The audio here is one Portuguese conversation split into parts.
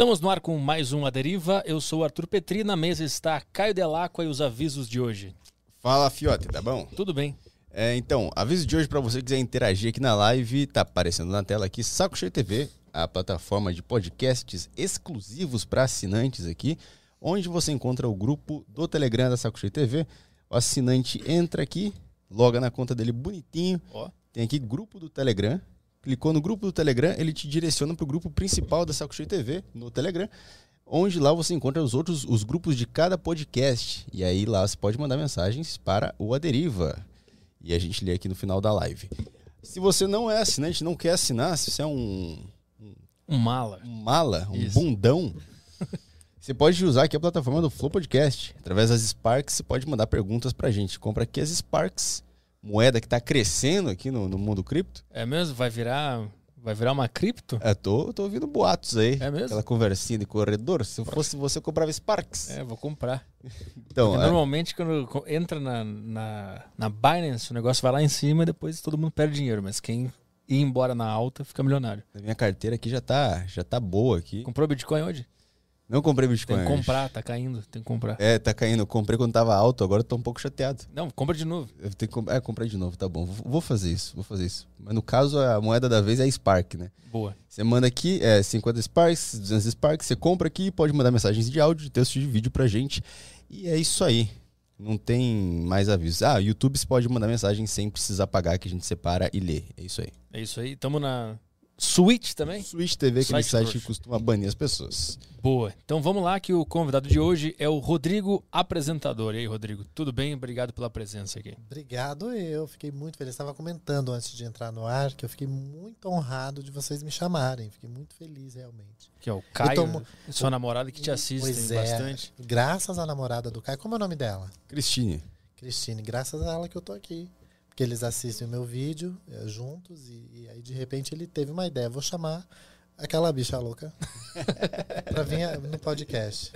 Estamos no ar com mais um A Deriva. Eu sou o Arthur Petri, na mesa está Caio Delacqua e os avisos de hoje. Fala, Fiote, tá bom? Tudo bem. É, então, aviso de hoje para você que quiser interagir aqui na live, tá aparecendo na tela aqui Saco Cheio TV, a plataforma de podcasts exclusivos para assinantes aqui, onde você encontra o grupo do Telegram da Saco Cheio TV. O assinante entra aqui, loga na conta dele bonitinho. Ó. Tem aqui grupo do Telegram. Clicou no grupo do Telegram, ele te direciona para o grupo principal da Saco Cheio TV no Telegram, onde lá você encontra os outros os grupos de cada podcast. E aí lá você pode mandar mensagens para o Aderiva. E a gente lê aqui no final da live. Se você não é assinante, não quer assinar, se você é um, Um mala. um mala, um Isso. bundão, você pode usar aqui a plataforma do Flow Podcast. Através das Sparks, você pode mandar perguntas pra gente. Compra aqui as Sparks, moeda que tá crescendo aqui no, no mundo cripto. É mesmo? Vai virar, vai virar uma cripto? Eu tô, tô ouvindo boatos aí. É mesmo? Aquela conversinha de corredor. Se eu fosse você, eu comprava Sparks. É, vou comprar. então, é, normalmente quando entra na, na, na Binance, o negócio vai lá em cima e depois todo mundo perde dinheiro. Mas quem ir embora na alta fica milionário. a minha carteira aqui já tá, já tá boa aqui. Comprou Bitcoin hoje? Não comprei Bitcoin. Tem que comprar, tá caindo, tem que comprar. É, tá caindo. Eu comprei quando tava alto, agora eu tô um pouco chateado. Não, compra de novo. Eu tenho que comp- é, comprar de novo, tá bom. Vou fazer isso, vou fazer isso. Mas no caso, a moeda da vez é a Spark, né? Boa. Você manda aqui, é 50 Sparks, 200 Sparks, você compra aqui e pode mandar mensagens de áudio, de texto, de vídeo pra gente. E é isso aí. Não tem mais avisos. Ah, YouTube você pode mandar mensagem sem precisar pagar, que a gente separa e lê. É isso aí. É isso aí. Tamo na Switch também? Switch TV, aquele Site site que costuma banir as pessoas. Boa. Então vamos lá que o convidado de hoje é o Rodrigo Apresentador. E aí, Rodrigo? Tudo bem? Obrigado pela presença aqui. Obrigado, eu fiquei muito feliz. Estava comentando antes de entrar no ar que eu fiquei muito honrado de vocês me chamarem. Fiquei muito feliz, realmente. Que é o Caio, tomo- sua namorada que te assiste é. bastante. Graças à namorada do Caio. Como é o nome dela? Cristine, Cristine. Graças a ela que eu tô aqui. Porque eles assistem o meu vídeo eh, juntos e, e aí de repente ele teve uma ideia. Vou chamar aquela bicha louca pra vir no podcast.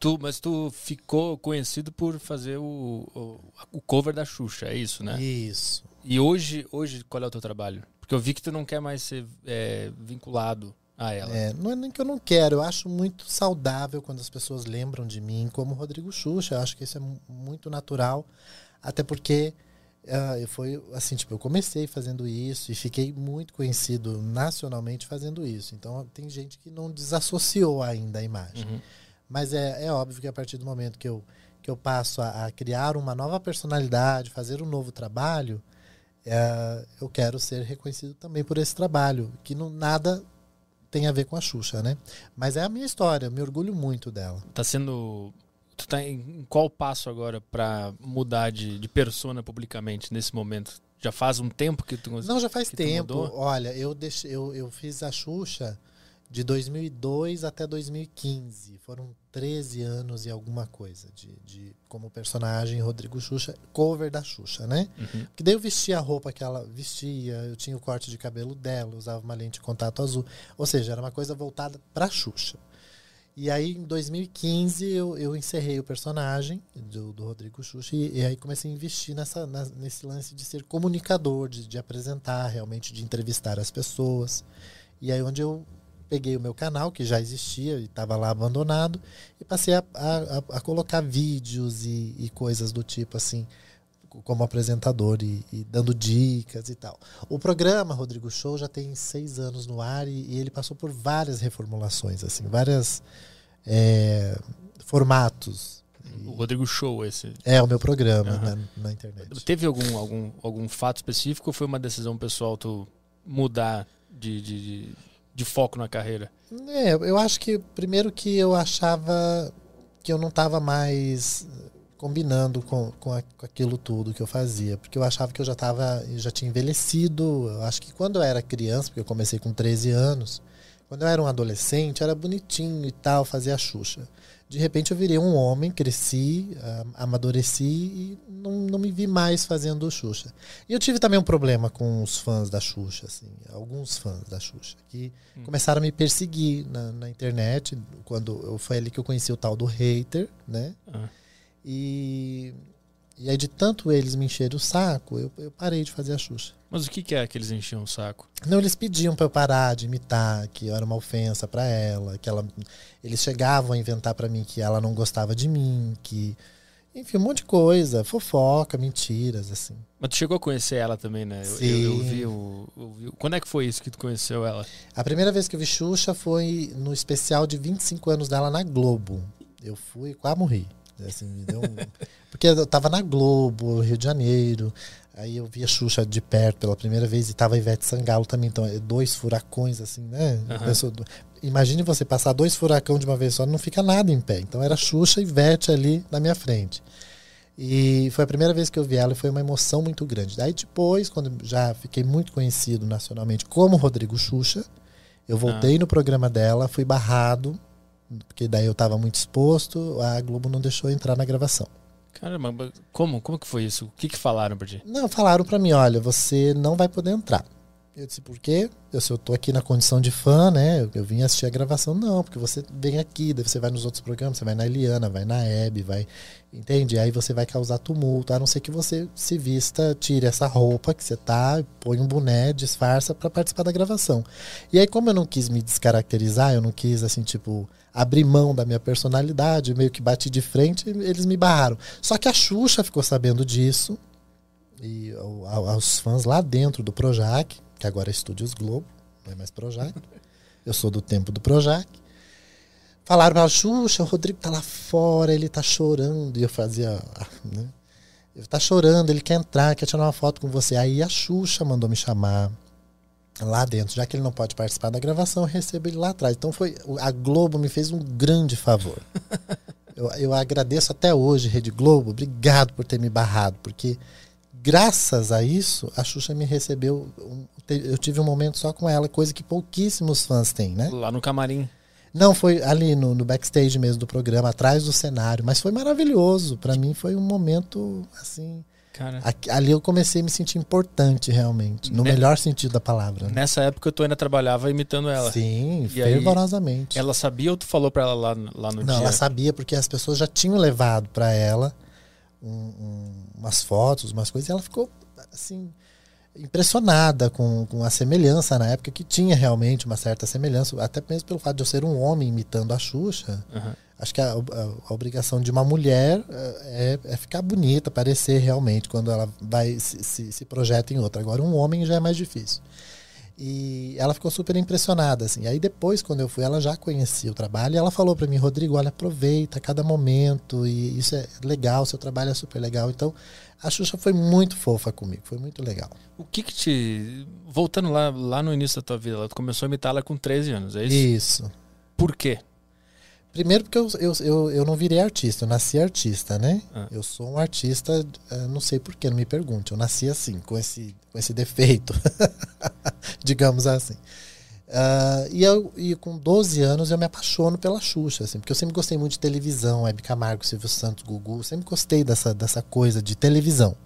Tu, mas tu ficou conhecido por fazer o, o, o cover da Xuxa, é isso, né? Isso. E hoje, hoje, qual é o teu trabalho? Porque eu vi que tu não quer mais ser é, vinculado a ela. É, não é nem que eu não quero, eu acho muito saudável quando as pessoas lembram de mim como Rodrigo Xuxa. Eu acho que isso é mu- muito natural, até porque ah, eu foi assim, tipo, eu comecei fazendo isso e fiquei muito conhecido nacionalmente fazendo isso. Então tem gente que não desassociou ainda a imagem. Uhum. Mas é, é óbvio que a partir do momento que eu, que eu passo a, a criar uma nova personalidade, fazer um novo trabalho, é, eu quero ser reconhecido também por esse trabalho, que não nada tem a ver com a Xuxa, né? Mas é a minha história, eu me orgulho muito dela. Tá sendo. Tu tá em qual passo agora pra mudar de, de persona publicamente nesse momento? Já faz um tempo que tu Não, já faz tempo. Olha, eu, deixei, eu, eu fiz a Xuxa de 2002 até 2015. Foram 13 anos e alguma coisa de, de como personagem Rodrigo Xuxa, cover da Xuxa, né? Uhum. Que daí eu vestia a roupa que ela vestia, eu tinha o corte de cabelo dela, usava uma lente de contato azul. Ou seja, era uma coisa voltada pra Xuxa. E aí, em 2015, eu, eu encerrei o personagem do, do Rodrigo Xuxa e, e aí comecei a investir nessa, na- nesse lance de ser comunicador, de, de apresentar, realmente, de entrevistar as pessoas. E aí, onde eu peguei o meu canal, que já existia e estava lá abandonado, e passei a, a, a- a colocar vídeos e, e coisas do tipo assim, como apresentador e, e dando dicas e tal. O programa Rodrigo Show já tem seis anos no ar e, e ele passou por várias reformulações, assim, várias é, formatos. O Rodrigo Show, esse. É o meu programa Aham. na, na internet. Teve algum, algum, algum fato específico ou foi uma decisão pessoal tu mudar de, de, de, de foco na carreira? É, eu acho que primeiro que eu achava que eu não estava mais combinando com, com, a- com aquilo tudo que eu fazia, porque eu achava que eu já tava, eu já tinha envelhecido. Eu acho que quando eu era criança, porque eu comecei com 13 anos, quando eu era um adolescente, era bonitinho e tal, fazia a Xuxa. De repente eu virei um homem, cresci, ah, amadureci e não, não me vi mais fazendo Xuxa. E eu tive também um problema com os fãs da Xuxa, assim, alguns fãs da Xuxa, que Hum. começaram a me perseguir na, na internet, quando eu, foi ali que eu conheci o tal do hater, né? Ah. E, E aí, de tanto eles me encherem o saco, eu, eu parei de fazer a Xuxa. Mas o que, que é que eles enchiam o saco? Não, eles pediam pra eu parar de imitar, que eu era uma ofensa pra ela, que ela. Eles chegavam a inventar pra mim que ela não gostava de mim, que. Enfim, um monte de coisa, fofoca, mentiras, assim. Mas tu chegou a conhecer ela também, né? Eu, Sim. eu, eu vi o, eu vi- Quando é que foi isso que tu conheceu ela? A primeira vez que eu vi Xuxa foi no especial de 25 anos dela na Globo. Eu fui, quase morri. Assim, me deu um- Porque eu tava na Globo, Rio de Janeiro. Aí eu vi a Xuxa de perto pela primeira vez e tava a Ivete Sangalo também. Então, é dois furacões, assim, né? Pessoa- Imagine você passar dois furacão de uma vez só, não fica nada em pé. Então era Xuxa e Ivete ali na minha frente. E foi a primeira vez que eu vi ela e foi uma emoção muito grande. Daí depois, quando já fiquei muito conhecido nacionalmente como Rodrigo Xuxa, eu voltei no programa dela, fui barrado, porque daí eu estava muito exposto, a Globo não deixou entrar na gravação. Caramba, como? Como que foi isso? O que que falaram pra ti? Não, falaram pra mim, olha, você não vai poder entrar. Eu disse, por quê? Eu, se eu tô aqui na condição de fã, né? Eu, eu vim assistir a gravação. Não, porque você vem aqui, daí você vai nos outros programas, você vai na Eliana, vai na Hebe, vai. Entende? Aí você vai causar tumulto, a não ser que você se vista, tire essa roupa que você tá, põe um boné, disfarça pra participar da gravação. E aí, como eu não quis me descaracterizar, eu não quis, assim, tipo, abrir mão da minha personalidade, meio que bati de frente, eles me barraram. Só que a Xuxa ficou sabendo disso e ao- ao- aos fãs lá dentro do Projac, que agora é Estúdios Globo, não é mais Projac. Eu sou do tempo do Projac. Falaram pra ela, Xuxa, o Rodrigo tá lá fora, ele tá chorando. E eu fazia, ah, né? Ele tá chorando, ele quer entrar, quer tirar uma foto com você. Aí a Xuxa mandou me chamar lá dentro. Já que ele não pode participar da gravação, eu recebo ele lá atrás. Então foi. A Globo me fez um grande favor. Eu, eu agradeço até hoje, Rede Globo. Obrigado por ter me barrado, porque graças a isso, a Xuxa me recebeu. um- eu tive um momento só com ela, coisa que pouquíssimos fãs têm, né? Lá no camarim. Não, foi ali no, no backstage mesmo do programa, atrás do cenário, mas foi maravilhoso. Pra mim foi um momento assim. Cara, ali eu comecei a me sentir importante, realmente. No Né? melhor sentido da palavra. né? nessa época tu ainda trabalhava imitando ela. Sim, E aí, fervorosamente. Ela sabia ou tu falou pra ela lá, lá no Não, dia? ela sabia porque as pessoas já tinham levado pra ela um- um- umas fotos, umas coisas, e ela ficou assim impressionada com, com a semelhança na época que tinha realmente uma certa semelhança, até mesmo pelo fato de eu ser um homem imitando a Xuxa. Aham. Acho que a, a- a obrigação de uma mulher eh, é, é ficar bonita, parecer realmente quando ela vai se, se, se projeta em outra. Agora, um homem já é mais difícil. E ela ficou super impressionada, assim. Aí depois, quando eu fui, ela já conhecia o trabalho e ela falou para mim, Rodrigo, olha, aproveita cada momento e isso é legal, seu trabalho é super legal. Então, a Xuxa foi muito fofa comigo, foi muito legal. O que que te... Voltando lá, lá no início da tua vida, ela- tu começou a imitar ela com 13 anos, é isso? Isso. Por quê? Primeiro porque eu, eu, eu, eu não virei artista, eu nasci artista, né? Ah. Eu sou um artista, eh, não sei porquê, não me pergunte. Eu nasci assim, com esse, com esse defeito, digamos assim. Ah, e, eu, e com 12 anos eu me apaixono pela Xuxa, assim, porque eu sempre gostei muito de televisão, Hebe Camargo, Silvio Santos, Gugu, sempre gostei dessa, dessa coisa de televisão.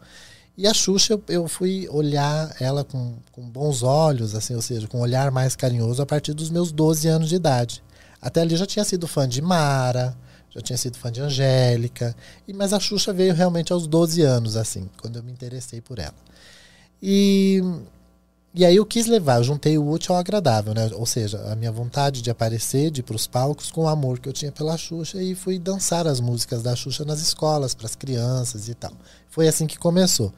E a Xuxa, eu, eu fui olhar ela com, com bons olhos, assim, ou seja, com um olhar mais carinhoso a partir dos meus 12 anos de idade. Até ali eu já tinha sido fã de Mara, já tinha sido fã de Angélica, e, mas a Xuxa veio realmente aos 12 anos, assim, quando eu me interessei por ela. E, e aí eu quis levar, eu juntei o útil ao agradável, né? Ou seja, a minha vontade de aparecer, de ir para os palcos, com o amor que eu tinha pela Xuxa, e fui dançar as músicas da Xuxa nas escolas, para as crianças e tal. Foi assim que começou.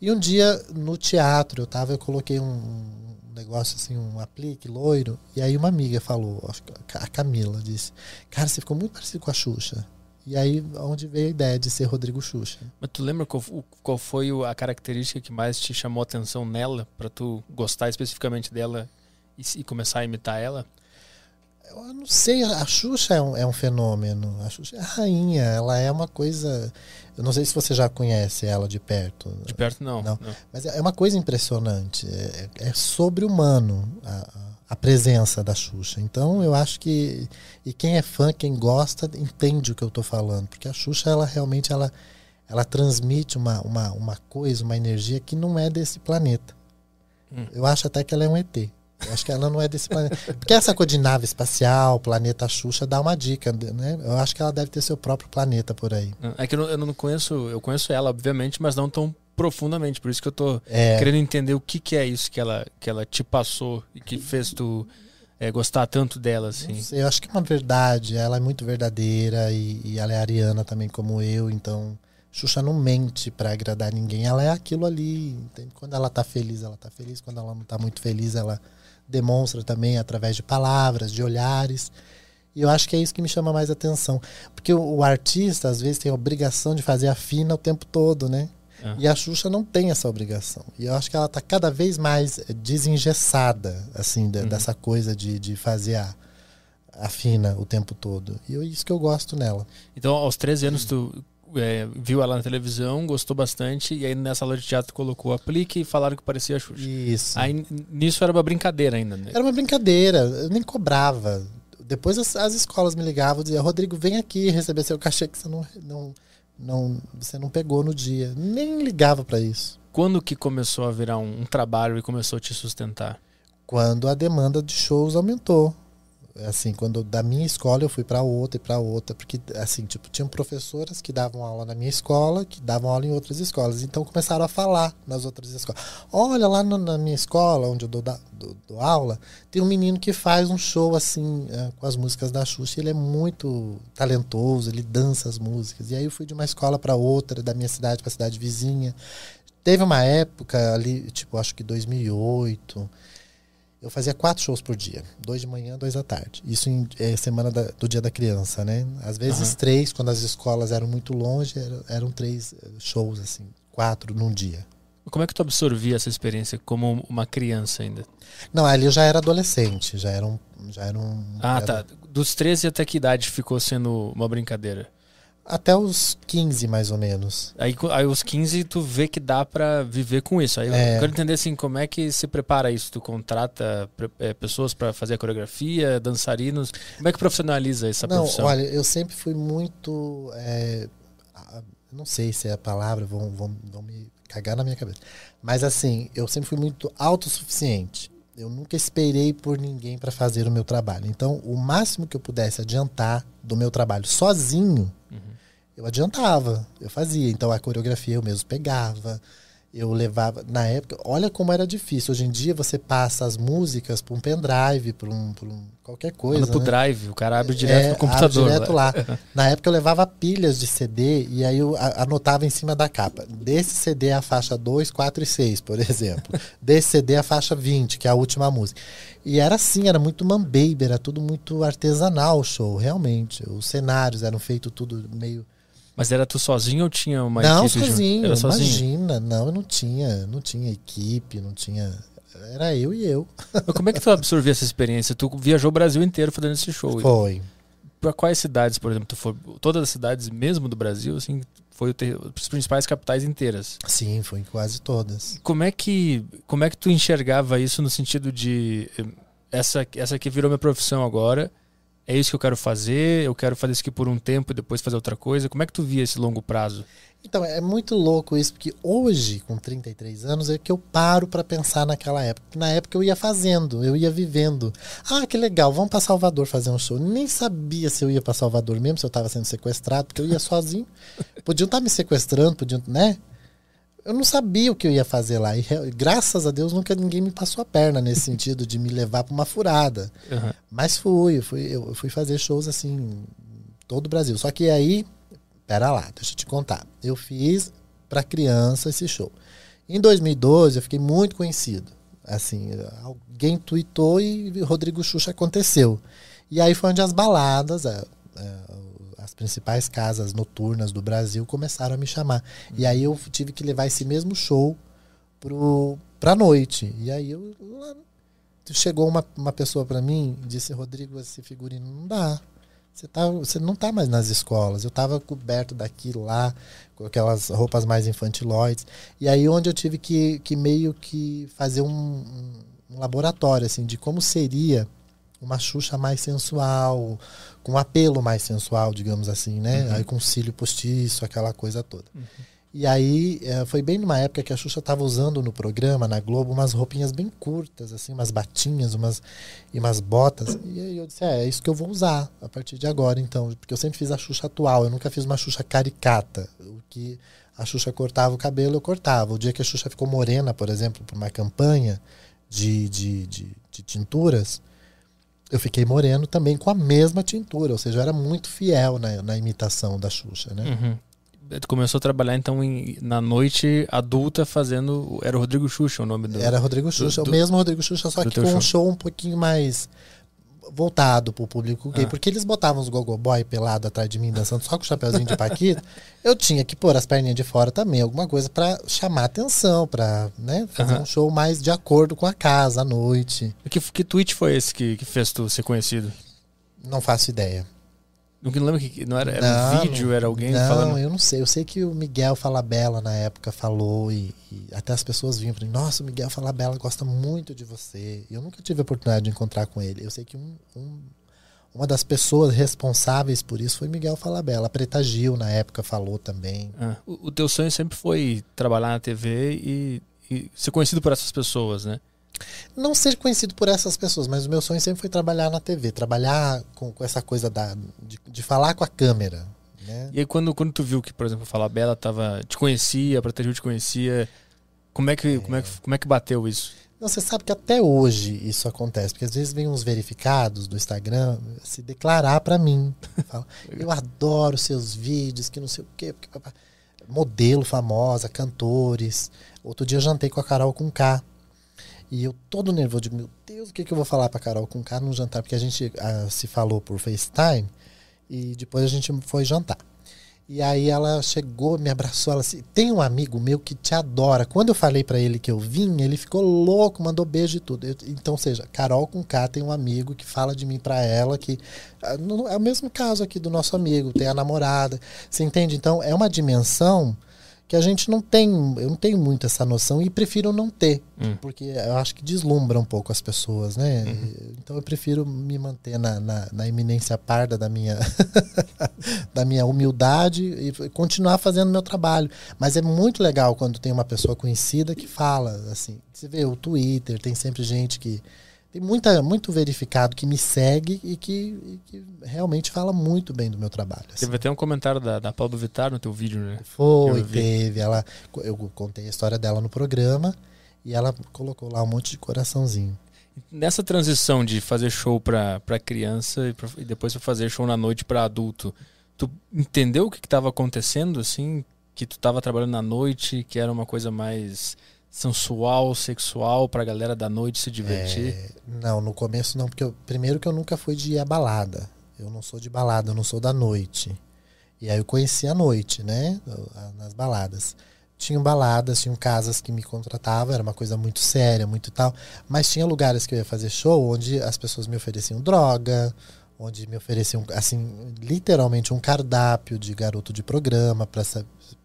E um dia, no teatro, eu tava, eu coloquei um negócio assim, um aplique loiro, e aí uma amiga falou, a Camila disse, cara, você ficou muito parecido com a Xuxa. E aí, onde veio a ideia de ser Rodrigo Xuxa. Mas tu lembra qual, qual foi a característica que mais te chamou a atenção nela, pra tu gostar especificamente dela e, e começar a imitar ela? Eu não sei, a Xuxa é um, é um fenômeno. A Xuxa é a rainha, ela é uma coisa. Eu não sei se você já conhece ela de perto, De perto, não. Não. não. mas é uma coisa impressionante. É, é sobre-humano a, a- a presença da Xuxa. Então eu acho que. E quem é fã, quem gosta, entende o que eu estou falando. Porque a Xuxa, ela realmente ela, ela transmite uma, uma, uma coisa, uma energia que não é desse planeta. Hum. Eu acho até que ela é um ET. Eu acho que ela não é desse planeta. Porque essa coisa de nave espacial, planeta Xuxa, dá uma dica, né? Eu acho que ela deve ter seu próprio planeta por aí. É que eu não, eu não conheço, eu conheço ela, obviamente, mas não tão profundamente. Por isso que eu tô é. querendo entender o que, que é isso que ela, que ela te passou e que fez tu é, gostar tanto dela, assim. Eu acho que é uma verdade. Ela é muito verdadeira e, e ela é ariana também, como eu, então. Xuxa não mente para agradar ninguém, ela é aquilo ali. Entende? Quando ela tá feliz, ela tá feliz. Quando ela não tá muito feliz, ela demonstra também através de palavras, de olhares. E eu acho que é isso que me chama mais atenção. Porque o, o artista, às vezes, tem a obrigação de fazer a fina o tempo todo, né? É. E a Xuxa não tem essa obrigação. E eu acho que ela está cada vez mais desengessada, assim, de, uhum. dessa coisa de, de fazer a, a fina o tempo todo. E é isso que eu gosto nela. Então, aos 13 anos, tu é, viu ela na televisão, gostou bastante, e aí nessa aula de teatro colocou aplique e falaram que parecia a Xuxa. Isso. Aí nisso era uma brincadeira ainda, né? Era uma brincadeira, eu nem cobrava. Depois as, as escolas me ligavam e diziam, Rodrigo, vem aqui receber seu cachê que você não, não, não, você não pegou no dia. Nem ligava para isso. Quando que começou a virar um, um trabalho e começou a te sustentar? Quando a demanda de shows aumentou assim, quando da minha escola eu fui para outra e para outra, porque assim, tipo, tinham professoras que davam aula na minha escola, que davam aula em outras escolas. Então começaram a falar nas outras escolas. Olha, lá no, na minha escola, onde eu dou, da, dou, dou, aula, tem um menino que faz um show assim, é, com as músicas da Xuxa. Ele é muito talentoso, ele dança as músicas. E aí eu fui de uma escola para outra, da minha cidade para cidade vizinha. Teve uma época ali, tipo, acho que 2008 eu fazia quatro shows por dia. Dois de manhã, dois da tarde. Isso em é, semana da, do dia da criança, né? Às vezes uhum. três, quando as escolas eram muito longe, eram, eram três eh, shows, assim. Quatro num dia. Como é que tu absorvia essa experiência como uma criança ainda? Não, ali eu já era adolescente, já era um... Já era um ah, era... tá. Dos 13 até que idade ficou sendo uma brincadeira? Até os 15, mais ou menos. Aí, aí os 15 tu vê que dá para viver com isso. Aí é. eu quero entender assim, como é que se prepara isso? Tu contrata é, pessoas para fazer a coreografia, dançarinos? Como é que profissionaliza essa não, profissão? Olha, eu sempre fui muito. É, não sei se é a palavra, vão, vão, vão me cagar na minha cabeça. Mas assim, eu sempre fui muito autossuficiente. Eu nunca esperei por ninguém para fazer o meu trabalho. Então, o máximo que eu pudesse adiantar do meu trabalho sozinho, uhum eu adiantava, eu fazia. Então a coreografia eu mesmo pegava, eu levava. Na época, olha como era difícil. Hoje em dia você passa as músicas para um pendrive, para um, um, qualquer coisa. Manda pro né? drive, o cara abre direto é, no computador. Abre direto lá. Na época eu levava pilhas de CD e aí eu anotava em cima da capa. Desse CD é a faixa 2, 4 e 6, por exemplo. Desse CD é a faixa 20, que é a última música. E era assim, era muito mambaby, era tudo muito artesanal o show, realmente. Os cenários eram feitos tudo meio mas era tu sozinho ou tinha uma não, equipe? Sozinho, era sozinho, imagina. Não, eu não tinha, não tinha equipe, não tinha... Era eu e eu. Mas como é que tu absorveu essa experiência? Tu viajou o Brasil inteiro fazendo esse show. Foi. Para quais cidades, por exemplo, tu foi? Todas as cidades mesmo do Brasil, assim, foi as principais capitais inteiras. Sim, foi em quase todas. Como é que como é que tu enxergava isso no sentido de eh, essa essa aqui virou minha profissão agora é isso que eu quero fazer, eu quero fazer isso aqui por um tempo e depois fazer outra coisa. Como é que tu via esse longo prazo? Então, é muito louco isso, porque hoje, com 33 anos, é que eu paro para pensar naquela época. Na época eu ia fazendo, eu ia vivendo. Ah, que legal, vamos para Salvador fazer um show. Nem sabia se eu ia para Salvador mesmo, se eu estava sendo sequestrado, porque eu ia sozinho. Podiam estar tá me sequestrando, podiam, né? Eu não sabia o que eu ia fazer lá. E graças a Deus nunca ninguém me passou a perna nesse sentido de me levar para uma furada. Uhum. Mas fui, eu fui, eu fui fazer shows assim, todo o Brasil. Só que aí, pera lá, deixa eu te contar. Eu fiz para criança esse show. Em 2012 eu fiquei muito conhecido. Assim, alguém tweetou e Rodrigo Xuxa aconteceu. E aí foi onde as baladas, a, a, as principais casas noturnas do Brasil começaram a me chamar. E aí eu tive que levar esse mesmo show pro, pra noite. E aí eu, chegou uma, uma pessoa para mim e disse, Rodrigo, esse figurino não dá. Você, tá, você não tá mais nas escolas. Eu estava coberto daquilo lá, com aquelas roupas mais infantiloides. E aí onde eu tive que, que meio que fazer um, um laboratório, assim, de como seria uma Xuxa mais sensual, com apelo mais sensual, digamos assim, né? Uhum. Aí com cílio postiço, aquela coisa toda. Uhum. E aí é, foi bem numa época que a Xuxa estava usando no programa, na Globo, umas roupinhas bem curtas, assim, umas batinhas, umas e umas botas. E aí eu disse, é, é isso que eu vou usar a partir de agora, então, porque eu sempre fiz a Xuxa atual, eu nunca fiz uma Xuxa caricata, o que a Xuxa cortava o cabelo, eu cortava. O dia que a Xuxa ficou morena, por exemplo, por uma campanha de, de, de, de tinturas, eu fiquei moreno também com a mesma tintura, ou seja, eu era muito fiel na, na imitação da Xuxa, né? Uhum. Tu começou a trabalhar então em, na noite adulta fazendo. Era o Rodrigo Xuxa o nome do. Era Rodrigo Xuxa, do, o mesmo Rodrigo Xuxa, só que com show. um show um pouquinho mais voltado pro público gay, ah. porque eles botavam os gogoboy pelado atrás de mim, dançando só com o chapéuzinho de paquita, eu tinha que pôr as perninhas de fora também, alguma coisa para chamar atenção, para né, fazer um show mais de acordo com a casa à noite. Que, que tweet foi esse que, que fez tu ser conhecido? Não faço ideia. Não lembro que não era, era não, um vídeo, era alguém não, falando. Não, eu não sei. Eu sei que o Miguel Falabella na época falou e, e até as pessoas vinham para mim, nossa, o Miguel Falabella gosta muito de você. Eu nunca tive a oportunidade de encontrar com ele. Eu sei que um, um, uma das pessoas responsáveis por isso foi Miguel Falabella. A Preta Gil na época falou também. Ah, o, o teu sonho sempre foi trabalhar na TV e, e ser conhecido por essas pessoas, né? Não ser conhecido por essas pessoas, mas o meu sonho sempre foi trabalhar na TV, trabalhar com, com essa coisa da, de, de, falar com a câmera. Né? E aí quando, quando tu viu que, por exemplo, a Bela tava, te conhecia, a Gil te conhecia, como é, que, é. Como, é que, como é que bateu isso? Não, você sabe que até hoje isso acontece, porque às vezes vem uns verificados do Instagram se declarar para mim. Fala, eu adoro seus vídeos, que não sei o quê. Porque, modelo famosa, cantores. Outro dia eu jantei com a Carol com K. E eu todo nervoso, digo, meu Deus, o que, que eu vou falar pra Carol com cara no jantar? Porque a gente ah, se falou por FaceTime e depois a gente foi jantar. E aí ela chegou, me abraçou, ela assim, tem um amigo meu que te adora. Quando eu falei para ele que eu vim, ele ficou louco, mandou beijo e tudo. Eu, então, seja, Carol com K tem um amigo que fala de mim para ela, que ah, é o mesmo caso aqui do nosso amigo, tem a namorada. Você entende? Então, é uma dimensão que a gente não tem, eu não tenho muito essa noção e prefiro não ter, hum. porque eu acho que deslumbra um pouco as pessoas, né? Uhum. Então eu prefiro me manter na, na, na iminência parda da minha, da minha humildade e continuar fazendo meu trabalho. Mas é muito legal quando tem uma pessoa conhecida que fala, assim, você vê o Twitter, tem sempre gente que tem muita, muito verificado que me segue e que, e que, realmente fala muito bem do meu trabalho. Assim. Teve até um comentário da, da Paulo Vittar no teu vídeo, né? Foi, teve. Ela, eu contei a história dela no programa e ela colocou lá um monte de coraçãozinho. Nessa transição de fazer show para criança e, pra, e depois fazer show na noite para adulto, tu entendeu o que estava acontecendo, assim? Que tu estava trabalhando na noite, que era uma coisa mais sensual, sexual pra galera da noite se divertir? É, não, no começo não, porque eu, primeiro que eu nunca fui de ir à balada. Eu não sou de balada, eu não sou da noite. E aí eu conheci a noite, né? Nas baladas. Tinham baladas, tinham casas que me contratavam, era uma coisa muito séria, muito tal. Mas tinha lugares que eu ia fazer show onde as pessoas me ofereciam droga, onde me ofereciam, assim, literalmente um cardápio de garoto de programa para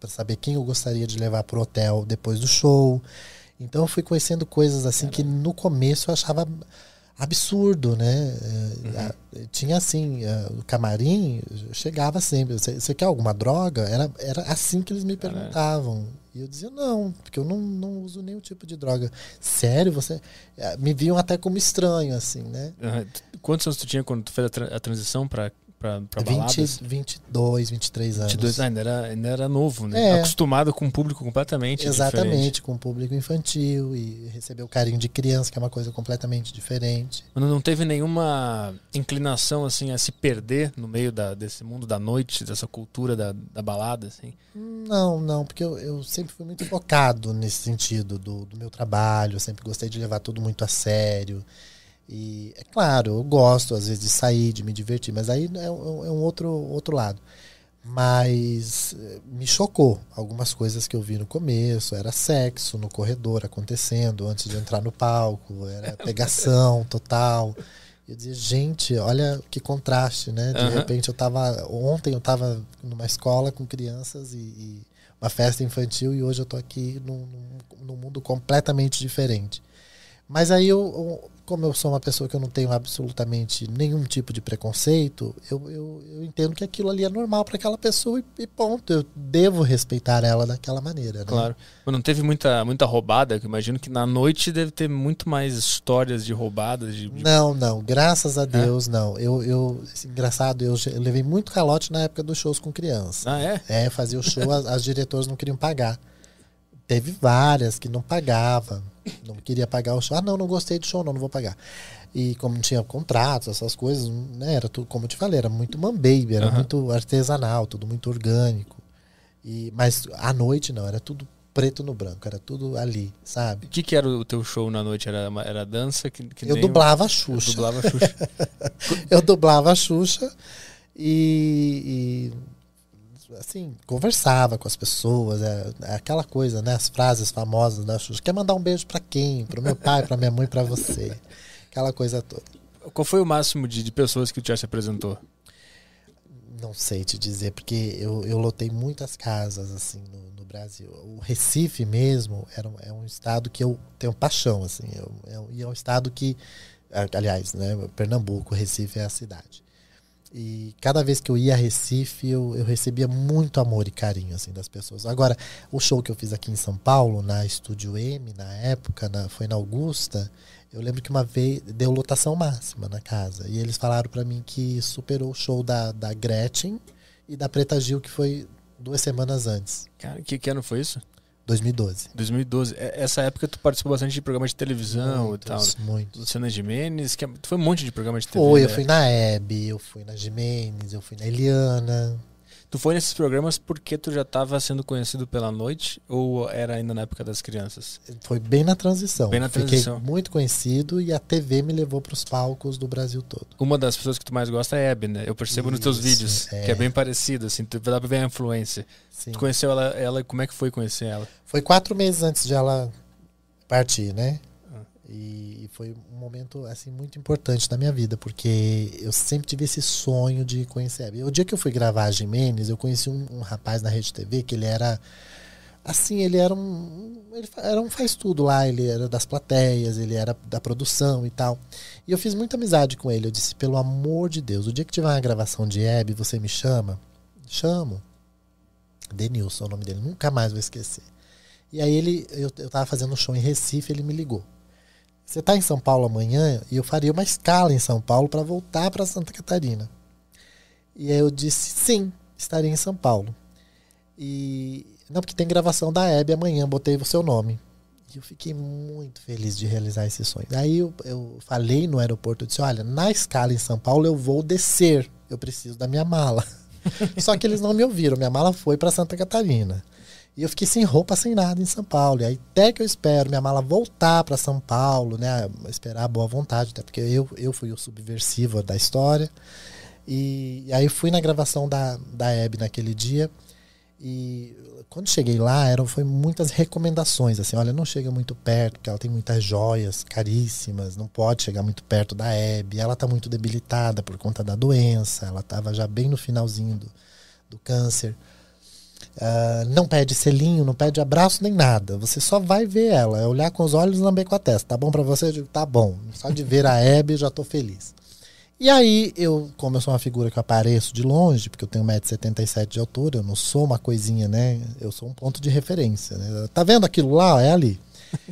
saber quem eu gostaria de levar pro hotel depois do show. Então eu fui conhecendo coisas assim que no começo eu achava absurdo, né? Uhum. Tinha assim, o camarim, chegava sempre, você quer alguma droga? Era, era assim que eles me perguntavam. E eu dizia, não, porque eu não, não uso nenhum tipo de droga. Sério? Você. Eh, me viam até como estranho, assim, né? Uhum. Quantos anos tu tinha quando tu fez a, tra a transição para pra, pra 20, baladas? 22, 23 anos. 22, ah, ainda, era, ainda era novo, né? É. Acostumado com um público completamente Exatamente, diferente. com um público infantil e receber o carinho de criança, que é uma coisa completamente diferente. Mas não teve nenhuma inclinação, assim, a se perder no meio da, desse mundo da noite, dessa cultura da, da balada, assim? Não, não, porque eu, eu sempre fui muito focado nesse sentido do, do meu trabalho, eu sempre gostei de levar tudo muito a sério. E é claro, eu gosto às vezes de sair, de me divertir, mas aí é, é um outro, outro lado. Mas eh, me chocou algumas coisas que eu vi no começo. Era sexo no corredor acontecendo antes de entrar no palco, era pegação total. Eu dizia, gente, olha que contraste, né? De uhum. repente eu tava. Ontem eu tava numa escola com crianças e, e uma festa infantil e hoje eu tô aqui num, num, num mundo completamente diferente. Mas aí eu, como eu sou uma pessoa que eu não tenho absolutamente nenhum tipo de preconceito, eu, eu, eu entendo que aquilo ali é normal para aquela pessoa e, e, ponto. Eu devo respeitar ela daquela maneira. Né? Claro. Não teve muita, muita roubada? Eu imagino que na noite deve ter muito mais histórias de roubadas. De, de... Não, não. Graças a? Deus, é? não. Eu, eu engraçado, eu, eu, levei muito calote na época dos shows com criança. Ah, é? É, fazia o show, as, as diretoras não queriam pagar. Teve várias que não pagava, não queria pagar o show. Ah, não, não gostei do show, não, não vou pagar. E como não tinha contratos, essas coisas, né, era tudo, como eu te falei, era muito man baby, era uhum. muito artesanal, tudo muito orgânico. E, mas à noite não, era tudo preto no branco, era tudo ali, sabe? O que, que era o teu show na noite? Era, era dança? Que, que eu dublava a Xuxa. Eu dublava a Xuxa. eu dublava a Xuxa e, e assim, conversava com as pessoas, é, é, aquela coisa, né? As frases famosas da Xuxa. Quer mandar um beijo para quem? Para meu pai, para minha mãe, para você. Aquela coisa toda. Qual foi o máximo de, de pessoas que o Tia se apresentou? Não sei te dizer, porque eu, eu lotei muitas casas, assim, no, no Brasil. O Recife mesmo era, é um estado que eu tenho paixão, assim. Eu, eu, e é um estado que, aliás, né? Pernambuco, Recife é a cidade. E cada vez que eu ia a Recife, eu, eu recebia muito amor e carinho assim das pessoas. Agora, o show que eu fiz aqui em São Paulo, na Estúdio M, na época, na, foi na Augusta, eu lembro que uma vez deu lotação máxima na casa. E eles falaram para mim que superou o show da, da Gretchen e da Preta Gil, que foi duas semanas antes. Cara, que, que ano foi isso? 2012. 2012. Essa época tu participou bastante de programas de televisão muitos, e tal. Muito. Luciana Gimenez, que é, tu foi um monte de programas de televisão. Foi, eu fui na Hebe, eu fui na Gimenez, eu fui na Eliana. Tu foi nesses programas porque tu já estava sendo conhecido pela noite ou era ainda na época das crianças? Foi bem na transição. Bem na transição. Fiquei muito conhecido e a TV me levou para os palcos do Brasil todo. Uma das pessoas que tu mais gosta é a Hebe, né? Eu percebo Isso, nos teus vídeos, é. que é bem parecido, assim, tu dá pra ver a influência. Sim. Tu conheceu ela, ela, como é que foi conhecer ela? Foi quatro meses antes de ela partir, né? E foi um momento assim muito importante na minha vida, porque eu sempre tive esse sonho de conhecer a O dia que eu fui gravar a Jimenez, eu conheci um, um rapaz na Rede TV que ele era assim, ele era um ele era um faz tudo lá, ele era das plateias, ele era da produção e tal. E eu fiz muita amizade com ele. Eu disse, pelo amor de Deus, o dia que tiver uma gravação de Hebe, você me chama? Chamo. Denilson é o nome dele, nunca mais vou esquecer. E aí ele, eu, eu tava fazendo um show em Recife, ele me ligou. Você está em São Paulo amanhã e eu faria uma escala em São Paulo para voltar para Santa Catarina. E aí eu disse sim, estaria em São Paulo. E não porque tem gravação da Hebe amanhã, botei o seu nome. E eu fiquei muito feliz de realizar esse sonho. Aí eu, eu falei no aeroporto, eu disse, olha, na escala em São Paulo eu vou descer, eu preciso da minha mala. Só que eles não me ouviram, minha mala foi para Santa Catarina. E eu fiquei sem roupa, sem nada em São Paulo. E aí até que eu espero minha mala voltar para São Paulo, né? Esperar a boa vontade, até porque eu, eu fui o subversivo da história. E, e aí fui na gravação da, da Hebe naquele dia. E quando cheguei lá, eram foi muitas recomendações, assim, olha, não chega muito perto, porque ela tem muitas joias caríssimas, não pode chegar muito perto da Hebe, ela está muito debilitada por conta da doença, ela estava já bem no finalzinho do, do câncer. Uh, não pede selinho, não pede abraço nem nada. Você só vai ver ela, é olhar com os olhos e lamber com a testa. Tá bom para você? Eu digo, tá bom. Só de ver a Hebe já tô feliz. E aí, eu, como eu sou uma figura que eu apareço de longe, porque eu tenho 1,77m de altura, eu não sou uma coisinha, né? Eu sou um ponto de referência. Né? Tá vendo aquilo lá? É ali.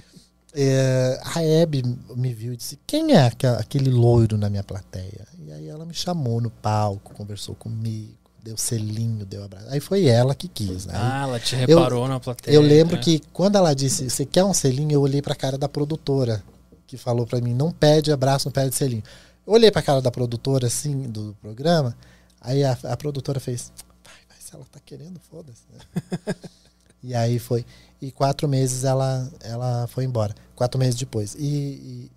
é, a Hebe me viu e disse: Quem é aquele loiro na minha plateia? E aí ela me chamou no palco, conversou comigo deu selinho, deu abraço. Aí foi ela que quis. Né? Ah, ela te reparou eu, na plateia. Eu lembro né? que quando ela disse, você quer um selinho, eu olhei pra cara da produtora, que falou pra mim, não pede abraço, não pede selinho. Eu olhei pra cara da produtora, assim, do programa, aí a, a produtora fez, vai, vai, se ela tá querendo, foda-se. Né? e aí foi. E quatro meses ela, ela foi embora. Quatro meses depois. E,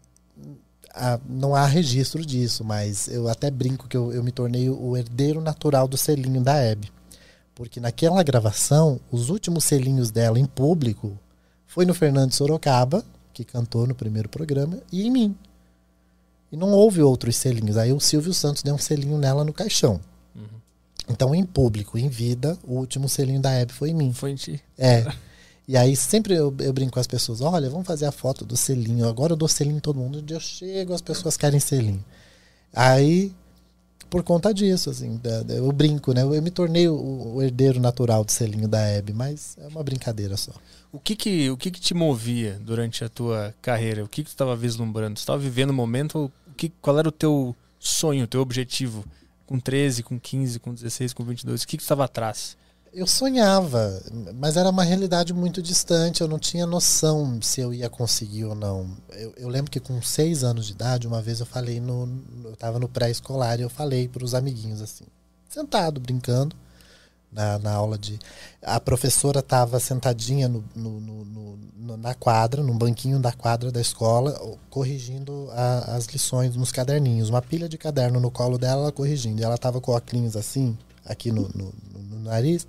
não há registro disso, mas eu até brinco que eu, eu me tornei o herdeiro natural do selinho da Hebe. Porque naquela gravação, os últimos selinhos dela em público foi no Fernando Sorocaba, que cantou no primeiro programa, e em mim. E não houve outros selinhos. Aí o Silvio Santos deu um selinho nela no caixão. Uhum. Então, em público, em vida, o último selinho da Hebe foi em mim. Foi em ti. É. E aí sempre eu, eu, brinco com as pessoas, olha, vamos fazer a foto do selinho. Agora eu dou selinho em todo mundo. Dia eu chego, as pessoas querem selinho. Aí, por conta disso, assim, eu brinco, né? Eu me tornei o, o herdeiro natural do selinho da Hebe, mas é uma brincadeira só. O que que, o que que te movia durante a tua carreira? O que que tu estava vislumbrando? Tu estava vivendo o um momento? O que, qual era o teu sonho, o teu objetivo? Com 13, com 15, com 16, com 22? O que que tu estava atrás? Eu sonhava, mas era uma realidade muito distante. Eu não tinha noção se eu ia conseguir ou não. Eu, eu lembro que com seis anos de idade, uma vez eu falei no, eu estava no pré-escolar e eu falei para os amiguinhos assim, sentado brincando na, na aula de. A professora estava sentadinha no, no, no, na quadra, num banquinho da quadra da escola, corrigindo a, as lições nos caderninhos, uma pilha de caderno no colo dela, ela corrigindo. E ela estava com óculos assim, aqui no, no, no, nariz.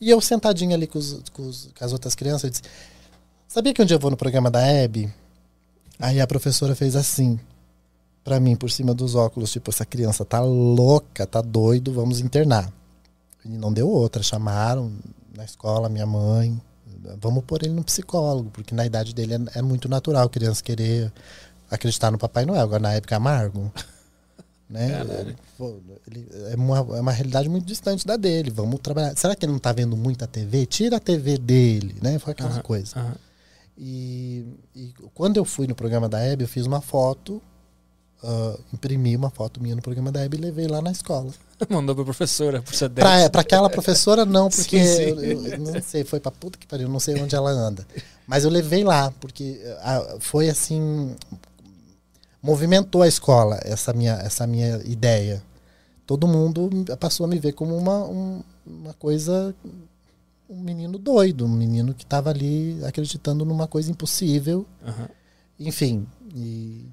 E eu sentadinho ali com, os, com, os, com, as outras crianças, eu disse: Sabia que um dia eu vou no programa da Hebe? Aí a professora fez assim, para mim, por cima dos óculos: Tipo, essa criança tá louca, tá doido, vamos internar. E não deu outra. Chamaram na escola minha mãe. Vamos pôr ele no psicólogo, porque na idade dele é, é muito natural criança querer acreditar no Papai Noel. Agora, na época, é amargo. Né? Ele, é, uma, é uma realidade muito distante da dele. Vamos trabalhar. Será que ele não está vendo muita TV? Tira a TV dele, né? Foi aquela uhum, coisa. Uhum. E, e, quando eu fui no programa da Hebe, eu fiz uma foto, uh, imprimi uma foto minha no programa da Hebe e levei lá na escola. Mandou pra professora, por ser pra, pra aquela professora, não, porque sim, sim. Eu, eu, não sei, foi pra puta que pariu, não sei onde ela anda. Mas eu levei lá, porque uh, foi assim movimentou a escola, essa minha, essa minha ideia. Todo mundo passou a me ver como uma, um, uma coisa, um menino doido, um menino que estava ali acreditando numa coisa impossível. Uhum. Enfim. E...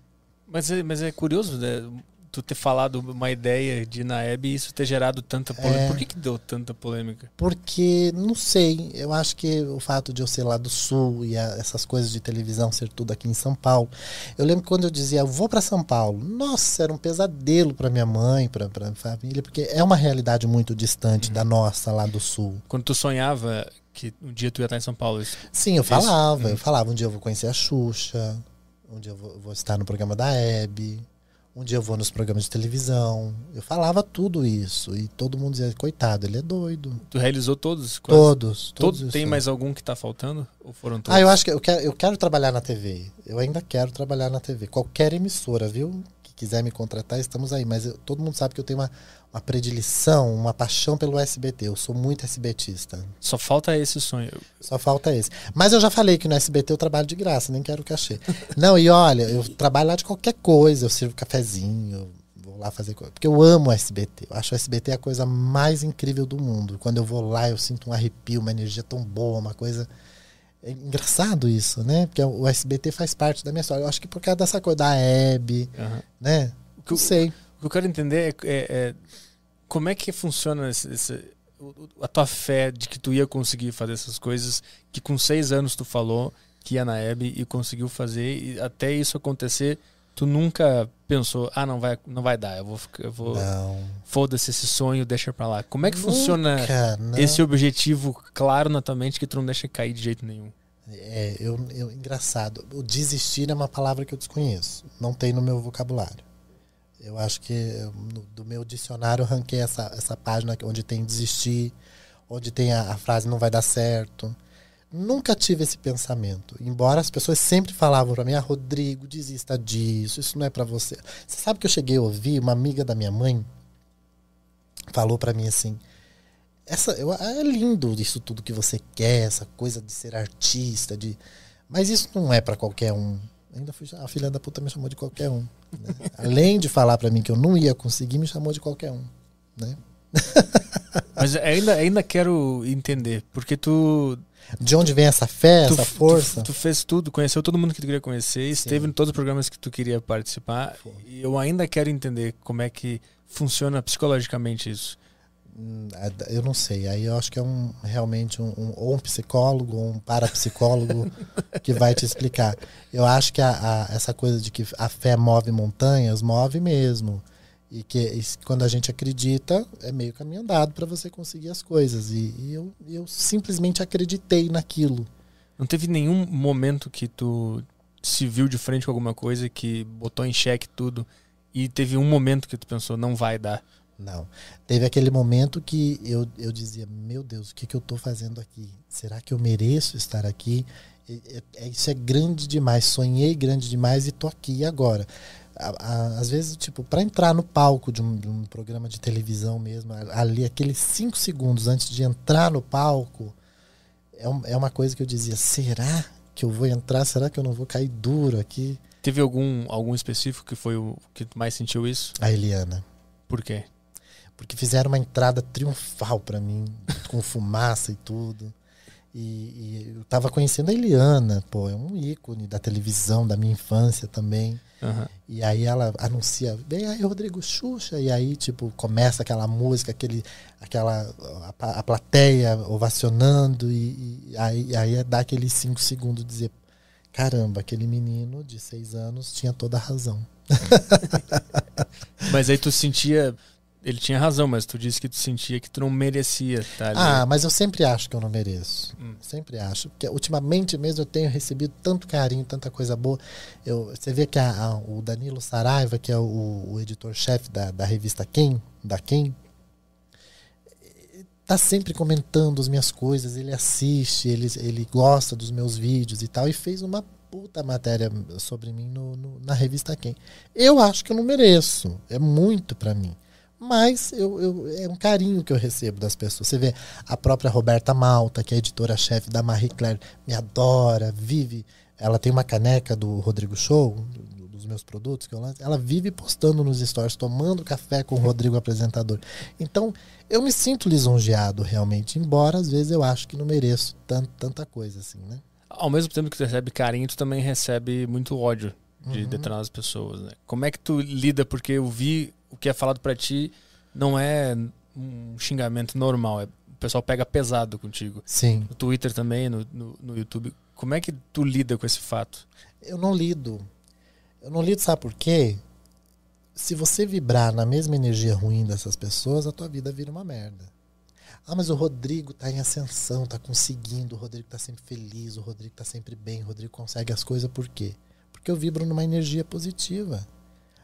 Mas, é, mas é curioso, né? Tu ter falado uma ideia de Naeb e isso ter gerado tanta polêmica. É, Por que, que deu tanta polêmica? Porque, não sei, eu acho que o fato de eu ser lá do sul e a, essas coisas de televisão ser tudo aqui em São Paulo. Eu lembro quando eu dizia, eu vou para São Paulo. Nossa, era um pesadelo para minha mãe, para a família, porque é uma realidade muito distante uhum. da nossa lá do sul. Quando tu sonhava que um dia tu ia estar em São Paulo? Isso, Sim, eu falava. Uhum. Eu falava, um dia eu vou conhecer a Xuxa, um dia eu vou, vou estar no programa da Hebe um dia eu vou nos programas de televisão. Eu falava tudo isso. E todo mundo dizia, coitado, ele é doido. Tu realizou todos? Quase? Todos. todos Todo, tem mais algum que está faltando? Ou foram todos? Ah, eu acho que eu quero, eu quero trabalhar na TV. Eu ainda quero trabalhar na TV. Qualquer emissora, viu? Quiser me contratar, estamos aí. Mas eu, todo mundo sabe que eu tenho uma, uma predileção, uma paixão pelo SBT. Eu sou muito SBTista. Só falta esse sonho. Só falta esse. Mas eu já falei que no SBT eu trabalho de graça, nem quero cachê. Não, e olha, eu trabalho lá de qualquer coisa. Eu sirvo cafezinho, vou lá fazer coisa. Porque eu amo o SBT. Eu acho o SBT a coisa mais incrível do mundo. Quando eu vou lá, eu sinto um arrepio, uma energia tão boa, uma coisa. É engraçado isso, né? Porque o SBT faz parte da minha história. Eu acho que por causa dessa coisa da Hebe, uhum. né? O que eu sei. O que eu quero entender é, é, é como é que funciona esse, esse, a tua fé de que tu ia conseguir fazer essas coisas que com seis anos tu falou que ia na Hebe e conseguiu fazer e até isso acontecer tu nunca pensou ah não vai não vai dar eu vou eu vou foda-se esse sonho deixa para lá como é que nunca, funciona não. esse objetivo claro na tua mente que tu não deixa cair de jeito nenhum é eu, eu engraçado o desistir é uma palavra que eu desconheço não tem no meu vocabulário eu acho que no, do meu dicionário eu ranquei essa, essa página onde tem desistir, onde tem a, a frase não vai dar certo. Nunca tive esse pensamento. Embora as pessoas sempre falavam para mim, ah, Rodrigo, desista disso, isso não é para você. Você sabe que eu cheguei a ouvir uma amiga da minha mãe falou para mim assim: essa, eu, é lindo isso tudo que você quer, essa coisa de ser artista, de, mas isso não é para qualquer um. Ainda fui, a filha da puta me chamou de qualquer um. Né? Além de falar para mim que eu não ia conseguir, me chamou de qualquer um. Né? Mas ainda, ainda quero entender, porque tu. De onde vem essa fé, tu, essa força? Tu, tu, fez tudo, conheceu todo mundo que tu queria conhecer, Sim. esteve em todos os programas que tu queria participar. E eu ainda quero entender como é que funciona psicologicamente isso. Hum, é, eu não sei. Aí eu acho que é um realmente um, um ou um psicólogo ou um parapsicólogo que vai te explicar. Eu acho que a, a, essa coisa de que a fé move montanhas, move mesmo. E que e quando a gente acredita, é meio caminho andado para você conseguir as coisas. E, e eu, eu simplesmente acreditei naquilo. Não teve nenhum momento que tu se viu de frente com alguma coisa que botou em xeque tudo e teve um momento que tu pensou, não vai dar? Não. Teve aquele momento que eu, eu dizia, meu Deus, o que, que eu estou fazendo aqui? Será que eu mereço estar aqui? É, é, isso é grande demais. Sonhei grande demais e tô aqui agora. Às vezes, tipo, para entrar no palco de um, de um, programa de televisão mesmo, ali, aqueles cinco segundos antes de entrar no palco, é, um, é uma coisa que eu dizia: será que eu vou entrar? Será que eu não vou cair duro aqui? Teve algum, algum específico que foi o que mais sentiu isso? A Eliana. Por quê? porque fizeram uma entrada triunfal para mim, com fumaça e tudo. E, e, eu tava conhecendo a Eliana, pô, é um ícone da televisão, da minha infância também. Uhum. E aí ela anuncia, vem aí Rodrigo Xuxa, e aí, tipo, começa aquela música, aquele, aquela, a, a plateia ovacionando, e, e aí, aí dá aqueles cinco segundos de dizer, caramba, aquele menino de seis anos tinha toda a razão. Mas aí tu sentia, ele tinha razão, mas tu disse que tu sentia que tu não merecia estar ali. Ah, mas eu sempre acho que eu não mereço. Hum. Sempre acho. Porque ultimamente mesmo eu tenho recebido tanto carinho, tanta coisa boa. Eu, você vê que a, a, o Danilo Saraiva, que é o, o editor-chefe da, da revista Quem, da Quem, tá sempre comentando as minhas coisas, ele assiste, ele, ele gosta dos meus vídeos e tal, e fez uma puta matéria sobre mim no, no na revista Quem. Eu acho que eu não mereço. É muito para mim mas eu, eu, é um carinho que eu recebo das pessoas. Você vê a própria Roberta Malta, que é editora-chefe da Marie Claire, me adora, vive. Ela tem uma caneca do Rodrigo Show, do, dos meus produtos que eu lanço. Ela vive postando nos stories, tomando café com o Rodrigo apresentador. Então, eu me sinto lisonjeado realmente, embora às vezes eu acho que não mereço tanto, tanta coisa assim, né? Ao mesmo tempo que tu recebe carinho, tu também recebe muito ódio de uhum. determinadas pessoas, né? Como é que tu lida? Porque eu vi que é falado para ti não é um xingamento normal. É, o pessoal pega pesado contigo. Sim. No Twitter também, no, no, no YouTube. Como é que tu lida com esse fato? Eu não lido. Eu não lido, sabe por quê? Se você vibrar na mesma energia ruim dessas pessoas, a tua vida vira uma merda. Ah, mas o Rodrigo tá em ascensão, tá conseguindo, o Rodrigo tá sempre feliz, o Rodrigo tá sempre bem, o Rodrigo consegue as coisas, por quê? Porque eu vibro numa energia positiva.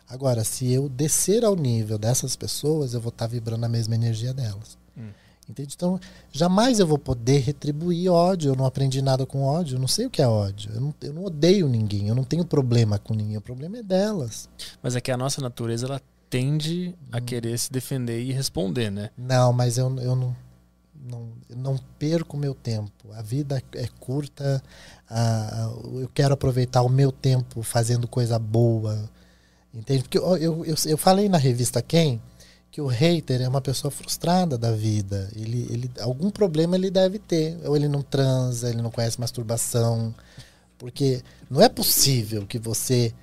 Agora, se eu descer ao nível dessas pessoas, eu vou estar tá vibrando a mesma energia delas. Hum. Entende? Então, jamais eu vou poder retribuir ódio. Eu não aprendi nada com ódio. Eu não sei o que é ódio. Eu não, eu não odeio ninguém. Eu não tenho problema com ninguém. O problema é delas. Mas é que a nossa natureza, ela tende a hum. querer se defender e responder, né? Não, mas eu, eu não, não, eu não perco meu tempo. A vida é curta. eu quero aproveitar o meu tempo fazendo coisa boa Entende? Porque eu, eu, eu, eu falei na revista Quem que o hater é uma pessoa frustrada da vida. Ele, ele, algum problema ele deve ter. Ou ele não transa, ele não conhece masturbação. Porque não é possível que você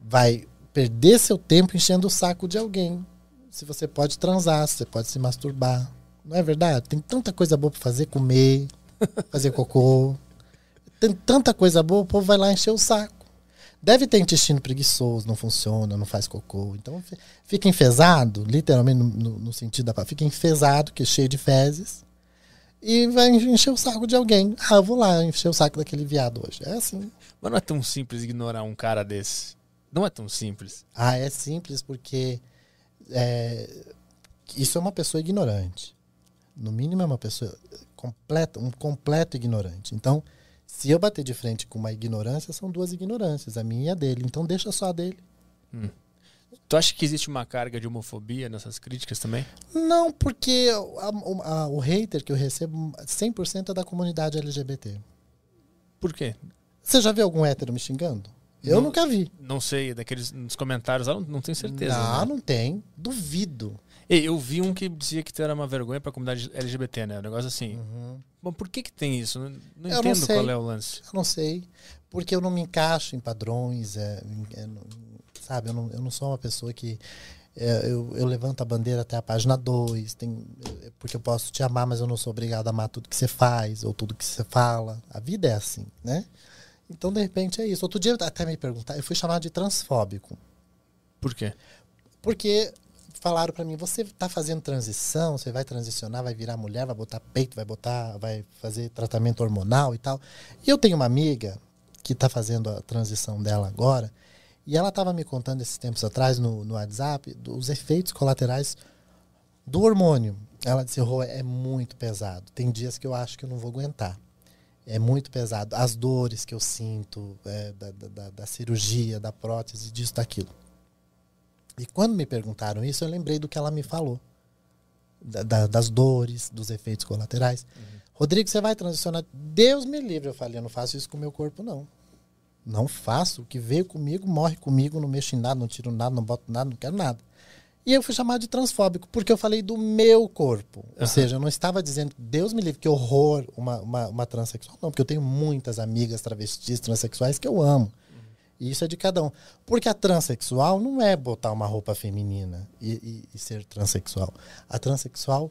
vai perder seu tempo enchendo o saco de alguém. Se você pode transar, se você pode se masturbar. Não é verdade? Tem tanta coisa boa para fazer, comer, fazer cocô. Tem tanta coisa boa, o povo vai lá encher o saco. Deve ter intestino preguiçoso, não funciona, não faz cocô. Então fica enfesado, literalmente no, no, no sentido da palavra, fica enfesado, que é cheio de fezes, e vai encher o saco de alguém. Ah, eu vou lá encher o saco daquele viado hoje. É assim. Mas não é tão simples ignorar um cara desse. Não é tão simples. Ah, é simples porque é, isso é uma pessoa ignorante. No mínimo é uma pessoa completa, um completo ignorante. Então, se eu bater de frente com uma ignorância, são duas ignorâncias, a minha e a dele. Então deixa só a dele. Hum. Tu acha que existe uma carga de homofobia nessas críticas também? Não, porque a, a, o hater que eu recebo 100% é da comunidade LGBT. Por quê? Você já viu algum hétero me xingando? Eu não, nunca vi. Não sei, daqueles nos comentários lá, não, não tenho certeza. Não, né? não tem. Duvido. Eu vi um que dizia que era uma vergonha para a comunidade LGBT, né? Um negócio assim. Uhum. Bom, por que que tem isso? Não, não entendo não qual é o lance. Eu não sei. Porque eu não me encaixo em padrões, é, é, sabe? Eu não, eu não sou uma pessoa que. É, eu, eu, levanto a bandeira até a página 2, porque eu posso te amar, mas eu não sou obrigado a amar tudo que você faz ou tudo que você fala. A vida é assim, né? Então, de repente, é isso. Outro dia, até me perguntar, eu fui chamado de transfóbico. Por quê? Porque falaram para mim: você tá fazendo transição, você vai transicionar, vai virar mulher, vai botar peito, vai botar, vai fazer tratamento hormonal e tal. E eu tenho uma amiga que tá fazendo a transição dela agora, e ela estava me contando esses tempos atrás no, no WhatsApp dos efeitos colaterais do hormônio. Ela disse: Rô, é muito pesado. Tem dias que eu acho que eu não vou aguentar. É muito pesado. As dores que eu sinto é, da, da, da cirurgia, da prótese, disso, daquilo. E quando me perguntaram isso, eu lembrei do que ela me falou. Da, da, das dores, dos efeitos colaterais. Uhum. Rodrigo, você vai transicionar? Deus me livre. Eu falei, eu não faço isso com o meu corpo, não. Não faço. O que veio comigo, morre comigo, não mexo em nada, não tiro nada, não boto nada, não quero nada. E eu fui chamado de transfóbico, porque eu falei do meu corpo. Uhum. Ou seja, eu não estava dizendo, Deus me livre, que horror uma, uma, uma transexual. Não, porque eu tenho muitas amigas travestis, transexuais que eu amo. E isso é de cada um. Porque a transexual não é botar uma roupa feminina e, e, e ser transexual. A transexual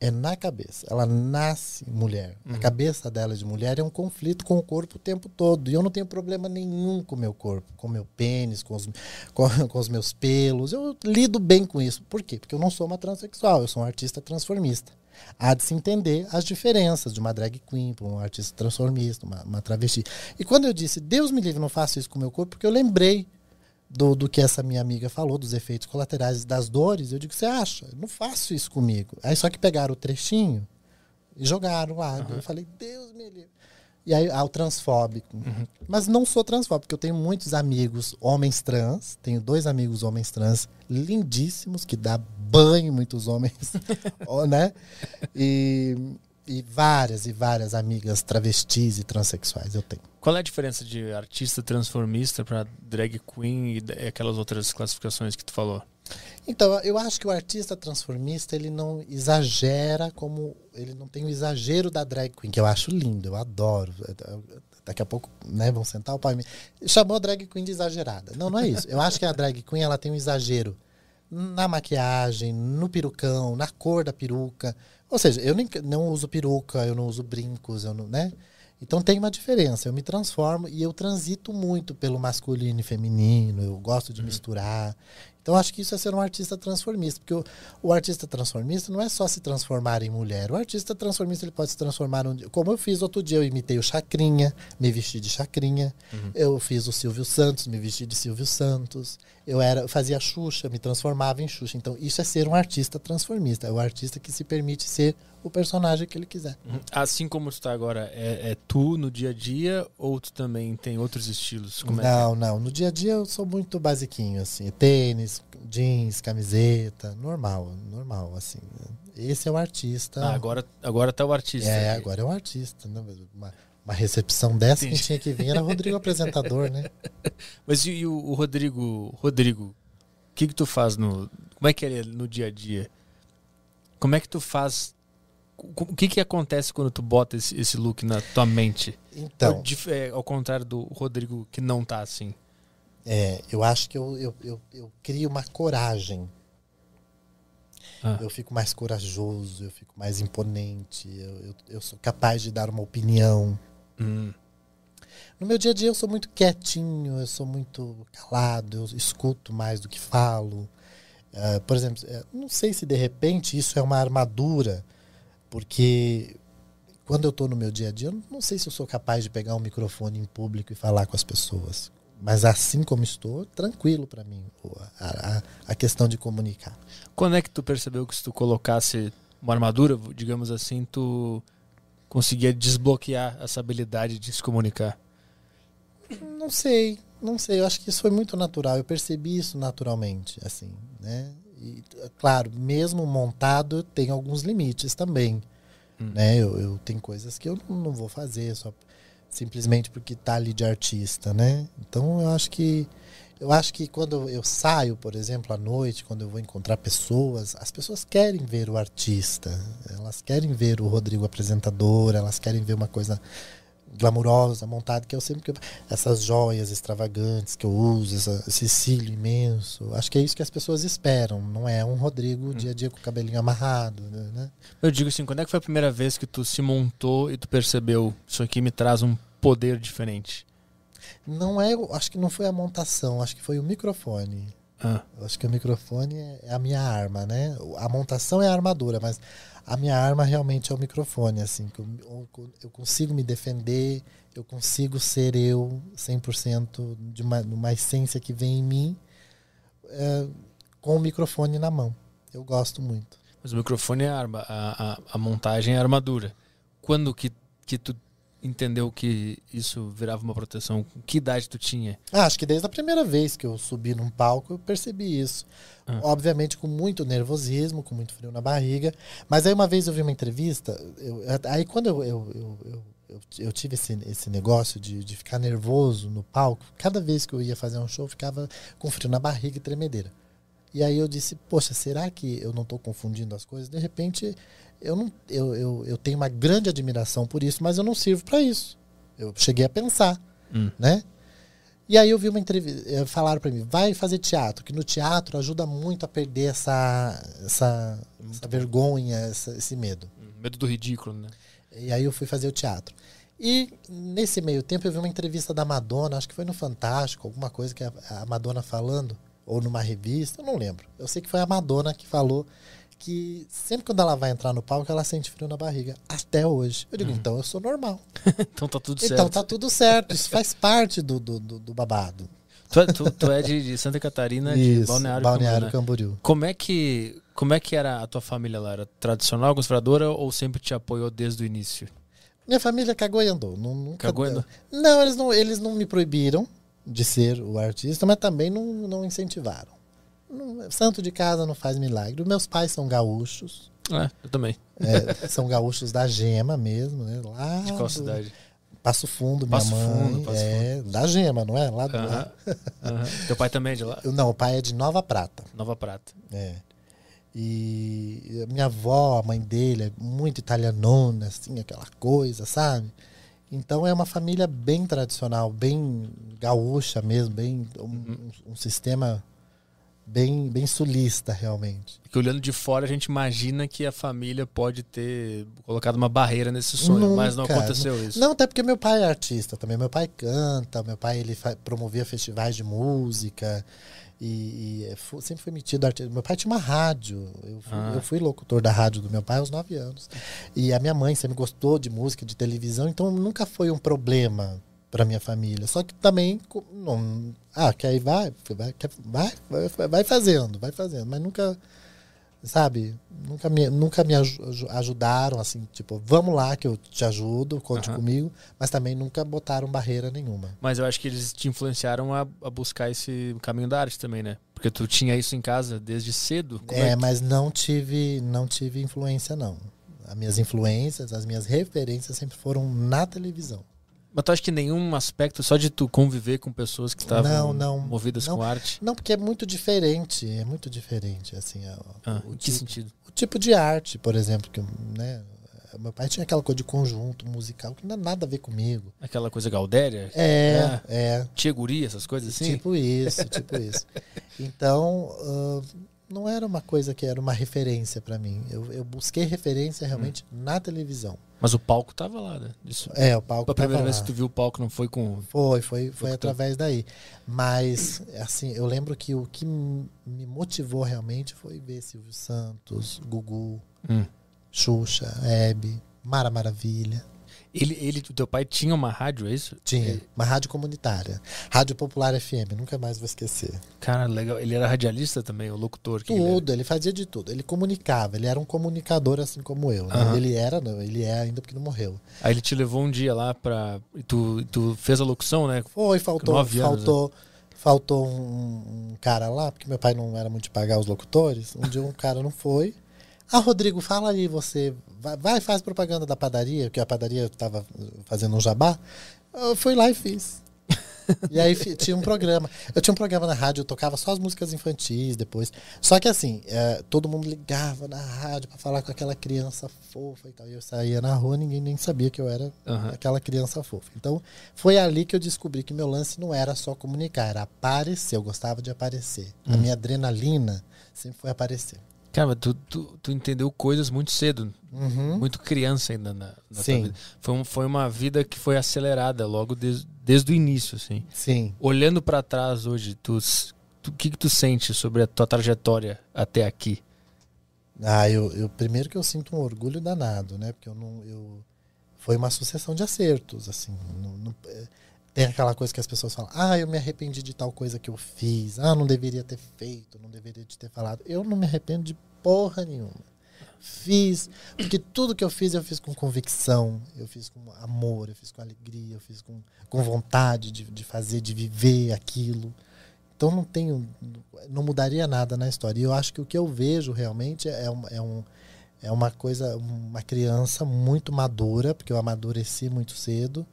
é na cabeça. Ela nasce mulher. Uhum. A cabeça dela de mulher é um conflito com o corpo o tempo todo. E eu não tenho problema nenhum com o meu corpo, com o meu pênis, com os, com, com, os meus pelos. Eu lido bem com isso. Por quê? Porque eu não sou uma transexual, eu sou um artista transformista. Há de se entender as diferenças de uma drag queen para um artista transformista, uma, uma travesti. E quando eu disse, Deus me livre, não faço isso com o meu corpo, porque eu lembrei do, do que essa minha amiga falou, dos efeitos colaterais das dores, eu digo, você acha? Eu não faço isso comigo. Aí só que pegaram o trechinho e jogaram lá. Uhum. Eu falei, Deus me livre. E aí, ao transfóbico. Uhum. Mas não sou transfóbico, porque eu tenho muitos amigos homens trans, tenho dois amigos homens trans lindíssimos, que dá banho muitos homens, né? E, e várias e várias amigas travestis e transexuais eu tenho. Qual é a diferença de artista transformista para drag queen e aquelas outras classificações que tu falou? Então, eu acho que o artista transformista, ele não exagera como... Ele não tem o exagero da drag queen, que eu acho lindo, eu adoro. Daqui a pouco, né, vão sentar o pai me... Chamou a drag queen de exagerada. Não, não é isso. Eu acho que a drag queen, ela tem um exagero na maquiagem, no perucão, na cor da peruca. Ou seja, eu nem, não uso peruca, eu não uso brincos, eu não, né? Então tem uma diferença. Eu me transformo e eu transito muito pelo masculino e feminino. Eu gosto de uhum. misturar. Então acho que isso é ser um artista transformista, porque o, o, artista transformista não é só se transformar em mulher. O artista transformista ele pode se transformar, um, como eu fiz outro dia, eu imitei o Chacrinha, me vesti de Chacrinha. Uhum. Eu fiz o Silvio Santos, me vesti de Silvio Santos. Eu era, fazia Xuxa, me transformava em Xuxa. Então isso é ser um artista transformista, é o artista que se permite ser o personagem que ele quiser. Uhum. Assim como tu está agora, é, é, tu no dia a dia ou tu também tem outros estilos? Como não, é? não. No dia a dia eu sou muito basiquinho, assim. Tênis, jeans, camiseta, normal, normal, assim. Esse é o artista. Ah, agora, agora tá o artista. É, agora é o artista. Né? Uma, uma recepção dessa Entendi. quem tinha que vir era o Rodrigo apresentador, né? Mas e, o, o, Rodrigo, Rodrigo, o que que tu faz no, como é que é no dia a dia? Como é que tu faz o que que acontece quando tu bota esse, esse look na tua mente? Então, é, ao contrário do Rodrigo que não tá assim. É, eu acho que eu, eu, eu, eu crio uma coragem. Ah. Eu fico mais corajoso, eu fico mais imponente, eu, eu, eu sou capaz de dar uma opinião. Hum. No meu dia a dia eu sou muito quietinho, eu sou muito calado, eu escuto mais do que falo. Uh, por exemplo, é, não sei se de repente isso é uma armadura porque quando eu estou no meu dia a dia, eu não sei se eu sou capaz de pegar um microfone em público e falar com as pessoas. Mas assim como estou, tranquilo para mim a, a, a, questão de comunicar. Quando é que tu percebeu que se tu colocasse uma armadura, digamos assim, tu conseguia desbloquear essa habilidade de se comunicar? Não sei, não sei. Eu acho que isso foi muito natural. Eu percebi isso naturalmente, assim, né? E, claro, mesmo montado, tem alguns limites também. Hum. Né? Eu, eu tenho coisas que eu não, não vou fazer só simplesmente porque tá ali de artista, né? Então eu acho que eu acho que quando eu saio, por exemplo, à noite, quando eu vou encontrar pessoas, as pessoas querem ver o artista, elas querem ver o Rodrigo apresentador, elas querem ver uma coisa glamurosa, montada, que eu sempre que essas joias extravagantes que eu uso, essa, esse cílio imenso. Acho que é isso que as pessoas esperam, não é um Rodrigo hum. dia a dia com o cabelinho amarrado, né? Eu digo assim, quando é que foi a primeira vez que tu se montou e tu percebeu isso aqui me traz um poder diferente? Não é, acho que não foi a montação, acho que foi o microfone. Ah. Eu acho que o microfone é a minha arma, né? A montação é a armadura, mas a minha arma realmente é o microfone, assim, que eu, eu consigo me defender, eu consigo ser eu 100% de uma, de uma essência que vem em mim é, com o microfone na mão. Eu gosto muito. Mas o microfone é arma, a, a, a montagem é armadura. Quando que, que tu entendeu que isso virava uma proteção? Que idade tu tinha? Ah, acho que desde a primeira vez que eu subi num palco eu percebi isso. Ah. Obviamente com muito nervosismo, com muito frio na barriga. Mas aí uma vez eu vi uma entrevista, eu, aí quando eu, eu, eu, eu, tive esse, esse negócio de, de ficar nervoso no palco, cada vez que eu ia fazer um show eu ficava com frio na barriga e tremedeira. E aí eu disse, poxa, será que eu não estou confundindo as coisas? De repente eu, não, eu, eu, eu tenho uma grande admiração por isso, mas eu não sirvo para isso. Eu cheguei a pensar, hum. né? E aí eu vi uma entrevista, eh, falaram para mim, vai fazer teatro, que no teatro ajuda muito a perder essa, essa, essa vergonha, essa, esse medo. Hum, medo do ridículo, né? E aí eu fui fazer o teatro. E nesse meio tempo eu vi uma entrevista da Madonna, acho que foi no Fantástico, alguma coisa que a, a Madonna falando, ou numa revista, eu não lembro. Eu sei que foi a Madonna que falou que sempre quando ela vai entrar no palco, ela sente frio na barriga. Até hoje. Eu digo, uhum. então eu sou normal. então tá tudo então certo. Então tá tudo certo. Isso faz parte do, do, do, do babado. Tu, é, tu, tu, é de, de, Santa Catarina, Isso, de Balneário, Balneário Camboriú. Né? Como é que como é que era a tua família lá? Era tradicional, conservadora ou sempre te apoiou desde o início? Minha família cagou e andou. Nunca... Cagou e andou? Não, eles não, eles não me proibiram de ser o artista, mas também não, não incentivaram. Santo de casa não faz milagre. Meus pais são gaúchos. É, eu também. É, são gaúchos da Gema mesmo, né? Lá de qual do... cidade? Passo Fundo, minha Passo mãe. Fundo, Passo é, Fundo. da Gema, não é? Lá do uh -huh. uh -huh. Teu pai também é de lá? Não, o pai é de Nova Prata. Nova Prata. É. E minha avó, a mãe dele, é muito italianona, assim, aquela coisa, sabe? Então é uma família bem tradicional, bem gaúcha mesmo, bem um, uhum. um, um sistema bem, bem sulista, realmente. Porque olhando de fora, a gente imagina que a família pode ter colocado uma barreira nesse sonho, Nunca, mas não aconteceu isso. Não, até porque meu pai é artista também. Meu pai canta, meu pai ele promovia festivais de música. E, e sempre foi metido artista. Meu pai tinha uma rádio. Eu fui, ah. eu fui, locutor da rádio do meu pai aos nove anos. E a minha mãe sempre gostou de música, de televisão, então nunca foi um problema para minha família. Só que também não, ah, que aí vai, vai, vai, vai, fazendo, vai fazendo, mas nunca sabe, nunca me, nunca me ajudaram assim, tipo, vamos lá que eu te ajudo, conte uhum. comigo, mas também nunca botaram barreira nenhuma. Mas eu acho que eles te influenciaram a, a buscar esse caminho da arte também, né? Porque tu tinha isso em casa desde cedo. É, é mas não tive, não tive influência não. As minhas influências, as minhas referências sempre foram na televisão. Mas tu acha que nenhum aspecto, só de tu conviver com pessoas que estavam movidas não, com arte? Não, porque é muito diferente, é muito diferente, assim. Ah, o, que tipo, sentido? O tipo de arte, por exemplo, que, né, meu pai tinha aquela coisa de conjunto musical que não tem nada a ver comigo. Aquela coisa gaudéria? É, é. é. Tia guria, essas coisas assim? Tipo isso, tipo isso. Então, uh, não era uma coisa que era uma referência para mim. Eu, eu, busquei referência realmente hum. na televisão. Mas o palco tava lá, né? Isso. É, o palco. A primeira vez que tu viu o palco não foi com. Foi, foi, foi através daí. Mas, assim, eu lembro que o que me motivou realmente foi ver Silvio Santos, Gugu, hum. Xuxa, Hebe, Mara Maravilha. Ele, ele, teu pai tinha uma rádio, é isso? Tinha, uma rádio comunitária. Rádio Popular FM, nunca mais vou esquecer. Cara, legal. Ele era radialista também, o locutor? Tudo, ele, ele, fazia de tudo. Ele comunicava, ele era um comunicador assim como eu. Né? Uhum. Ele era, não, ele é ainda porque não morreu. Aí ele te levou um dia lá pra. E tu, tu fez a locução, né? Foi, faltou. Anos, faltou. Né? Faltou um, um cara lá, porque meu pai não era muito de pagar os locutores. Um dia um cara não foi. Ah, Rodrigo, fala aí você. Vai, vai faz propaganda da padaria, que a padaria estava fazendo um jabá. Eu fui lá e fiz. e aí tinha um programa. Eu tinha um programa na rádio, eu tocava só as músicas infantis depois. Só que assim, é, todo mundo ligava na rádio para falar com aquela criança fofa e tal. E eu saía na rua, ninguém nem sabia que eu era uhum. aquela criança fofa. Então, foi ali que eu descobri que meu lance não era só comunicar, era aparecer. Eu gostava de aparecer. Uhum. A minha adrenalina sempre foi aparecer. Cara, tu, tu, tu entendeu coisas muito cedo, uhum. muito criança ainda na, na Sim. vida. Foi, um, foi uma vida que foi acelerada logo des, desde o início, assim. Sim. Olhando para trás hoje, tu tu, que, que tu sente sobre a tua trajetória até aqui? Ah, eu, eu primeiro que eu sinto um orgulho danado, né? Porque eu não. Eu, foi uma sucessão de acertos, assim. Não, não, é, tem aquela coisa que as pessoas falam, ah, eu me arrependi de tal coisa que eu fiz, ah, não deveria ter feito, não deveria ter falado. Eu não me arrependo de porra nenhuma. Fiz, porque tudo que eu fiz, eu fiz com convicção, eu fiz com amor, eu fiz com alegria, eu fiz com, com vontade de, de fazer, de viver aquilo. Então não tenho, não mudaria nada na história. E eu acho que o que eu vejo realmente é, um, é, um, é uma coisa, uma criança muito madura, porque eu amadureci muito cedo.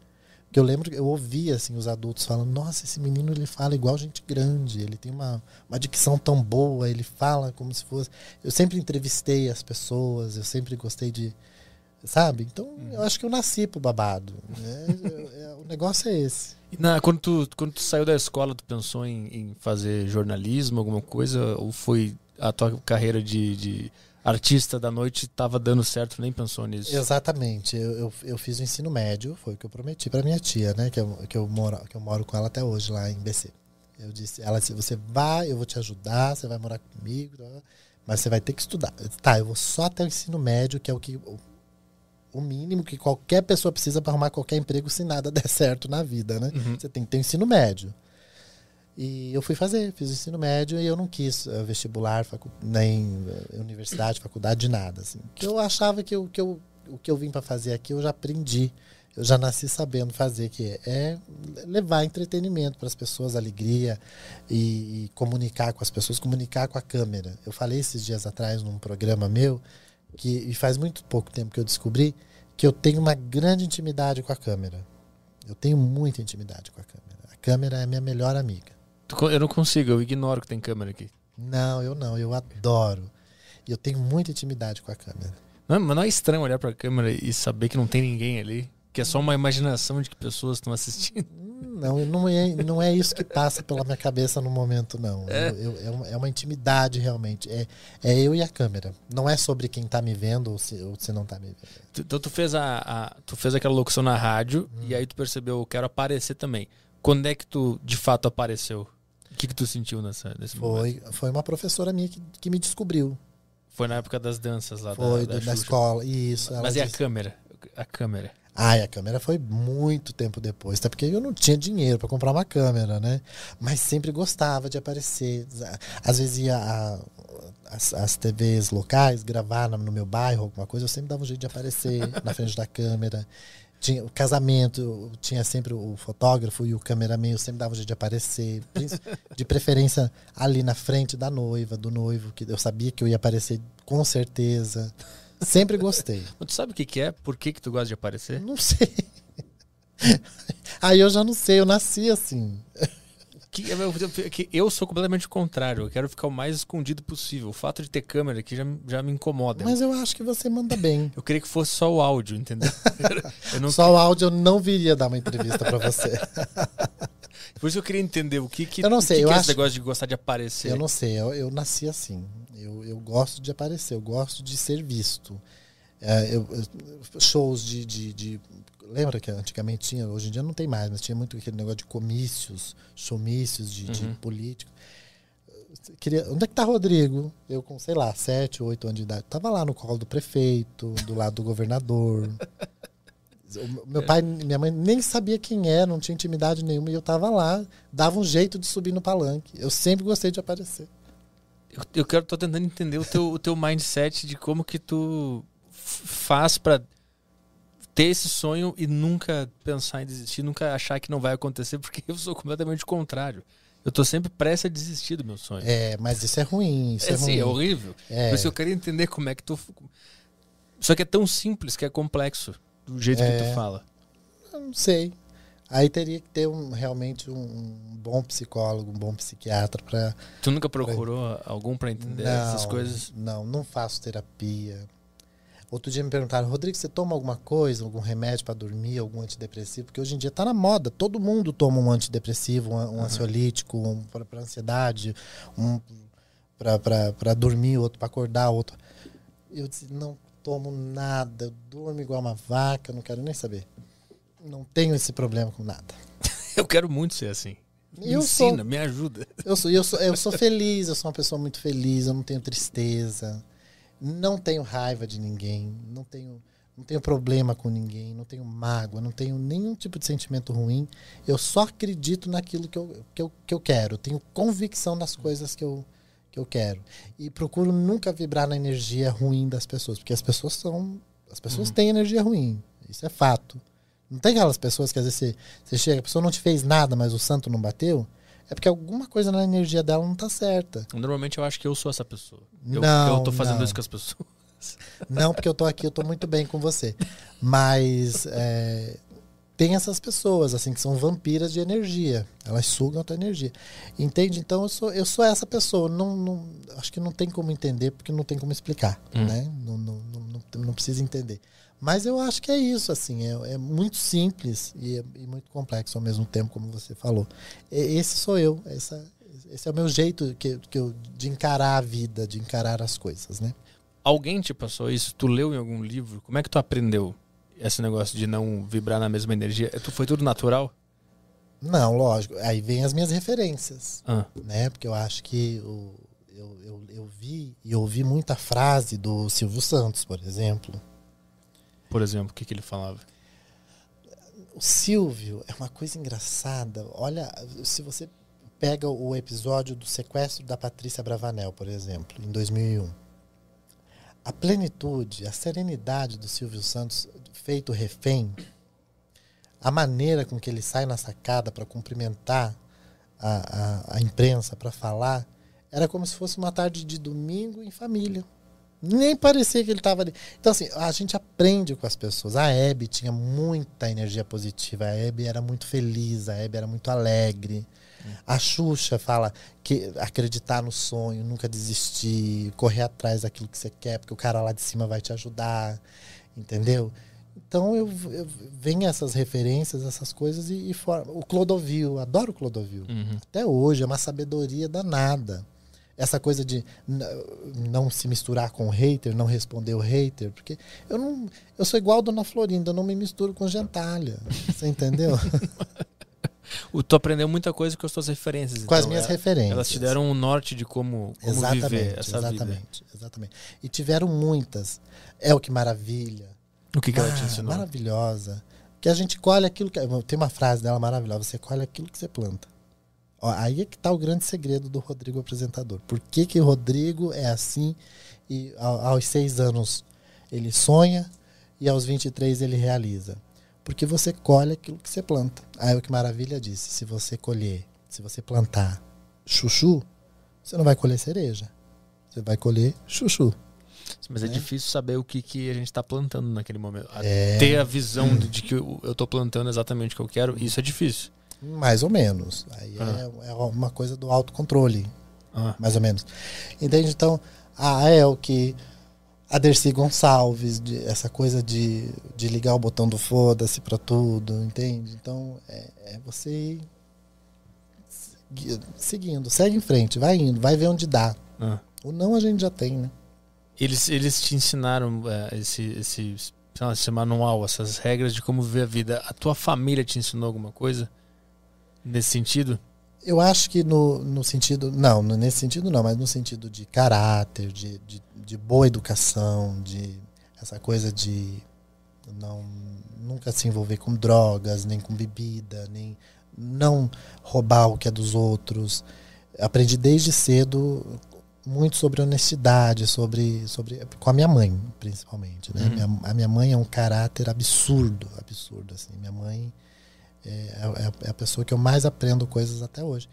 Que eu lembro, eu ouvia assim os adultos falando: "Nossa, esse menino ele fala igual gente grande, ele tem uma, uma dicção tão boa, ele fala como se fosse". Eu sempre entrevistei as pessoas, eu sempre gostei de, sabe? Então, uhum. eu acho que eu nasci pro babado. Né? é, o negócio é esse. Na, quando, tu, quando tu saiu da escola, tu pensou em, em, fazer jornalismo, alguma coisa? Ou foi a tua carreira de, de artista da noite estava dando certo, nem pensou nisso? Exatamente. Eu, eu, eu, fiz o ensino médio, foi o que eu prometi para minha tia, né? Que eu, que, eu moro, que eu moro com ela até hoje, lá em BC. Eu disse, ela disse, você vai, eu vou te ajudar, você vai morar comigo, mas você vai ter que estudar. Tá, eu vou só até o ensino médio, que é o que o mínimo que qualquer pessoa precisa para arrumar qualquer emprego se nada der certo na vida, né? Uhum. Você tem que ter ensino médio. E eu fui fazer, fiz o ensino médio e eu não quis uh, vestibular, facu nem uh, universidade, faculdade, nada. Assim. Eu achava que, eu, que eu, o que eu vim para fazer aqui eu já aprendi. Eu já nasci sabendo fazer, que é levar entretenimento para as pessoas, alegria e, e comunicar com as pessoas, comunicar com a câmera. Eu falei esses dias atrás num programa meu que e faz muito pouco tempo que eu descobri que eu tenho uma grande intimidade com a câmera. Eu tenho muita intimidade com a câmera. A câmera é minha melhor amiga. Eu não consigo, eu ignoro que tem câmera aqui. Não, eu não, eu adoro. E eu tenho muita intimidade com a câmera. Não, mas não é estranho olhar para a câmera e saber que não tem ninguém ali? Que é só uma imaginação de que pessoas estão assistindo? Não, não é, não é isso que passa pela minha cabeça no momento, não. É, eu, eu, é uma intimidade, realmente. É, é eu e a câmera. Não é sobre quem está me vendo ou se, ou se não está me vendo. Então tu fez, a, a, tu fez aquela locução na rádio hum. e aí tu percebeu, eu quero aparecer também. Quando é que tu, de fato, apareceu? O que, que tu sentiu nessa, nesse foi, momento? Foi uma professora minha que, que me descobriu. Foi na época das danças lá foi, da, da, da escola, isso. Mas e disse... a câmera? A câmera? Ai, a câmera foi muito tempo depois, até porque eu não tinha dinheiro para comprar uma câmera, né? Mas sempre gostava de aparecer. Às vezes ia a, as, as TVs locais gravar no meu bairro, alguma coisa, eu sempre dava um jeito de aparecer na frente da câmera. Tinha o casamento, tinha sempre o fotógrafo e o cameraman, eu sempre dava um jeito de aparecer. De preferência ali na frente da noiva, do noivo, que eu sabia que eu ia aparecer com certeza. Sempre gostei. Mas tu sabe o que, que é? Por que, que tu gosta de aparecer? Não sei. Aí eu já não sei, eu nasci assim. Que, eu, eu sou completamente o contrário. Eu quero ficar o mais escondido possível. O fato de ter câmera aqui já, já me incomoda. Mas eu acho que você manda bem. Eu queria que fosse só o áudio, entendeu? Só o áudio eu não viria dar uma entrevista para você. Por isso eu queria entender o que, que, eu não sei, que, eu que acho... é esse negócio de gostar de aparecer. Eu não sei, eu, eu nasci assim. Eu, eu gosto de aparecer, eu gosto de ser visto. É, eu, shows de, de, de, Lembra que antigamente tinha, hoje em dia não tem mais, mas tinha muito aquele negócio de comícios, showmícios de, uhum. de político. Queria, onde é que tá Rodrigo? Eu com, sei lá, sete, oito anos de idade. Tava lá no colo do prefeito, do lado do governador. O meu pai, minha mãe nem sabia quem era, não tinha intimidade nenhuma, e eu tava lá, dava um jeito de subir no palanque. Eu sempre gostei de aparecer. Eu, eu quero, tô tentando entender o teu, o teu mindset de como que tu faz para ter esse sonho e nunca pensar em desistir, nunca achar que não vai acontecer, porque eu sou completamente o contrário. Eu tô sempre prestes a desistir do meu sonho. É, mas isso é ruim. Isso é, é ruim. sim, é horrível. É. Por isso eu queria entender como é que tu. Só que é tão simples que é complexo, do jeito é. que tu é. fala. Eu não sei. Aí teria que ter um, realmente um, bom psicólogo, um bom psiquiatra para. Tu nunca procurou pra... algum para entender não, essas coisas? Não, não faço terapia. Outro dia me perguntaram, Rodrigo, você toma alguma coisa, algum remédio para dormir, algum antidepressivo? Porque hoje em dia está na moda, todo mundo toma um antidepressivo, um, um uhum. ansiolítico, um para ansiedade, um para dormir, outro para acordar, outro. Eu disse, não tomo nada, eu durmo igual uma vaca, não quero nem saber. Não tenho esse problema com nada. eu quero muito ser assim. Me Eu ensina, sou, me ajuda. eu, sou, eu, sou, eu sou feliz, eu sou uma pessoa muito feliz, eu não tenho tristeza, não tenho raiva de ninguém, não tenho, não tenho problema com ninguém, não tenho mágoa, não tenho nenhum tipo de sentimento ruim. Eu só acredito naquilo que eu, que eu, que eu quero, tenho convicção nas coisas que eu, que eu quero. E procuro nunca vibrar na energia ruim das pessoas, porque as pessoas são. As pessoas têm energia ruim, isso é fato. Não tem aquelas pessoas que às vezes você, você chega, a pessoa não te fez nada, mas o santo não bateu? É porque alguma coisa na energia dela não tá certa. Normalmente eu acho que eu sou essa pessoa. Eu, Não, eu tô fazendo não. isso com as pessoas. Não porque eu tô aqui, eu tô muito bem com você. Mas é, tem essas pessoas, assim, que são vampiras de energia. Elas sugam a tua energia. Entende? Então eu sou, eu sou essa pessoa. Não, não- acho que não tem como entender, porque não tem como explicar. Hum. Né? Não, não, não, não, não precisa entender. Mas eu acho que é isso, assim, é, é muito simples e, é- e muito complexo ao mesmo tempo, como você falou. E- Esse sou eu, essa, esse é o meu jeito que, que eu, de encarar a vida, de encarar as coisas, né? Alguém te passou isso? Tu leu em algum livro? Como é que tu aprendeu esse negócio de não vibrar na mesma energia? Tu- Foi tudo natural? Não, lógico. Aí vem as minhas referências, Ah, né? Porque eu acho que o, eu, eu, eu vi e ouvi muita frase do Silvio Santos, por exemplo. Por exemplo, o que, que ele falava? O Silvio é uma coisa engraçada. Olha, se você pega o episódio do sequestro da Patrícia Bravanel, por exemplo, em 2001. A plenitude, a serenidade do Silvio Santos feito refém, a maneira com que ele sai na sacada para cumprimentar a, a, a imprensa, para falar, era como se fosse uma tarde de domingo em família. Nem parecia que ele estava ali. Então, assim, a gente aprende com as pessoas. A Hebe tinha muita energia positiva. A Hebe era muito feliz, a Hebe era muito alegre. A Xuxa fala que acreditar no sonho, nunca desistir, correr atrás daquilo que você quer, porque o cara lá de cima vai te ajudar. Entendeu? Então eu, eu venho essas referências, essas coisas e, e forma. O Clodovil, adoro o Clodovil Uhum. até hoje é uma sabedoria danada. Essa coisa de não se misturar com o hater, não responder o hater, porque eu não, eu sou igual a Dona Florinda, eu não me misturo com gentalha. Você entendeu? O- Tu aprendeu muita coisa com as tuas referências. com as então, minhas é- referências. Elas te deram um norte de como, como exatamente, viver essa vida. exatamente, exatamente. E tiveram muitas. É o que maravilha. O que, que ela te Ah, ensinou? Maravilhosa. Que a gente colhe aquilo que. Tem uma frase dela maravilhosa: você colhe aquilo que você planta. Ó, aí é que tá o grande segredo do Rodrigo apresentador. Por que, que o Rodrigo é assim e ao- aos seis anos ele sonha e aos 23 ele realiza? Porque você colhe aquilo que você planta. Aí o que maravilha disse: se você colher, se você plantar chuchu, você não vai colher cereja. Você vai colher chuchu. Mas é né? difícil saber o que, que a gente está plantando naquele momento. É. Ter a visão de, de que eu, tô plantando exatamente o que eu quero, isso é difícil. Mais ou menos. Aí Ah. é, é uma coisa do autocontrole, Ah, mais ou menos. Entende? Então, a Elke, a Dercy Gonçalves, de- essa coisa de, de ligar o botão do foda-se pra tudo, entende? Então, é, é você seguindo, segue em frente, vai indo, vai ver onde dá. ah. O não a gente já tem, né? Eles, eles te ensinaram é, esse, esse, lá, esse manual, essas regras de como viver a vida. A tua família te ensinou alguma coisa nesse sentido? Eu acho que no, no sentido. Não, nesse sentido não, mas no sentido de caráter, de, de, de boa educação, de essa coisa de não nunca se envolver com drogas, nem com bebida, nem não roubar o que é dos outros. Aprendi desde cedo muito sobre honestidade, sobre, sobre com a minha mãe, principalmente. Né? Uhum. Minha- a minha mãe é um caráter absurdo, absurdo. Assim. Minha mãe é, é- é a pessoa que eu mais aprendo coisas até hoje.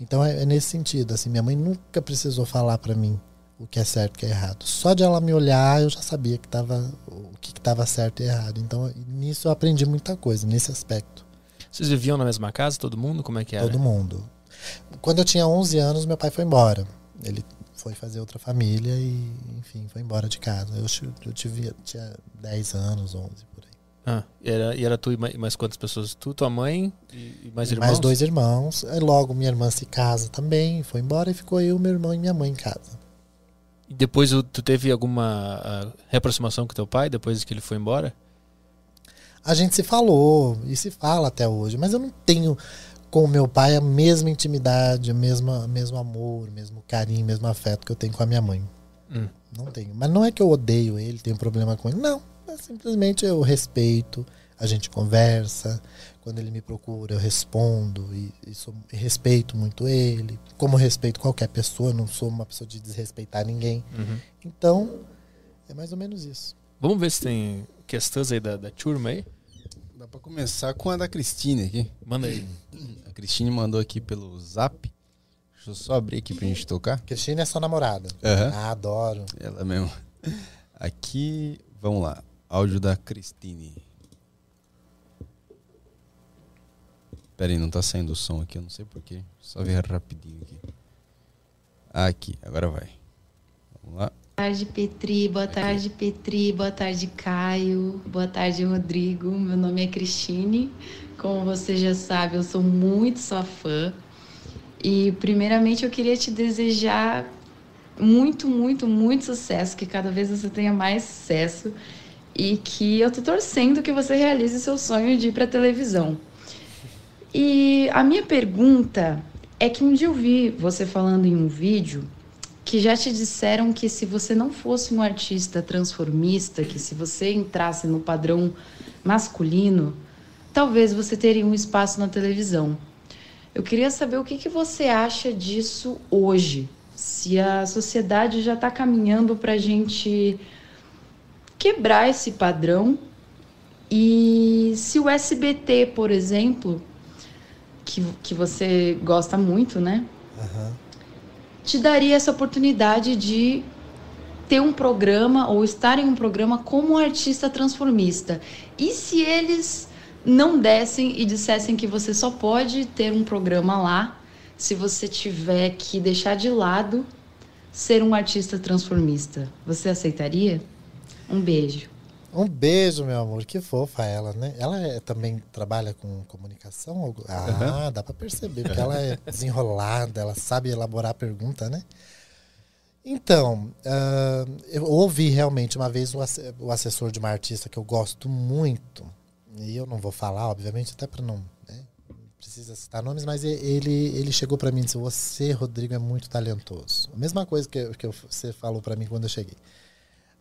Então é, é nesse sentido. Assim, minha mãe nunca precisou falar para mim o que é certo e o que é errado. Só de ela me olhar eu já sabia que tava, o que estava certo e errado. Então nisso eu aprendi muita coisa nesse aspecto. Vocês viviam na mesma casa, todo mundo? Como é que era? Todo mundo. Quando eu tinha 11 anos, meu pai foi embora. Ele foi fazer outra família e, enfim, foi embora de casa. Eu, eu tive, tinha 10 anos, 11 por aí. Ah, e era, e era tu e mais, mais quantas pessoas? Tu, tua mãe e, e mais E irmãos? mais dois irmãos. Aí logo minha irmã se casa também, foi embora e ficou eu, meu irmão e minha mãe em casa. E depois o- tu teve alguma ah, reaproximação com teu pai depois que ele foi embora? A gente se falou e se fala até hoje, mas eu não tenho com o meu pai a mesma intimidade, a mesma, mesmo amor, mesmo carinho, mesmo afeto que eu tenho com a minha mãe. Hum. Não tenho. Mas não é que eu odeio ele, tenho problema com ele. Não. Simplesmente eu respeito, a gente conversa. Quando ele me procura, eu respondo e, e, sou, e respeito muito ele. Como respeito qualquer pessoa, não sou uma pessoa de desrespeitar ninguém. Uhum. Então, é mais ou menos isso. Vamos ver se tem questões aí da, da turma aí. Dá pra começar com a da Cristine aqui. Manda aí. A Cristine mandou aqui pelo zap. Deixa eu só abrir aqui pra gente tocar. Cristina é sua namorada. Aham. Ah, adoro. Ela mesmo. Aqui, vamos lá. Áudio da Cristine. Pera aí, não tá saindo o som aqui, eu não sei porquê. Só ver rapidinho aqui. Aqui, agora vai. Vamos lá. Boa tarde, Petri. Boa tarde, Petri. Boa tarde, Caio. Boa tarde, Rodrigo. Meu nome é Cristine. Como você já sabe, eu sou muito sua fã. E, primeiramente, eu queria te desejar muito, muito, muito sucesso. Que cada vez você tenha mais sucesso. E que eu tô torcendo que você realize seu sonho de ir pra televisão. E a minha pergunta é que um dia eu vi você falando em um vídeo que já te disseram que se você não fosse um artista transformista, que se você entrasse no padrão masculino, talvez você teria um espaço na televisão. Eu queria saber o que, que você acha disso hoje. Se a sociedade já está caminhando para a gente quebrar esse padrão e se o SBT, por exemplo, que, que você gosta muito, né? Aham. te daria essa oportunidade de ter um programa ou estar em um programa como um artista transformista. E se eles não dessem e dissessem que você só pode ter um programa lá se você tiver que deixar de lado ser um artista transformista? Você aceitaria? Um beijo. Um beijo, meu amor. Que fofa ela, né? Ela é- também trabalha com comunicação? Ah, dá pra perceber, porque ela é desenrolada, ela sabe elaborar a pergunta, né? Então, ah, eu ouvi realmente uma vez o asse- o assessor de uma artista que eu gosto muito, e eu não vou falar, obviamente, até para não. Né? Precisa citar nomes, mas ele, ele chegou para mim e disse: Você, Rodrigo, é muito talentoso. A mesma coisa que, que você falou para mim quando eu cheguei.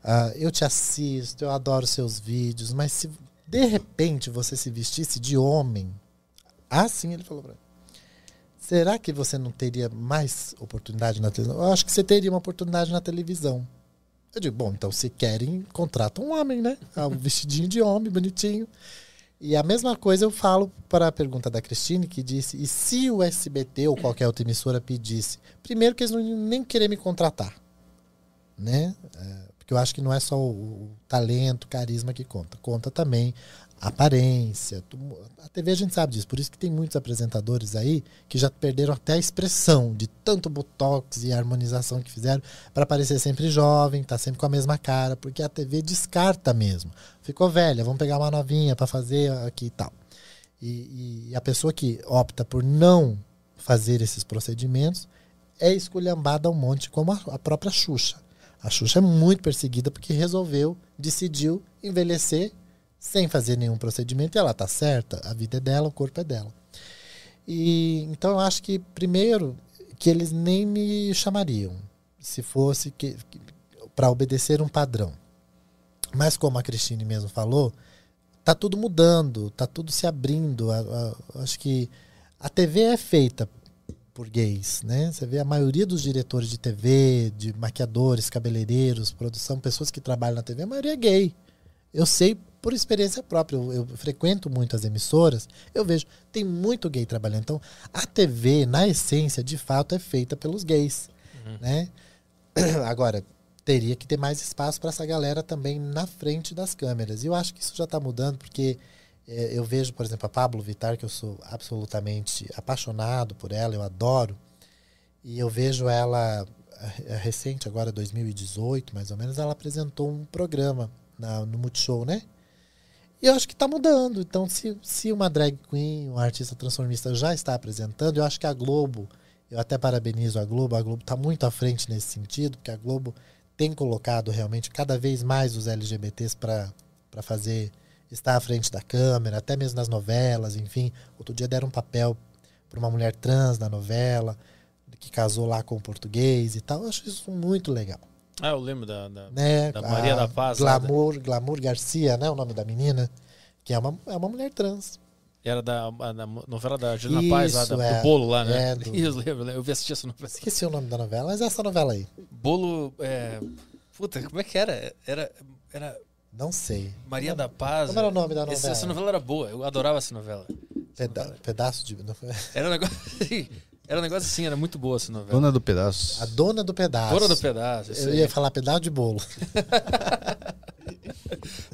Ah, eu te assisto, eu adoro seus vídeos, mas se de repente você se vestisse de homem, assim ele falou pra mim. Será que você não teria mais oportunidade na televisão? Eu acho que você teria uma oportunidade na televisão. Eu digo, bom, então se querem, contratam um homem, né? Ah, Um vestidinho de homem, bonitinho. E a mesma coisa eu falo para a pergunta da Cristine, que disse: e se o SBT ou qualquer outra emissora pedisse? Primeiro, que eles não nem querer me contratar. Né? Porque eu acho que não é só o, talento, o carisma que conta. Conta também a aparência. A TV a gente sabe disso. Por isso que tem muitos apresentadores aí que já perderam até a expressão de tanto botox e harmonização que fizeram para parecer sempre jovem, tá sempre com a mesma cara, porque a TV descarta mesmo. Ficou velha, vamos pegar uma novinha para fazer aqui e tal. E, e a pessoa que opta por não fazer esses procedimentos é esculhambada um monte, como a própria Xuxa. A Xuxa é muito perseguida porque resolveu, decidiu envelhecer sem fazer nenhum procedimento e ela tá certa, a vida é dela, o corpo é dela. E então eu acho que primeiro que eles nem me chamariam se fosse que, para obedecer um padrão. Mas como a Cristine mesmo falou, tá tudo mudando, tá tudo se abrindo. A- a- acho que a TV é feita por gays, né? Você vê a maioria dos diretores de TV, de maquiadores, cabeleireiros, produção, pessoas que trabalham na TV, a maioria é gay. Eu sei por experiência própria, eu, eu frequento muito as emissoras, eu vejo, tem muito gay trabalhando. Então, a TV, na essência, de fato, é feita pelos gays, né? Agora, teria que ter mais espaço para essa galera também na frente das câmeras. E eu acho que isso já está mudando, porque eu vejo, por exemplo, a Pablo Vittar, que eu sou absolutamente apaixonado por ela, eu adoro. E eu vejo ela, eh, recente, agora 2018, mais ou menos, ela apresentou um programa na- no Multishow, né? E eu acho que está mudando. Então, se, se uma drag queen, um artista transformista já está apresentando, eu acho que a Globo, eu até parabenizo a Globo, a Globo está muito à frente nesse sentido, porque a Globo tem colocado realmente cada vez mais os LGBTs para fazer, estar à frente da câmera, até mesmo nas novelas, enfim. Outro dia deram um papel pra uma mulher trans na novela, que casou lá com o português e tal. Eu acho isso muito legal. Ah, eu lembro da. da... Né? Da Maria A da Paz, lá Glamour, Glamour Garcia, né? O nome da menina. Que é uma, é uma mulher trans. Era da, da novela da Juliana Paz, lá, da- é. do bolo lá, né? É, do- Isso, lembro, lembro. Eu vi assistir essa novela. Esqueci o nome da novela, mas é essa novela aí. Bolo. É... Puta, como é que era? Era. Era Não sei. Maria da Paz. Como era o nome da Esse- novela? essa novela era boa, eu adorava essa novela. Peda- pedaço de. Era um negócio. era um negócio assim, era muito boa essa novela. Dona do pedaço. A dona do pedaço. Dona do pedaço. Eu aí. ia falar pedaço de bolo.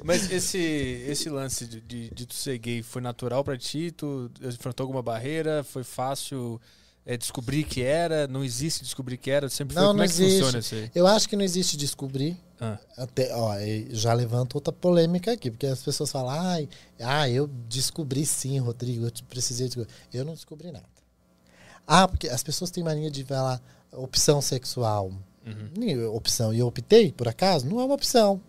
Mas esse, esse lance de, de, de tu ser gay foi natural pra ti? Tu enfrentou alguma barreira? Foi fácil é, descobrir que era? Não existe descobrir que era? Sempre foi. Não, Como não é que existe. funciona isso aí? Eu acho que não existe descobrir. Ah, Até, ó, já levanto outra polêmica aqui, porque as pessoas falam, ai, ah, eu descobri sim, Rodrigo, eu precisei descobrir. Eu não descobri nada. Ah, porque as pessoas têm mania de falar opção sexual. uhum. Opção. E eu optei, por acaso? Não é uma opção.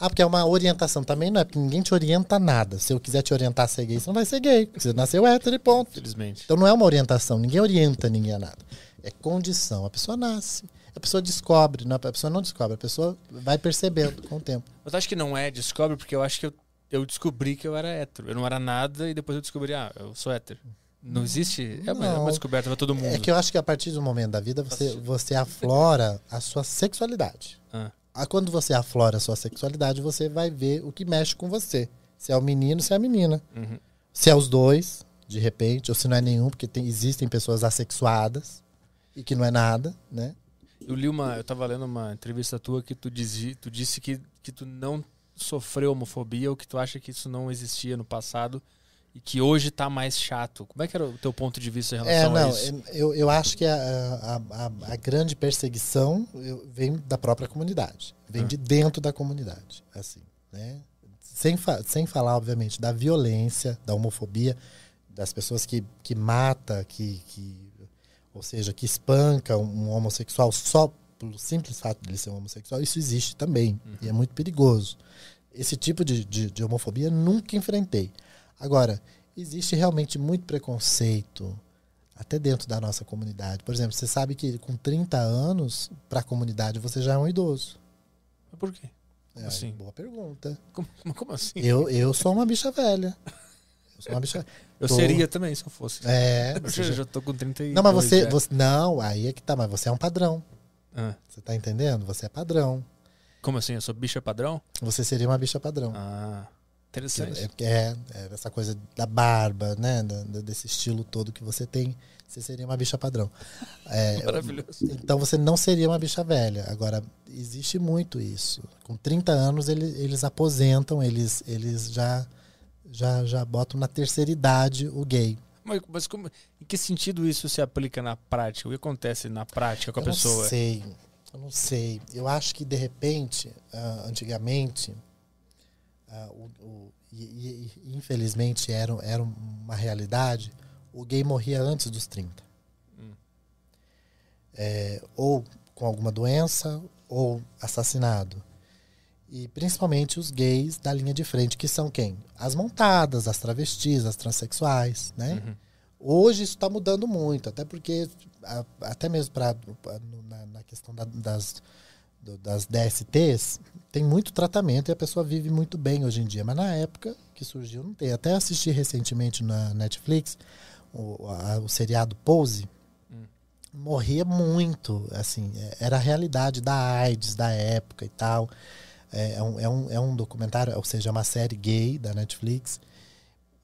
Ah, porque é uma orientação. Também não é, porque ninguém te orienta a nada. Se eu quiser te orientar a ser gay, você não vai ser gay. Porque você nasceu hétero e ponto. Infelizmente. Então não é uma orientação, ninguém orienta ninguém a nada. É condição. A pessoa nasce, a pessoa descobre, não, a pessoa não descobre, a pessoa vai percebendo com o tempo. Mas acho que não é descobre, porque eu acho que eu, eu descobri que eu era hétero. Eu não era nada e depois eu descobri, ah, eu sou hétero. Não existe. É uma, é uma Não. descoberta pra todo mundo. É que eu acho que a partir do momento da vida você, você aflora a sua sexualidade. Ah. Ah, Quando você aflora a sua sexualidade, você vai ver o que mexe com você. Se é o menino, se é a menina. Uhum. Se é os dois, de repente, ou se não é nenhum, porque tem- existem pessoas assexuadas e que não é nada, né? Eu li uma. Eu tava lendo uma entrevista tua que tu, dizi, tu disse que, que tu não sofreu homofobia ou que tu acha que isso não existia no passado e que hoje tá mais chato. Como é que era o teu ponto de vista em É, relação a não, isso? eu, eu acho que a, a, a, a grande perseguição vem da própria comunidade, vem de dentro da comunidade, assim, né? Sem, fa sem falar, obviamente, da violência, da homofobia, das pessoas que, que mata, que, que, ou seja, que espanca um homossexual só pelo simples fato de ele ser um homossexual, isso existe também, e é muito perigoso. Esse tipo de, de, de homofobia nunca enfrentei. Agora, existe realmente muito preconceito, até dentro da nossa comunidade. Por exemplo, você sabe que com 30 anos, para a comunidade, você já é um idoso. Por quê? É, Assim. Boa pergunta. Como, como assim? Eu, eu sou uma bicha velha. Eu sou uma bicha Eu tô- seria também se eu fosse. É. Eu você já, já- já tô com 30 Não, mas você, você. Não, aí é que tá, mas você é um padrão. Ah, Você tá entendendo? Você é padrão. como assim? Eu sou bicha padrão? Você seria uma bicha padrão. Ah, interessante. É, é, é essa coisa da barba, né? da- da- desse estilo todo que você tem. Você seria uma bicha padrão. É, Maravilhoso. Então você não seria uma bicha velha. Agora, existe muito isso. Com 30 anos ele- eles aposentam, eles, eles já, já, já botam na terceira idade o gay. Mas, mas como, em que sentido isso se aplica na prática? O que acontece na prática com a eu pessoa? não sei. Eu não sei. Eu acho que de repente, ah, antigamente, ah, o- o- e- e infelizmente era, era uma realidade, o gay morria antes dos 30. Hum. É, ou com alguma doença, ou assassinado. E principalmente os gays da linha de frente, que são quem? As montadas, as travestis, as transexuais, né? Uhum. Hoje isso está mudando muito, até porque, até mesmo pra, na, na questão da- das, do- das DSTs, tem muito tratamento e a pessoa vive muito bem hoje em dia. Mas na época que surgiu, não tem. Até assisti recentemente na Netflix o, a- o seriado Pose. Hum. Morria muito, assim, é- era a realidade da AIDS da época e tal. É, é um, é, um, é um documentário, ou seja, é uma série gay da Netflix.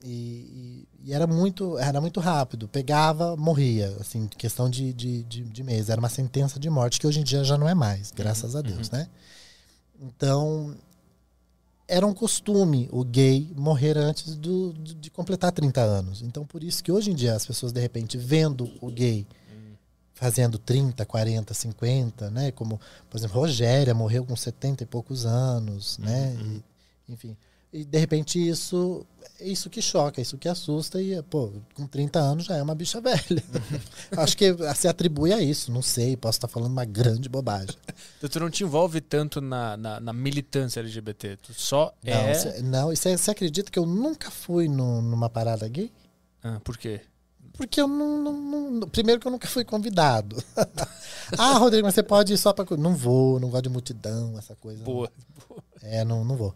E, e- e era muito era muito rápido. Pegava, morria, assim, questão de, de, de, de mês. Era uma sentença de morte, que hoje em dia já não é mais, graças a Deus, né? Então, era um costume o gay morrer antes do, de, de completar 30 anos. Então, por isso que hoje em dia as pessoas, de repente, vendo o gay fazendo 30, 40, 50, né? Como, por exemplo, Rogéria morreu com 70 e poucos anos, né? E, enfim. E de repente isso isso que choca, isso que assusta e, pô, com 30 anos já é uma bicha velha. Acho que se atribui a isso, não sei, posso estar falando uma grande bobagem. Então, tu não te envolve tanto na, na, na militância LGBT. Tu só Não, é. cê- não, e você acredita que eu nunca fui no- numa parada gay? Ah, por quê? Porque eu não, não- não- Primeiro que eu nunca fui convidado. ah, Rodrigo, mas você pode ir só pra. co-" Não vou, não gosto de multidão, essa coisa. não. Boa. É, não, não vou.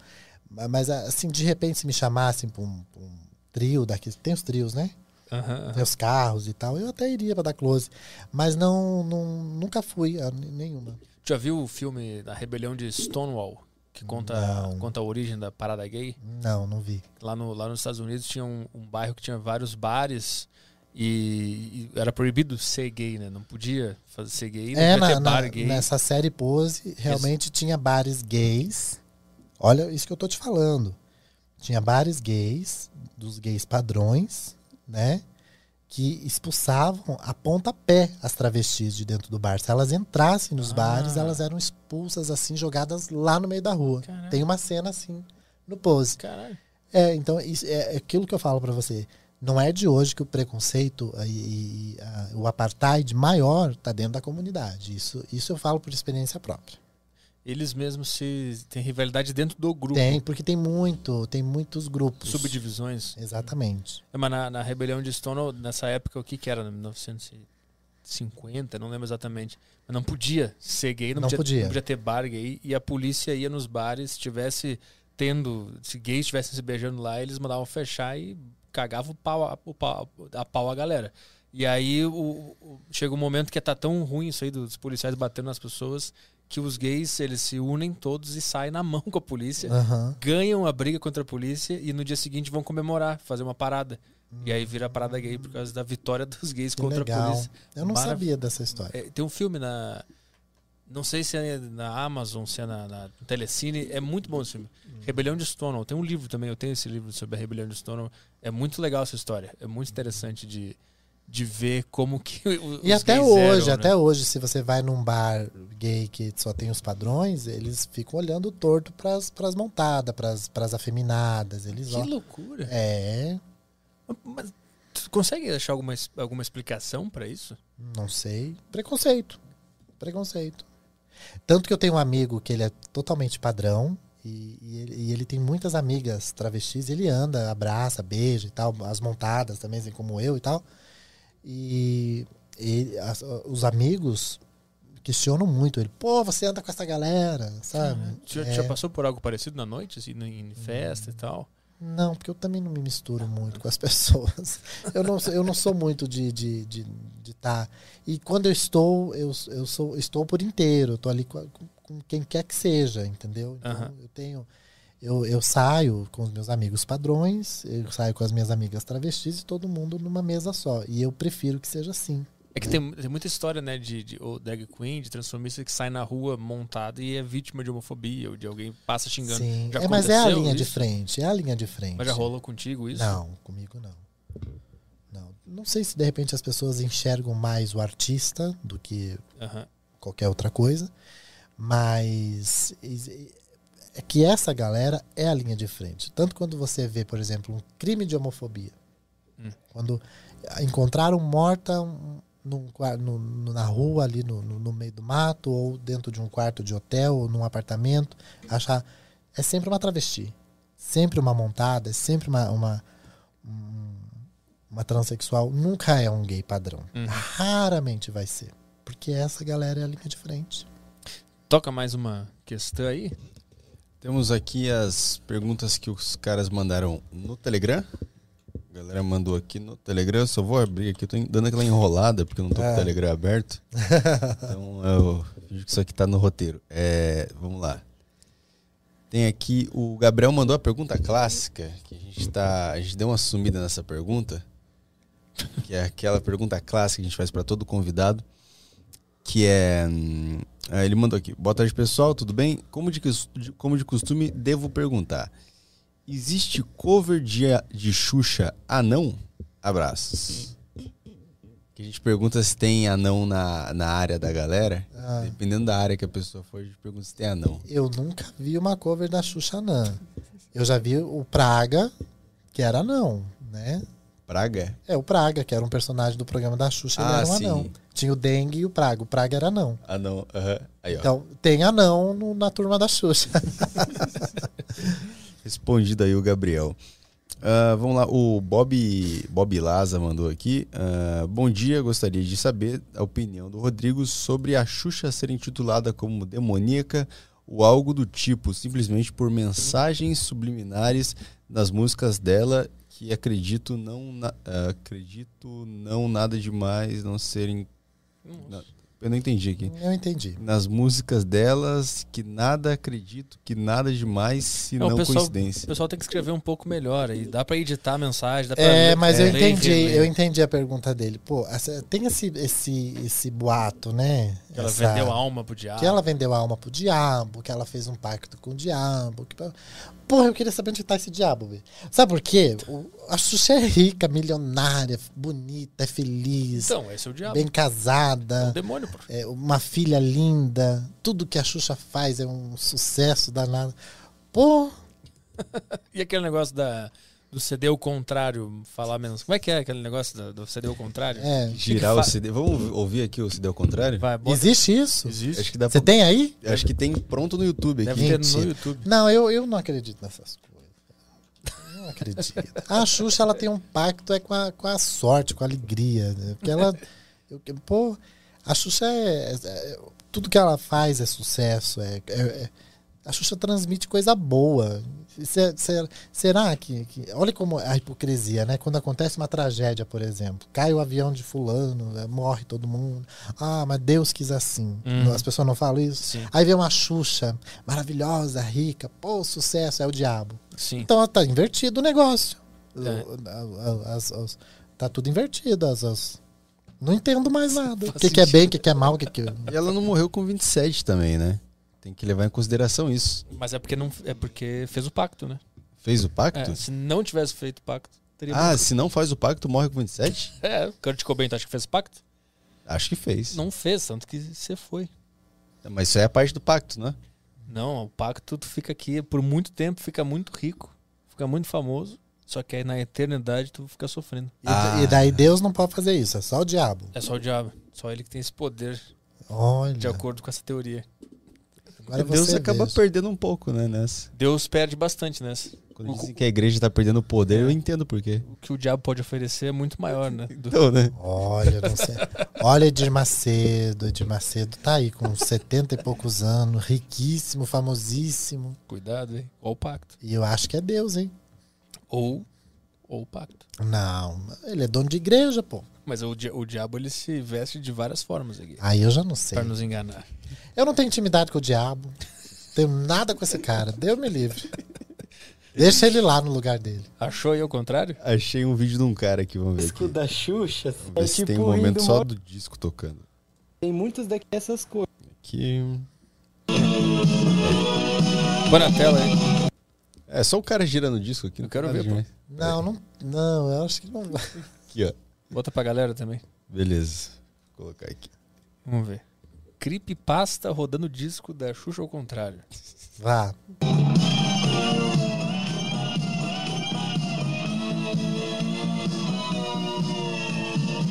Ma- Mas, assim, de repente, se me chamassem pra um, um trio daqui. Tem os trios, né? Aham. Tem os carros e tal. Eu até iria pra dar close. Mas não, não nunca fui a nenhuma. Já viu o filme da rebelião de Stonewall? Que conta, Não. conta a origem da parada gay? Não, não vi. Lá, no, lá nos Estados Unidos tinha um, um bairro que tinha vários bares e, e era proibido ser gay, né? Não podia fazer ser gay, não É, podia na, ter na- bar gay. nessa série Pose, realmente tinha bares gays. Olha isso que eu tô te falando. Tinha bares gays, dos gays padrões, né? Que expulsavam a pontapé as travestis de dentro do bar. Se elas entrassem nos Ah. bares, elas eram expulsas, assim, jogadas lá no meio da rua. Caralho. Tem uma cena assim no Pose. Caralho. É, então isso é aquilo que eu falo pra você. Não é de hoje que o preconceito e, e a- o apartheid maior tá dentro da comunidade. Isso, isso eu falo por experiência própria. Eles mesmos se têm rivalidade dentro do grupo. Tem, porque tem muito, tem muitos grupos. Subdivisões. Exatamente. É, mas na, na rebelião de Stonewall, nessa época, o que que era? 1950, não lembro exatamente. Mas não podia ser gay, não, Não podia, podia. não podia ter bar gay. E a polícia ia nos bares, se tivesse tendo, se gays estivessem se beijando lá, eles mandavam fechar e cagavam o pau, a, o pau, a pau a galera. E aí o, o- chega um momento que tá tão ruim isso aí dos policiais batendo nas pessoas que os gays eles se unem todos e saem na mão com a polícia Aham. ganham a briga contra a polícia e no dia seguinte vão comemorar, fazer uma parada. E aí vira a parada gay por causa da vitória dos gays Que contra a legal. polícia. Eu não Marav- sabia dessa história. É, tem um filme na. Não sei se é na Amazon, se é na, na Telecine. É muito bom esse filme. Hum. Rebelião de Stonewall. Tem um livro também, eu tenho esse livro sobre a Rebelião de Stonewall. É muito legal essa história. É muito interessante de, de ver como que E até hoje, eram, até né? hoje, se você vai num bar gay que só tem os padrões, eles ficam olhando torto pras, pras montadas, pras, pras afeminadas. Eles Que olham. loucura. É, Mas tu consegue achar alguma, alguma explicação pra isso? Não sei. Preconceito. Preconceito. Tanto que eu tenho um amigo que ele é totalmente padrão e, e ele, e ele tem muitas amigas travestis. Ele anda, abraça, beija e tal. As montadas também, assim como eu e tal. E ele- as- os amigos questionam muito ele. Pô, você anda com essa galera, sabe? Já, É. já passou por algo parecido na noite, assim, em festa e tal? Não, porque eu também não me misturo muito com as pessoas. Eu não, sou- eu não sou muito de estar. De, de, de tá. E quando eu estou, eu, eu sou, estou por inteiro. Tô ali com, quem quer que seja, entendeu? Então, Aham. eu tenho. Eu, eu saio com os meus amigos padrões, eu saio com as minhas amigas travestis e todo mundo numa mesa só. E eu prefiro que seja assim. É que tem, tem muita história, né, de, de ou drag queen, de transformista que sai na rua montado e é vítima de homofobia ou de alguém passa xingando. Sim. É, mas é a linha de isso? frente. É a linha de frente. Mas já rolou contigo isso? Não, comigo não. Não. Não sei se de repente as pessoas enxergam mais o artista do que Aham. qualquer outra coisa, mas é que essa galera é a linha de frente. Tanto quando você vê, por exemplo, um crime de homofobia, Hum. quando encontraram morta um- num no- na rua ali no, no- meio do mato ou dentro de um quarto de hotel ou num apartamento, achar é sempre uma travesti, sempre uma montada, é sempre uma uma, um- uma transexual, nunca é um gay padrão. Uhum. Raramente vai ser, porque essa galera é a linha de frente. Toca mais uma questão aí? Temos aqui as perguntas que os caras mandaram no Telegram. A galera mandou aqui no Telegram. Eu só vou abrir aqui. Eu tô dando aquela enrolada porque eu não tô com É. o Telegram aberto. Então eu finjo que isso aqui tá no roteiro. É, vamos lá. Tem aqui o Gabriel mandou a pergunta clássica, que a gente tá, a gente deu uma sumida nessa pergunta, que é aquela pergunta clássica que a gente faz para todo convidado, que é ah, ele mandou aqui. Boa tarde, pessoal, tudo bem? Como de, como de costume, devo perguntar. Existe cover de, de Xuxa anão? Abraços. Que a gente pergunta se tem anão na, na área da galera. Ah. Dependendo da área que a pessoa for, a gente pergunta se tem anão. Eu nunca vi uma cover da Xuxa Nan. Eu já vi o Praga, que era não, né? Praga? É, o Praga, que era um personagem do programa da Xuxa, ele Ah, era um sim. anão. Tinha o Dengue e o Praga. O Praga era não. Anão, aham. Aí, ó. Então, tem anão no- na turma da Xuxa. Respondido aí o Gabriel. Ah, vamos lá, o Bob, Bob Laza mandou aqui. Ah, bom dia, gostaria de saber a opinião do Rodrigo sobre a Xuxa ser intitulada como demoníaca ou algo do tipo, simplesmente por mensagens subliminares nas músicas dela que acredito não na- ah, acredito não nada demais não serem na- eu não entendi aqui Eu entendi. nas músicas delas que nada acredito que nada demais se Não, não, o pessoal- O coincidência pessoal tem que escrever um pouco melhor aí. Dá pra editar a mensagem, dá pra É, ler- mas eu ler e entendi, eu entendi a pergunta dele. Pô, essa- tem esse, esse, esse boato, né? Que ela Essa- vendeu a alma pro diabo. Que ela vendeu a alma pro diabo, que ela fez um pacto com o diabo. Que... Porra, eu queria saber onde tá esse diabo, velho. Sabe por quê? O- A Xuxa é rica, milionária, bonita, é feliz, Então, esse é o diabo. bem É um casada, demônio, pô. é uma filha linda. Tudo que a Xuxa faz é um sucesso danado. Pô, E aquele negócio da, do CD ao contrário, falar menos. Como é que é aquele negócio da- do CD ao contrário? é. girar o CD vamos ouvir aqui o CD ao contrário Vai. Existe isso? Existe. acho que dá Você pra- tem aí? acho que tem pronto no YouTube Deve aqui ter Mentira. no YouTube. Não, eu, eu não acredito nessas coisas. Acredito. A Xuxa, ela tem um pacto é com, a, com a sorte, com a alegria. Né? Porque ela. eu- pô, a Xuxa é, é- é- Tudo que ela faz é sucesso. É, é- é- a Xuxa transmite coisa boa. Se- se- será que, que- Olha como a hipocrisia, né? Quando acontece uma tragédia, por exemplo, cai o avião de fulano, é, morre todo mundo. Ah, mas Deus quis assim. Uhum. As pessoas não falam isso? Sim, Aí vem uma Xuxa maravilhosa, rica, pô, sucesso, é o diabo. sim. Então tá invertido o negócio. É. As- as- tá tudo invertido. As, as- Não entendo mais nada. O que, que é bem, o que, que é mal, o que, que. e ela não morreu com 27 também né tem que levar em consideração isso Mas é porque não é porque fez o pacto, né? fez o pacto É, se não tivesse feito o pacto, teria ah se não faz o pacto morre com 27 É, o Kurt Cobain, tu acha que fez pacto? acho que fez Não fez, tanto que você foi. mas isso aí é parte do pacto né Não, o pacto tu fica aqui por muito tempo, fica muito rico, fica muito famoso, só que aí na eternidade tu fica sofrendo. E, Ah. e daí Deus não pode fazer isso, é só o diabo. É só o diabo, só ele que tem esse poder, Olha. de acordo com essa teoria. Agora Deus você acaba veja. perdendo um pouco né nessa Deus perde bastante nessa. quando dizem que a igreja tá perdendo o poder eu entendo por quê O que o diabo pode oferecer é muito maior, né? Do- então né Olha, não sei. Olha Edir Macedo. Edir Macedo tá aí com 70 e poucos anos, riquíssimo, famosíssimo. Cuidado, hein? Ou o pacto. E eu acho que é Deus, hein? Ou, ou o pacto. Não, ele é dono de igreja, pô. Mas o, di- o diabo ele se veste de várias formas aqui. Aí eu já não sei. Pra nos enganar. Eu não tenho intimidade com o diabo. Tenho nada com esse cara. Deus me livre. Deixa ele lá no lugar dele. Achou aí o contrário? achei um vídeo de um cara aqui vamos ver disco aqui da Xuxa Vamos é tipo tem um momento só do disco tocando Tem muitas daqui essas coisas. aqui Põe na tela aí. é só o cara girando o disco aqui Eu não quero ver, pô. Não, não, não, eu acho que não vai. aqui ó Bota pra galera também. beleza Vou colocar aqui Vamos ver. Creepypasta rodando disco da Xuxa ao contrário. Vá.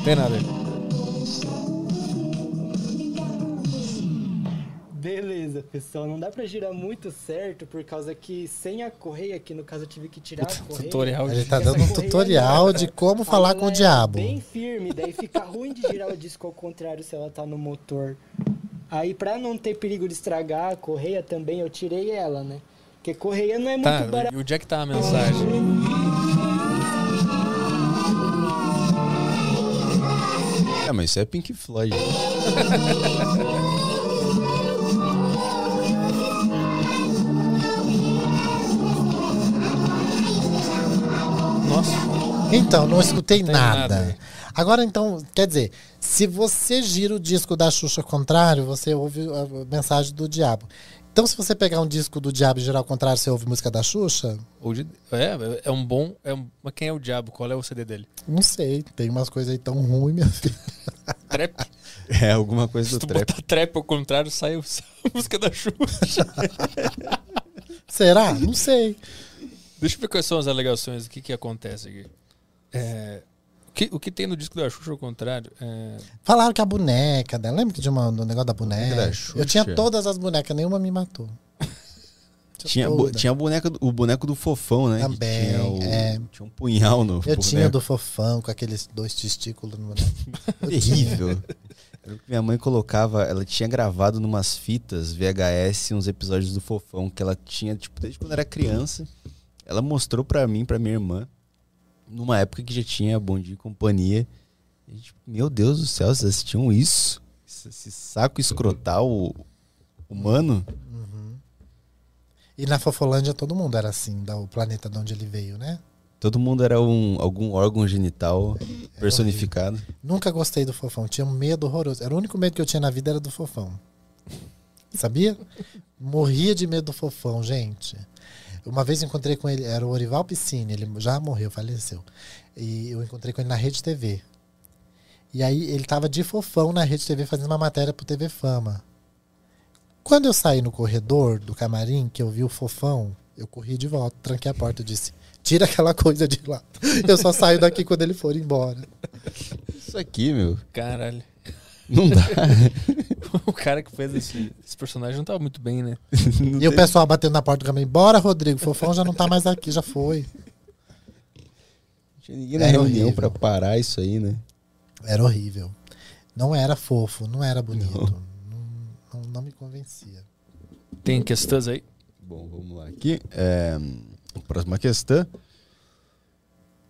Tem nada aí. Beleza, pessoal. Não dá pra girar muito certo, por causa que sem a correia, aqui no caso eu tive que tirar a correia. Tutorial Ele tá dando um tutorial de como falar com o diabo. Bem firme, daí fica ruim de girar o disco ao contrário se ela tá no motor. Aí pra não ter perigo de estragar a correia também, eu tirei ela, né? Porque correia não é muito Tá, barata. e onde é que tá a mensagem? É, mas isso é Pink Floyd. Então, não escutei nada. nada. Agora, então, quer dizer, se você gira o disco da Xuxa ao contrário, você ouve a mensagem do diabo. Então, se você pegar um disco do diabo e girar ao contrário, você ouve música da Xuxa? é, é um bom. É um... Mas quem é o diabo? Qual é o CD dele? Não sei, tem umas coisas aí tão ruins, minha filha. Trap? É alguma coisa Se do tu trap. botar trap ao contrário, sai a música da Xuxa. Será? Não sei. Deixa eu ver quais são as alegações, o que, que acontece aqui. É, o, que, o que tem no disco da Xuxa ao contrário? É, Falaram que a boneca dela. Lembra que tinha uma, um negócio da boneca? Da Eu tinha todas as bonecas, nenhuma me matou. Tinha, bo- tinha a boneca do- o boneco do fofão, né? Também, tinha, o- é. tinha um punhal no Eu boneco. tinha do fofão com aqueles dois testículos no Terrível. Lembro que minha mãe colocava, ela tinha gravado numas fitas VHS uns episódios do Fofão que ela tinha, tipo, desde quando era criança. Ela mostrou pra mim, pra minha irmã, numa época que já tinha Bom Dia e Companhia. E, tipo, meu Deus do céu, vocês assistiam isso? Esse, saco escrotal humano? E na Fofolândia todo mundo era assim, da, o planeta de onde ele veio, né? Todo mundo era um, algum órgão genital personificado. Nunca gostei do fofão, tinha um medo horroroso. Era o único medo que eu tinha na vida era do fofão. Sabia? Morria de medo do fofão, gente. Uma vez eu encontrei com ele, era o Orival Piscine, ele já morreu, faleceu. E eu encontrei com ele na Rede TV. E aí ele tava de fofão na Rede TV fazendo uma matéria pro TV Fama. Quando eu saí no corredor do camarim, que eu vi o fofão, eu corri de volta, tranquei a porta e disse: Tira aquela coisa de lá. Eu só saio daqui quando ele for embora. Isso aqui, meu. Caralho. Não dá. O cara que fez esse, esse personagem não tava muito bem, né? Não E o pessoal batendo na porta do caminho. Bora, Rodrigo. Fofão já não tá mais aqui, já foi. tinha ninguém na Era reunião horrível. pra parar isso aí, né? Era horrível. Não era fofo, não era bonito. Não. Não, não, não me convencia. Tem questões aí? Bom, vamos lá aqui. É, próxima questão.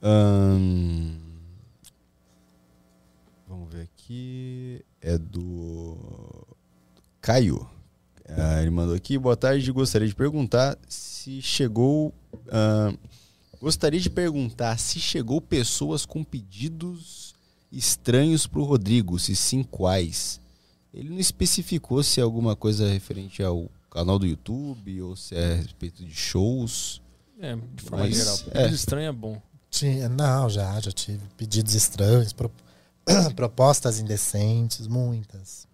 Ahn, vamos ver aqui. É do Caio. Ah, ele mandou aqui. Boa tarde. Gostaria de perguntar se chegou. ahn, gostaria de perguntar se chegou pessoas com pedidos estranhos pro Rodrigo. Se sim, quais? Ele não especificou se é alguma coisa referente ao canal do YouTube ou se é a respeito de shows. É, de forma Mas, geral. é. Pedido estranho é bom. Tinha, não, já, já tive pedidos estranhos, pro- propostas indecentes, muitas.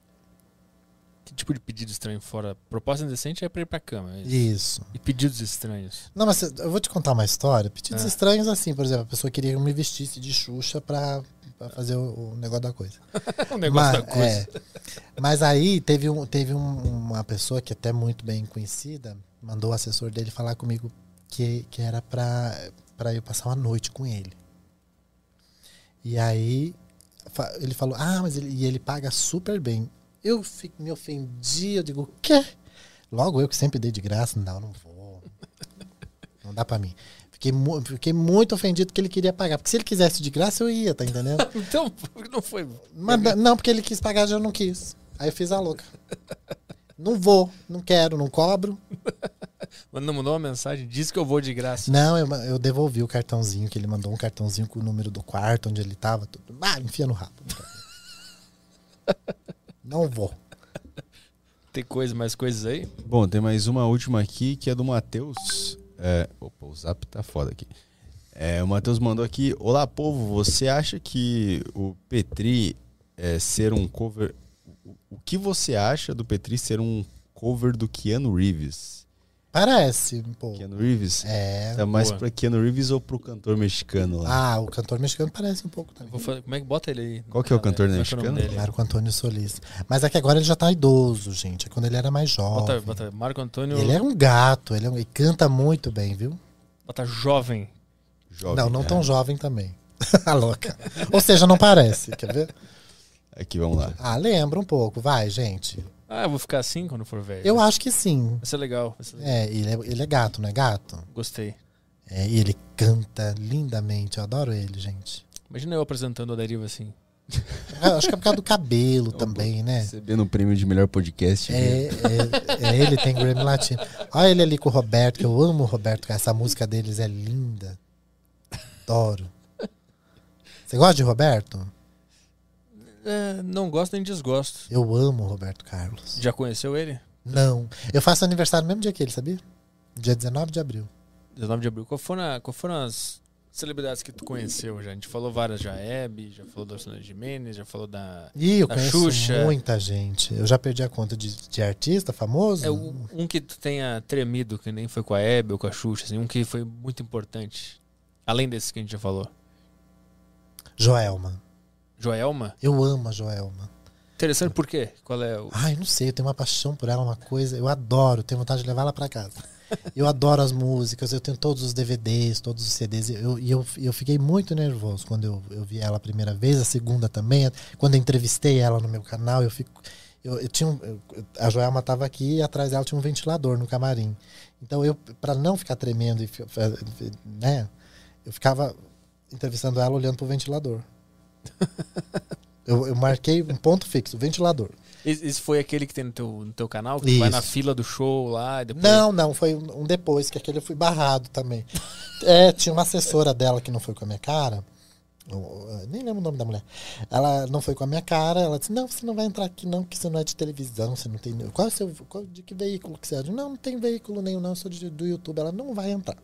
Que tipo de pedido estranho fora? Proposta indecente é pra ir pra cama. é isso. Isso. E pedidos estranhos. Não, mas eu vou te contar uma história. Pedidos Ah. estranhos, assim, por exemplo, a pessoa queria que eu me vestisse de Xuxa pra, pra fazer o, o negócio da coisa. o negócio mas, da coisa. é. Mas aí teve, um, teve um- uma pessoa que é até muito bem conhecida, mandou o assessor dele falar comigo que, que era pra, pra eu passar uma noite com ele. E aí ele falou, ah, mas ele, e ele paga super bem. Eu fi- me ofendi, eu digo, o quê? Logo eu que sempre dei de graça, não, não vou. Não dá pra mim. Fiquei, mu- fiquei muito ofendido que ele queria pagar. Porque se ele quisesse de graça, eu ia, tá entendendo? Então, não foi. Mas não, porque ele quis pagar, já eu não quis. Aí eu fiz a louca. Não vou, não quero, não cobro. Mas não mandou uma mensagem, disse que eu vou de graça. Não, eu, eu devolvi o cartãozinho, que ele mandou um cartãozinho com o número do quarto, onde ele tava. Tudo. Ah, enfia no rabo. Não vou. Tem coisa, mais coisas aí? Bom, tem mais uma última aqui que é do Matheus. É, opa, o zap tá foda aqui. É, o Matheus mandou aqui: Olá, povo, você acha que o Petri é, ser um cover. O- que você acha do Petri ser um cover do Keanu Reeves? Parece um pouco. Keanu Reeves? É. Tá mais boa. pra Keanu Reeves ou pro cantor mexicano lá? Ah, o cantor mexicano parece um pouco também. Vou fa- Como é que bota ele aí? Qual que é o cantor Como é que é o nome mexicano? dele? Marco Antônio Solis. Mas é que agora ele já tá idoso, gente. É quando ele era mais jovem. Bota, bota Marco Antônio. Ele é um gato, ele, é um- ele canta muito bem, viu? Bota jovem. Jovem, não, não é. tão jovem também. A louca. Ou seja, não parece, quer ver? Aqui, vamos lá. Ah, lembra um pouco, vai, gente. Ah, eu vou ficar assim quando for velho. Eu acho que sim. Vai ser legal. Vai ser legal. É, ele é, ele é gato, não é gato? Gostei. É, e ele canta lindamente, eu adoro ele, gente. Imagina eu apresentando a deriva assim. Eu acho que é por causa do cabelo também, né? Recebendo o prêmio de melhor podcast. É, é, é, ele tem Grammy Latino. Olha ele ali com o Roberto, que eu amo o Roberto. Essa música deles é linda. Adoro. Você gosta de Roberto? É, não gosto nem desgosto. Eu amo o Roberto Carlos. Já conheceu ele? Não. Eu faço aniversário no mesmo dia que ele, sabia? Dia 19 de abril. 19 de abril. Qual foram, qual foram as celebridades que tu conheceu já? A gente falou várias já. Hebe, já falou da Sônia Jimenez, já falou da. Ih, eu Da conheço Xuxa. muita gente. Eu já perdi a conta de, de artista famoso. É um, um que tu tenha tremido, que nem foi com a Hebe ou com a Xuxa, assim, um que foi muito importante. Além desse que a gente já falou. Joelma. Joelma? Eu amo a Joelma. Interessante por quê? Qual é o. Ai, não sei, eu tenho uma paixão por ela, uma coisa. Eu adoro, tenho vontade de levar ela pra casa. Eu adoro as músicas, eu tenho todos os DVDs, todos os CDs. E eu, eu, eu fiquei muito nervoso quando eu, eu vi ela a primeira vez, a segunda também. Quando eu entrevistei ela no meu canal, eu fico. Eu, eu tinha um, eu, a Joelma estava aqui e atrás dela tinha um ventilador no camarim. Então eu, para não ficar tremendo e né, eu ficava entrevistando ela olhando pro ventilador. eu, eu marquei um ponto fixo, ventilador. Esse foi aquele que tem no teu, no teu canal? Que vai na fila do show lá? Depois... Não, não, foi um depois, que aquele eu fui barrado também. é, tinha uma assessora dela que não foi com a minha cara. Nem lembro o nome da mulher. Ela não foi com a minha cara. Ela disse: Não, você não vai entrar aqui, não, porque você não é de televisão, você não tem. Qual é o seu. Qual, de que veículo que você é? Não, não tem veículo nenhum, não, eu sou de, do YouTube. Ela não vai entrar.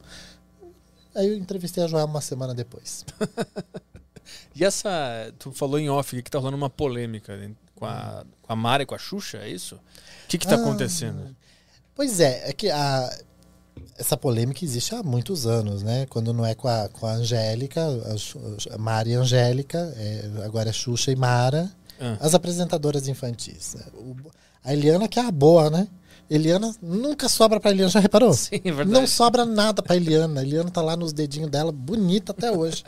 Aí eu entrevistei a Joel uma semana depois. e essa. Tu falou em off que tá rolando uma polêmica com a, com a Mara e com a Xuxa, é isso? O que que tá ah, acontecendo? Pois é, é que a, essa polêmica existe há muitos anos, né? Quando não é com a, com a Angélica, a, a Mara e a Angélica, é, agora é Xuxa e Mara, ah. as apresentadoras infantis. O, a Eliana que é a boa, né? Eliana nunca sobra pra Eliana, já reparou? Sim, é verdade. Não sobra nada pra Eliana. A Eliana tá lá nos dedinhos dela, bonita até hoje.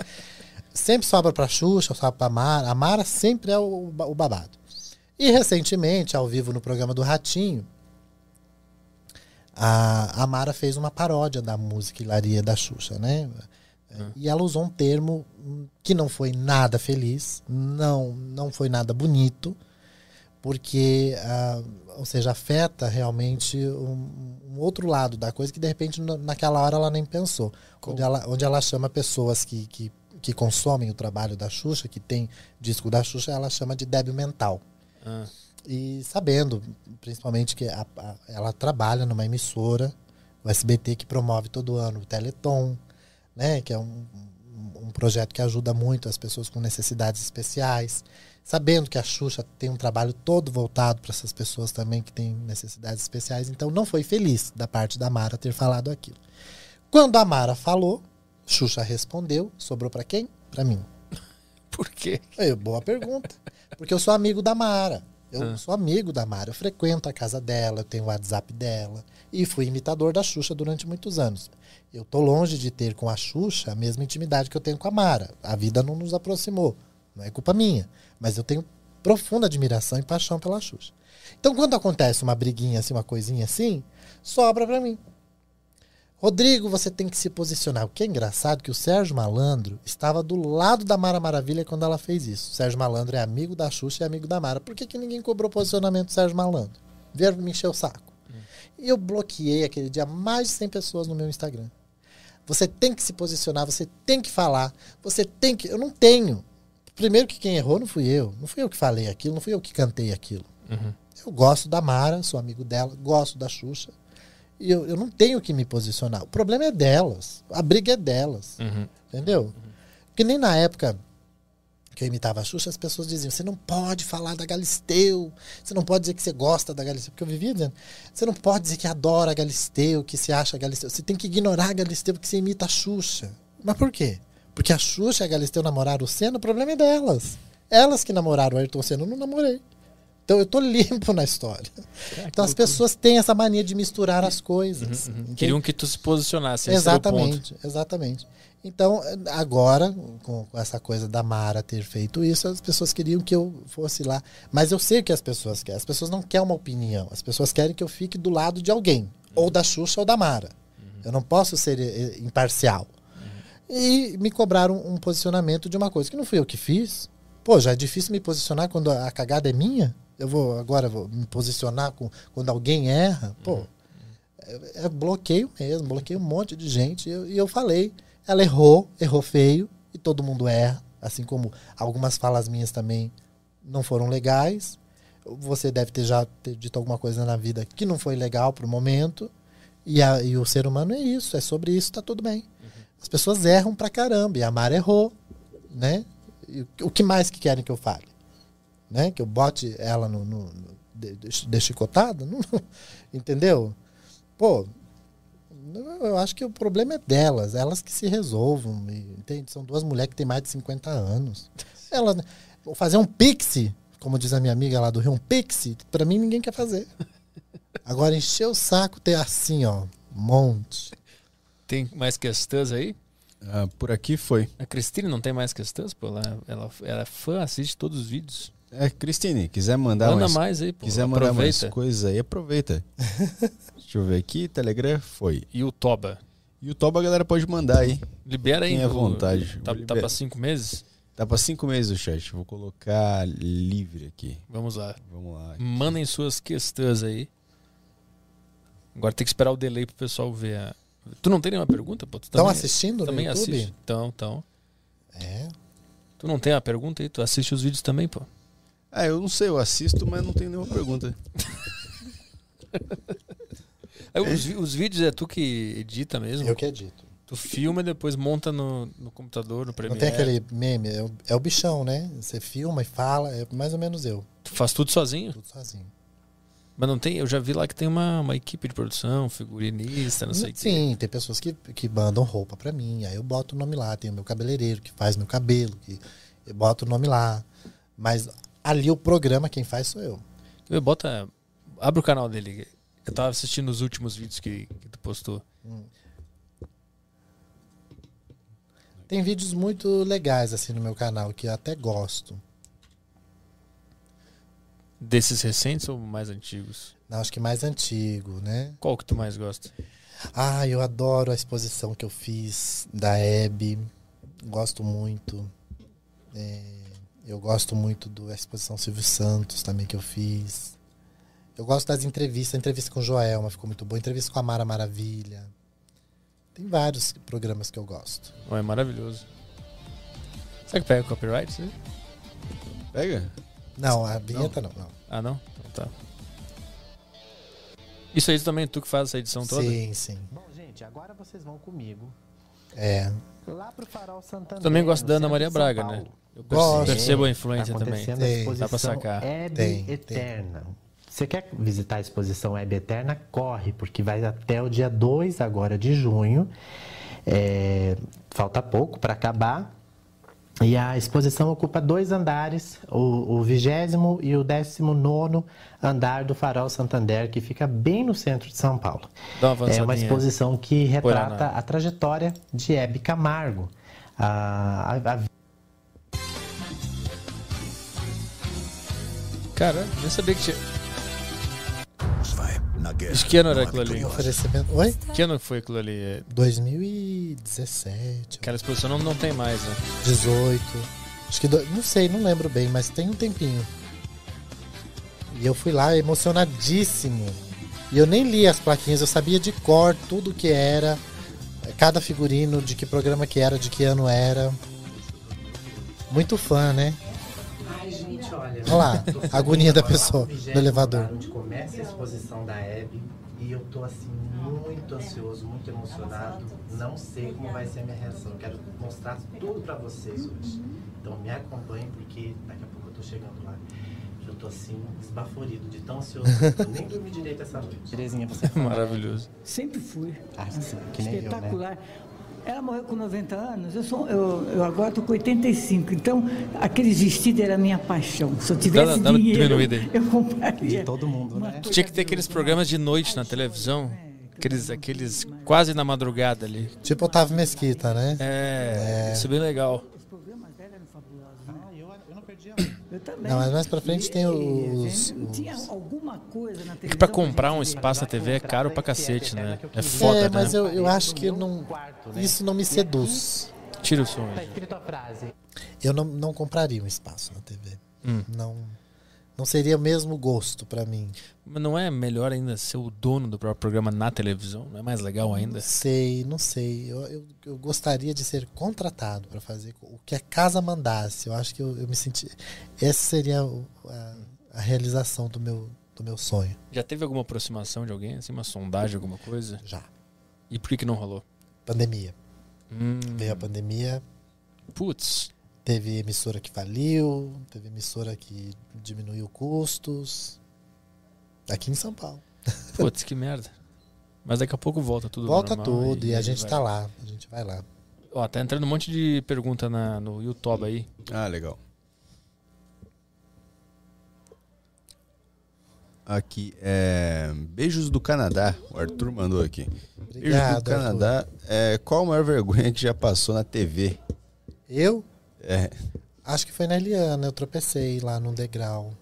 Sempre sobra pra Xuxa, sobra pra Mara. A Mara sempre é o, o babado. E recentemente, ao vivo no programa do Ratinho, a, a Mara fez uma paródia da música Hilaria da Xuxa, né? Uhum. E ela usou um termo que não foi nada feliz, não, não foi nada bonito, porque, ou seja, afeta realmente um, um, outro lado da coisa que de repente naquela hora ela nem pensou. Onde ela, onde ela chama pessoas que, que, que consomem o trabalho da Xuxa, que tem disco da Xuxa, ela chama de débil mental. Ah. E sabendo, principalmente, que a, a, ela trabalha numa emissora, o SBT, que promove todo ano o Teleton, né? Que é um, um projeto que ajuda muito as pessoas com necessidades especiais. Sabendo que a Xuxa tem um trabalho todo voltado para essas pessoas também que têm necessidades especiais. Então não foi feliz da parte da Mara ter falado aquilo. Quando a Mara falou, Xuxa respondeu, sobrou para quem? Para mim. Por quê? É, boa pergunta. Porque eu sou amigo da Mara. Eu ah. sou amigo da Mara. Eu frequento a casa dela, eu tenho o WhatsApp dela. E fui imitador da Xuxa durante muitos anos. Eu tô longe de ter com a Xuxa a mesma intimidade que eu tenho com a Mara. A vida não nos aproximou. Não é culpa minha. Mas eu tenho profunda admiração e paixão pela Xuxa. Então, quando acontece uma briguinha assim, uma coisinha assim, sobra para mim. Rodrigo, você tem que se posicionar. O que é engraçado é que o Sérgio Malandro estava do lado da Mara Maravilha quando ela fez isso. O Sérgio Malandro é amigo da Xuxa e amigo da Mara. Por que, que ninguém cobrou posicionamento do Sérgio Malandro? Vieram me encher o saco. Hum. E eu bloqueei aquele dia mais de 100 pessoas no meu Instagram. Você tem que se posicionar, você tem que falar, você tem que. Eu não tenho. Primeiro que quem errou não fui eu. Não fui eu que falei aquilo, não fui eu que cantei aquilo. Uhum. Eu gosto da Mara, sou amigo dela, gosto da Xuxa eu, eu não tenho que me posicionar. O problema é delas. A briga é delas. Uhum. Entendeu? Uhum. Porque nem na época que eu imitava a Xuxa, as pessoas diziam: você não pode falar da Galisteu, você não pode dizer que você gosta da Galisteu. Porque eu vivia dizendo: você não pode dizer que adora a Galisteu, que se acha a Galisteu. Você tem que ignorar a Galisteu porque você imita a Xuxa. Mas por quê? Porque a Xuxa e a Galisteu namoraram o Senna, o problema é delas. Elas que namoraram o Ayrton Senna, eu não namorei. Então eu tô limpo na história. É, então as pessoas têm essa mania de misturar as coisas. Uhum, uhum. Queriam que tu se posicionasse. Exatamente, exatamente. Então, agora, com, essa coisa da Mara ter feito isso, as pessoas queriam que eu fosse lá. Mas eu sei o que as pessoas querem. As pessoas não querem uma opinião. As pessoas querem que eu fique do lado de alguém. Uhum. Ou da Xuxa ou da Mara. Uhum. Eu não posso ser eh, imparcial. Uhum. E me cobraram um posicionamento de uma coisa que não fui eu que fiz. Pô, já é difícil me posicionar quando a cagada é minha eu vou agora vou me posicionar com, quando alguém erra, pô, é, é bloqueio mesmo, bloqueio um monte de gente. E eu, e eu falei, ela errou, errou feio, e todo mundo erra, assim como algumas falas minhas também não foram legais. Você deve ter já ter dito alguma coisa na vida que não foi legal para o momento. E, a, e o ser humano é isso, é sobre isso, tá tudo bem. Uhum. As pessoas erram pra caramba, e a Mara errou, né? E o que mais que querem que eu fale? Né? Que eu bote ela no, no, no de, de, chicotada, não, entendeu? Pô, eu acho que o problema é delas, elas que se resolvam, entende? São duas mulheres que têm mais de 50 anos. Elas fazer um pixie, como diz a minha amiga lá do Rio, um pixie, para mim ninguém quer fazer. Agora encher o saco ter assim, ó, Um monte. Tem mais questões aí? Ah, por aqui foi. A Cristine não tem mais questões, pô. Ela, ela, ela é fã, assiste todos os vídeos. É, Cristine, quiser mandar Manda mais, mais aí, pô. quiser mandar mais Aproveita. coisas aí, aproveita. Deixa eu ver aqui, Telegram foi. E o Toba? E o Toba a galera pode mandar aí. Libera aí. Tenha o- vontade. Tá, tá pra cinco meses? Tá pra cinco meses o chat. Vou colocar livre aqui. Vamos lá. Vamos lá. Mandem suas questões aí. Agora tem que esperar o delay pro pessoal ver. a- Tu não tem nenhuma pergunta, pô? Tu Estão também- assistindo no Também YouTube? assiste. Então, então. É. Tu não tem uma pergunta aí? Tu assiste os vídeos também, pô. Ah, eu não sei, eu assisto, mas não tenho nenhuma pergunta. Os, os vídeos é tu que edita mesmo? Eu que edito. Tu filma e depois monta no, no computador, no Premiere. Não tem aquele meme, é o, é o bichão, né? Você filma e fala, é mais ou menos eu, Tu faz tudo sozinho? tudo sozinho. Mas não tem, eu já vi lá que tem uma, uma equipe de produção, figurinista, não sei o quê. Sim, tem pessoas que, que mandam roupa pra mim, aí eu boto o nome lá. Tem o meu cabeleireiro que faz meu cabelo, que eu boto o nome lá. Mas ali o programa, quem faz sou eu. Eu bota, abre o canal dele. Eu tava assistindo os últimos vídeos que, que tu postou. Tem vídeos muito legais assim no meu canal que eu até gosto. Desses recentes ou mais antigos? Não, acho que mais antigo, né? Qual que tu mais gosta? Ah, eu adoro a exposição que eu fiz da Hebe. Gosto muito. É, eu gosto muito da exposição Silvio Santos também que eu fiz. Eu gosto das entrevistas. A entrevista com o Joelma ficou muito boa. A entrevista com a Mara Maravilha. Tem vários programas que eu gosto. Oh, é maravilhoso. Será que pega copyright? isso aí? Pega? Não, a vinheta não. não. Ah, não? Então tá. Isso aí também é tu que faz essa edição toda? Sim, sim. Bom, gente, agora vocês vão comigo É. lá pro Farol Santander. Também gosta no da Ana Maria Braga, Paulo. né? Eu Gosto. percebo a Tá influência também. acontecendo Tem. a exposição Dá pra sacar. Hebe Tem, tem. Eterna. Você quer visitar a exposição Hebe Eterna? Corre, porque vai até o dia 2 agora de junho. É, falta pouco para acabar. E a exposição ocupa dois andares, o, o 20 e o 19 andar do Farol Santander, que fica bem no centro de São Paulo. Dá uma É uma exposição que retrata a trajetória de Hebe Camargo. A, a- a Cara, nem sabia que tinha. Isso que ano era aquilo ali? Oferecimento. Oi? Que ano foi aquilo ali? É, 2017, Aquela exposição não, não tem mais, né? 18. Acho que. do- Não sei, não lembro bem, mas tem um tempinho. E eu fui lá emocionadíssimo. E eu nem li as plaquinhas, eu sabia de cor tudo que era, cada figurino, de que programa que era, de que ano era. Muito fã, né? Olha. Lá, a agonia da pessoa no elevador. Onde começa a exposição da Hebe e eu tô assim muito ansioso, muito emocionado. Não sei como vai ser a minha reação. Quero mostrar tudo pra vocês hoje. Então me acompanhem porque daqui a pouco eu tô chegando lá. Eu tô assim esbaforido de tão ansioso. Eu nem dormi direito essa noite. Terezinha, você Maravilhoso. Sempre fui. Ah, sim, que nem eu, né? Ela morreu com 90 anos, eu, sou, eu, eu agora estou com 85, então aqueles vestidos era a minha paixão. Se eu tivesse dá uma dinheiro, eu compraria. De todo mundo, né? Tinha que ter aqueles programas de noite na televisão. Aqueles, aqueles quase na madrugada ali. Tipo Otávio Mesquita, né? É, isso é bem legal. Os programas dela eram fabulosos, né? Ah, eu, eu não perdi a Eu também. Não, mas mais pra frente tem os- E, Tinha alguma coisa na É televisão. que pra comprar gente um espaço na TV é caro pra cacete, né? É foda, é, né? mas eu, eu acho que não, né? isso não me seduz. Tira o som. Tá escrito a frase. Eu não, não compraria um espaço na TV. Hum. Não, não seria o mesmo gosto pra mim. Mas não é melhor ainda ser o dono do próprio programa na televisão? Não é mais legal ainda? Não sei, não sei. Eu, eu, eu gostaria de ser contratado pra fazer o que a casa mandasse. Eu acho que eu, eu me senti. Essa seria a, a realização do meu, do meu sonho. Já teve alguma aproximação de alguém? Assim, uma sondagem, alguma coisa? Já. E por que, que não rolou? Pandemia. Hum, Veio a pandemia, putz. teve emissora que faliu, teve emissora que diminuiu custos. Aqui em São Paulo. Putz, que merda. Mas daqui a pouco volta tudo Volta normal tudo e, a aí gente vai. tá lá. A gente vai lá. Ó, tá entrando um monte de pergunta na, no YouTube aí. Ah, legal. Aqui, é... Beijos do Canadá. O Arthur mandou aqui. Beijos do Obrigado, Canadá. É, qual a maior vergonha que já passou na TV? Eu É, acho que foi na Eliana, eu tropecei lá num degrau.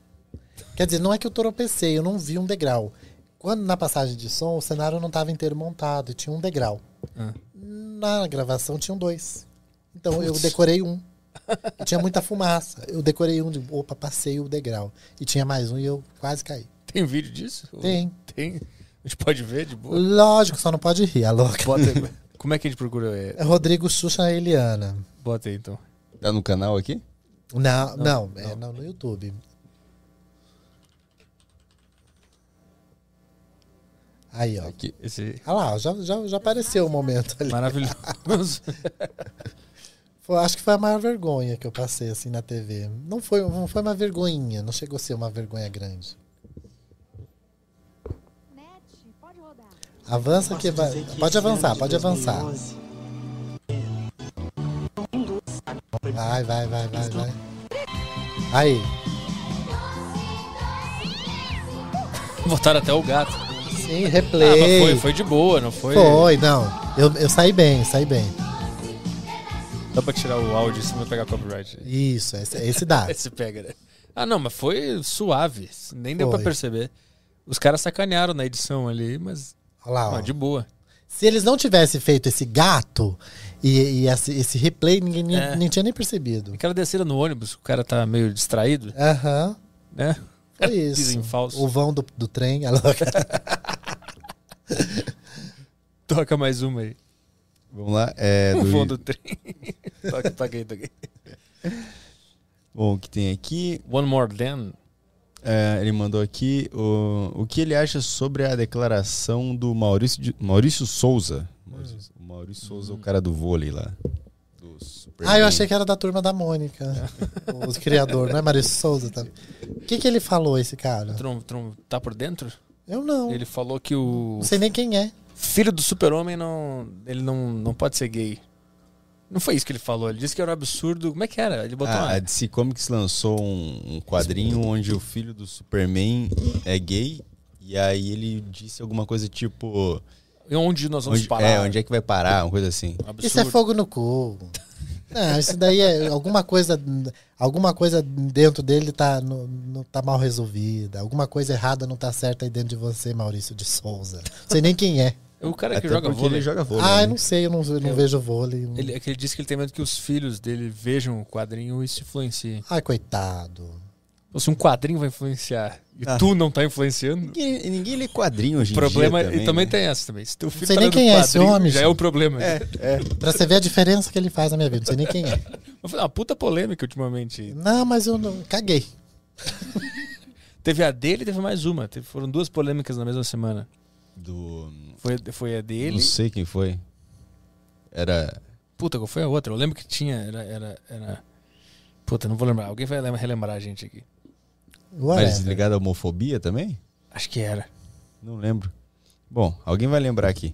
Quer dizer, não é que eu tropecei, eu não vi um degrau. Quando na passagem de som, o cenário não estava inteiro montado, e tinha um degrau. Ah. Na gravação tinham dois. Então eu decorei um. E tinha muita fumaça. Eu decorei um, de, opa, passei o degrau. E tinha mais um e eu quase caí. Tem vídeo disso? Tem. Tem. A gente pode ver de boa. Lógico, só não pode rir, a louca. Bota aí. Como é que a gente procura? É, É Rodrigo Xuxa Eliana. Bota aí então. tá no canal aqui? Não, não, é no, no YouTube. Aí, ó. Aqui. Esse Ah lá, já, já, já apareceu o momento ali. maravilhoso. Foi- acho que foi a maior vergonha que eu passei assim na TV. Não foi, não foi uma vergonhinha, não chegou a ser uma vergonha grande. Avança que vai. Pode avançar, pode avançar. Vai, vai, vai, vai, vai. Aí. Botaram até o gato. Sim, Ah, replay. foi, foi de boa, não foi? Foi, não. Eu, eu saí bem, saí bem. Dá pra tirar o áudio sem pegar copyright. Isso, esse, esse dá. Esse pega, né? Ah, não, mas foi suave. Nem deu Foi. pra perceber. Os caras sacanearam na edição ali, mas Olha lá, ó. ah, de boa. Se eles não tivessem feito esse gato e, e esse, esse replay, ninguém nem, É. nem tinha nem percebido. Aquela descida no ônibus, o cara tá meio distraído, Aham, né? foi Piso isso. em falso. O vão do, do trem. a louca. Toca mais uma aí. Vamos lá. É, O do- voo do trem. toca, toca aí, toca aí. Bom, o que tem aqui? One More Than. É, ele mandou aqui o, o que ele acha sobre a declaração do Maurício, de- Maurício Souza. Maurício, o Maurício Souza, o cara do vôlei lá. Ah, eu achei que era da turma da Mônica. o criador, não é Maurício Souza? Tá? O que, que ele falou, esse cara? Tu não tá por dentro? Eu não. Ele falou que o Não sei nem quem é. filho do super-homem não, ele não, não pode ser gay. Não foi isso que ele falou. Ele disse que era um absurdo. Como é que era? Ele botou Ah, uma... a DC Comics lançou um, um quadrinho onde o filho do Superman é gay. E aí ele disse alguma coisa tipo. Onde nós vamos Onde, parar? é, onde é que vai parar? Uma coisa assim. Absurdo. Isso é fogo no cu. Não, isso daí é alguma coisa. Alguma coisa dentro dele tá, no, no- tá mal resolvida. Alguma coisa errada não tá certa aí dentro de você, Maurício de Souza. Não sei nem quem é. O cara que Até joga porque vôlei. ele joga vôlei. Ah, né? eu não sei, eu não, eu não Eu- vejo vôlei. Ele, é que ele disse que ele tem medo que os filhos dele vejam o quadrinho e se influenciem. Ai, coitado. Ou se um quadrinho vai influenciar e Ah. tu não tá influenciando, Ninguém, ninguém lê quadrinho hoje o em problema dia e também né? tem essa também. Se teu filho sei tá nem quem é esse homem, já é o problema. É, é. Pra você ver a diferença que ele faz na minha vida. Não sei nem quem é. Foi uma puta polêmica ultimamente. Não, mas eu não. Caguei. Teve a dele e teve mais uma. Teve- foram duas polêmicas na mesma semana. Do. Foi, foi a dele. Não sei quem foi. Era. Puta, qual foi a outra? Eu lembro que tinha. Era. era, era... Puta, não vou lembrar. Alguém vai lem- relembrar a gente aqui. Mas ligado à homofobia também? Acho que era. Não lembro. Bom, alguém vai lembrar aqui.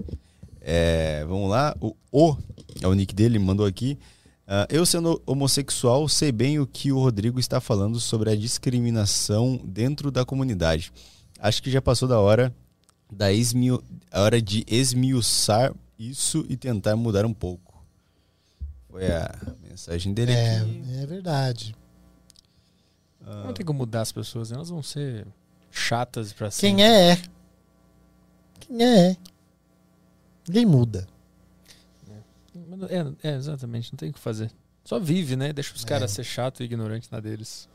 É, vamos lá. O O, é o nick dele, mandou aqui. Ah, eu sendo homossexual, sei bem o que o Rodrigo está falando sobre a discriminação dentro da comunidade. Acho que já passou da hora da esmiu, a hora de esmiuçar isso e tentar mudar um pouco. Foi a mensagem dele É, aqui. é verdade. Não tem como mudar as pessoas, né? elas vão ser chatas pra sempre. Quem é, é. Quem é, é. Ninguém muda. Mas É, é, exatamente, não tem o que fazer. Só vive, né? Deixa os É. caras ser chato e ignorante na deles.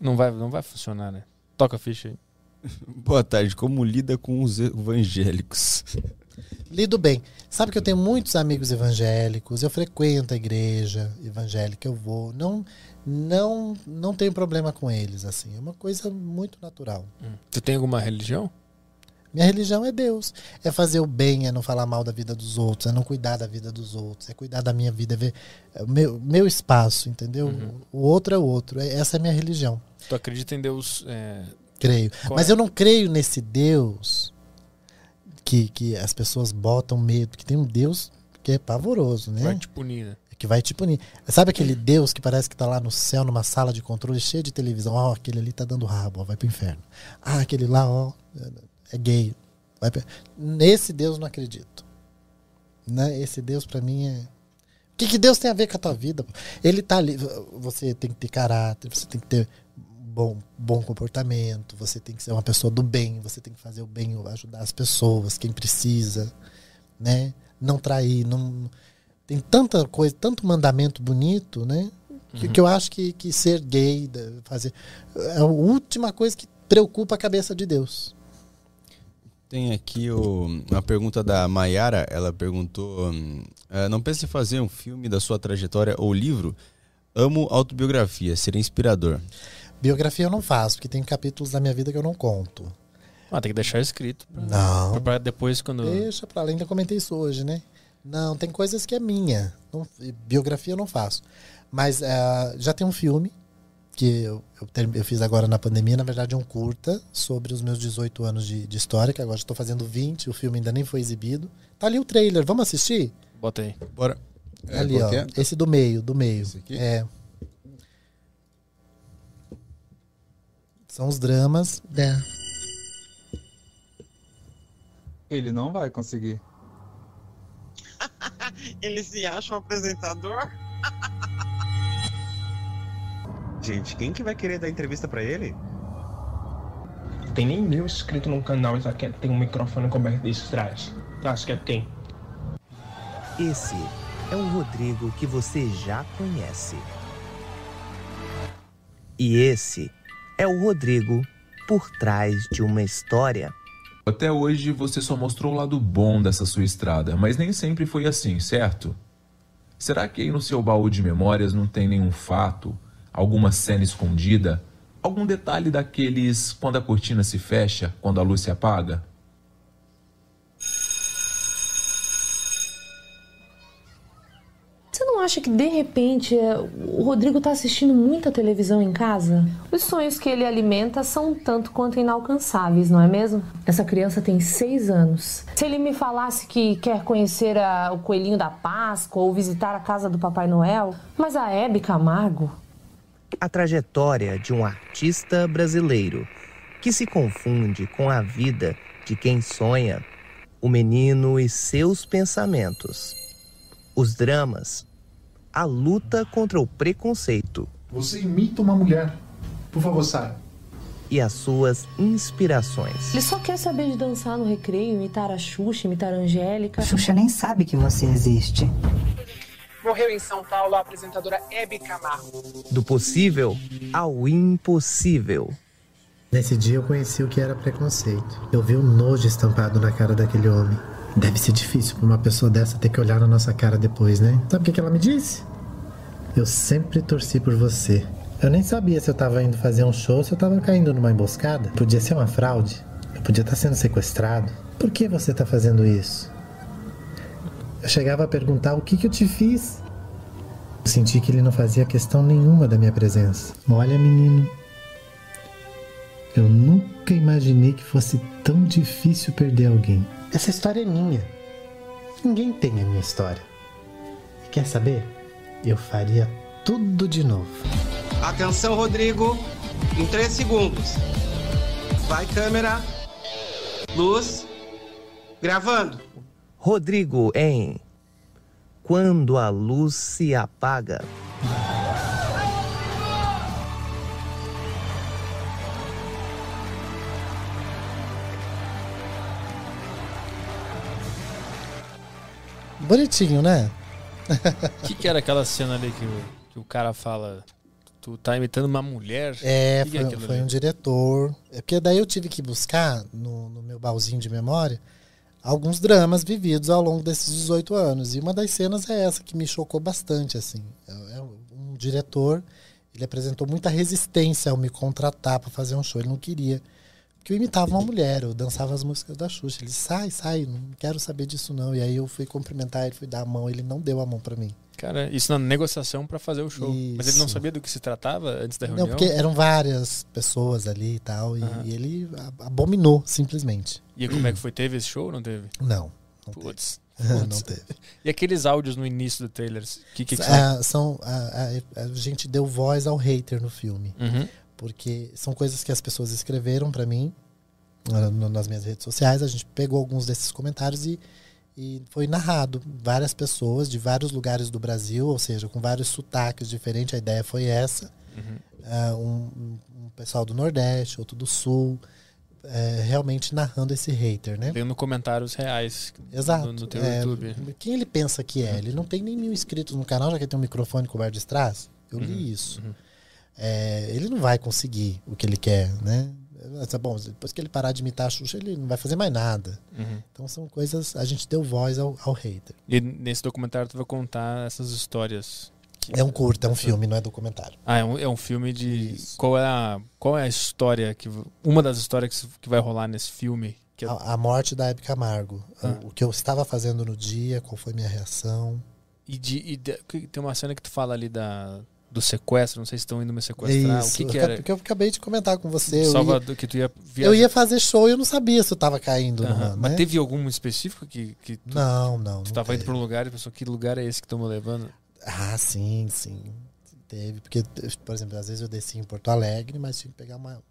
Não vai, não vai funcionar, né? Toca a ficha aí. Boa tarde. Como lida com os evangélicos? Lido bem. Sabe que eu tenho muitos amigos evangélicos, eu frequento a igreja evangélica, eu vou. Não, não, não tenho problema com eles, assim. É uma coisa muito natural. Tu tem alguma religião? Minha religião é Deus. É fazer o bem, é não falar mal da vida dos outros, é não cuidar da vida dos outros, é cuidar da minha vida, é ver é meu, meu espaço, entendeu? Uhum. O outro é o outro. É- Essa é a minha religião, Tu acredita em Deus? É... creio. Qual Mas é? eu não creio nesse Deus que, que as pessoas botam medo, que tem um Deus que é pavoroso, né? Vai te punir, né? Que vai te punir. Sabe aquele Deus que parece que tá lá no céu, numa sala de controle, cheia de televisão? Ó, aquele ali tá dando rabo, ó, vai pro inferno. Ah, aquele lá, ó, é gay. Vai pro... Nesse Deus não acredito. Né? Esse Deus para mim é. O que, que Deus tem a ver com a tua vida? Ele tá ali. Você tem que ter caráter, você tem que ter bom, bom comportamento, você tem que ser uma pessoa do bem, você tem que fazer o bem, ajudar as pessoas, quem precisa, né? Não trair, não tem tanta coisa, tanto mandamento bonito, né? Que, uhum. que eu acho que, que ser gay, fazer é a última coisa que preocupa a cabeça de Deus. Tem aqui o, uma pergunta da Mayara. Ela perguntou: uh, Não pense em fazer um filme da sua trajetória ou livro? Amo autobiografia, seria inspirador. Biografia eu não faço, porque tem capítulos da minha vida que eu não conto. Ah, tem que deixar escrito. Pra, não. Pra depois quando. Deixa pra lá, ainda comentei isso hoje, né? Não, tem coisas que é minha. Não, biografia eu não faço. Mas uh, já tem um filme que eu, eu, eu, fiz agora na pandemia, na verdade, um curta sobre os meus 18 anos de, de história, que agora estou fazendo 20, o filme ainda nem foi exibido. Tá ali o trailer, vamos assistir? Bota aí. Bora. É, ali, ó. É? Esse do meio, do meio. Esse aqui? É. São os dramas. É. Ele não vai conseguir. Ele se acha um apresentador? Gente, quem que vai querer dar entrevista para ele? Tem nem mil inscritos no canal e já quer tem um microfone coberto desse atrás. Tu acha que é quem? Esse é o Rodrigo que você já conhece. E esse é o Rodrigo por trás de uma história. Até hoje você só mostrou o lado bom dessa sua estrada, mas nem sempre foi assim, certo? Será que aí no seu baú de memórias não tem nenhum fato, alguma cena escondida, algum detalhe daqueles quando a cortina se fecha, quando a luz se apaga? Acha que de repente é, o Rodrigo está assistindo muita televisão em casa? Os sonhos que ele alimenta são tanto quanto inalcançáveis, não é mesmo? Essa criança tem seis anos. Se ele me falasse que quer conhecer a, o coelhinho da Páscoa ou visitar a casa do Papai Noel, mas a Hebe Camargo. A trajetória de um artista brasileiro que se confunde com a vida de quem sonha, o menino e seus pensamentos. Os dramas a luta contra o preconceito. Você imita uma mulher. Por favor, saia. E as suas inspirações. Ele só quer saber de dançar no recreio, imitar a Xuxa, imitar a Angélica. A Xuxa nem sabe que você existe. Morreu em São Paulo a apresentadora Hebe Camargo. Do possível ao impossível. Nesse dia eu conheci o que era preconceito. Eu vi o nojo estampado na cara daquele homem. Deve ser difícil para uma pessoa dessa ter que olhar na nossa cara depois, né? Sabe o que ela me disse? Eu sempre torci por você. Eu nem sabia se eu estava indo fazer um show, se eu estava caindo numa emboscada. Podia ser uma fraude. Eu podia estar tá sendo sequestrado. Por que você está fazendo isso? Eu chegava a perguntar o que, que eu te fiz. Eu senti que ele não fazia questão nenhuma da minha presença. Olha, menino, eu nunca imaginei que fosse tão difícil perder alguém. Essa história é minha. Ninguém tem a minha história. E quer saber? Eu faria tudo de novo. Atenção, Rodrigo. Em três segundos. Vai, câmera. Luz. Gravando. Rodrigo em Quando a luz se apaga. Bonitinho, né? O que, que, era aquela cena ali que o, que o cara fala? Tu tá imitando uma mulher? É, que foi, é foi um diretor. É porque daí eu tive que buscar no, no meu baúzinho de memória alguns dramas vividos ao longo desses 18 anos. E uma das cenas é essa que me chocou bastante, assim. É, é um diretor, ele apresentou muita resistência ao me contratar para fazer um show. Ele não queria que eu imitava uma mulher, eu dançava as músicas da Xuxa. Ele sai, sai, não quero saber disso não. E aí eu fui cumprimentar ele, fui dar a mão, ele não deu a mão para mim. Cara, isso na negociação para fazer o show. Isso. Mas ele não sabia do que se tratava antes da reunião? Não, porque eram várias pessoas ali e tal, e, e ele abominou, simplesmente. E como é que foi? Teve esse show ou não teve? Não. não Putz. não teve. E aqueles áudios no início do trailer? Que, que, que É, são, a, a- a gente deu voz ao hater no filme. Uhum. Porque são coisas que as pessoas escreveram pra mim nas minhas redes sociais. A gente pegou alguns desses comentários e, e foi narrado. Várias pessoas de vários lugares do Brasil, ou seja, com vários sotaques diferentes. A ideia foi essa. Uhum. Ah, um, um- pessoal do Nordeste, outro do Sul. é, realmente narrando esse hater, né? Lendo comentários reais Exato. no, no teu É, YouTube. Quem ele pensa que é? Ele não tem nem mil inscritos no canal, já que ele tem um microfone coberto de strass. Eu li Uhum, isso. É, ele não vai conseguir o que ele quer, né? Bom, depois que ele parar de imitar a Xuxa, ele não vai fazer mais nada. Uhum. Então são coisas. A gente deu voz ao, ao hater. E nesse documentário tu vai contar essas histórias. É um curta, é um filme, não é documentário. Ah, é um, é um filme de. Qual é, a, qual é a história que. Uma das histórias que, que vai rolar nesse filme? Que é- A, a morte da Hebe Camargo. Ah. O que eu estava fazendo no dia, qual foi minha reação. E, de, e de- tem uma cena que tu fala ali da, do sequestro, não sei se estão indo me sequestrar. Isso, o que, que era? Porque eu acabei de comentar com você. eu ia- Salvador, que tu ia Eu ia fazer show e eu não sabia se eu tava caindo. Numa, Mas né? teve algum específico que, que tu, Não, não. tu não tava indo teve. pra um lugar e pensou, que lugar é esse que estão me levando? Ah, sim, sim. Teve. Porque, por exemplo, às vezes eu desci em Porto Alegre, mas tinha que pegar uma,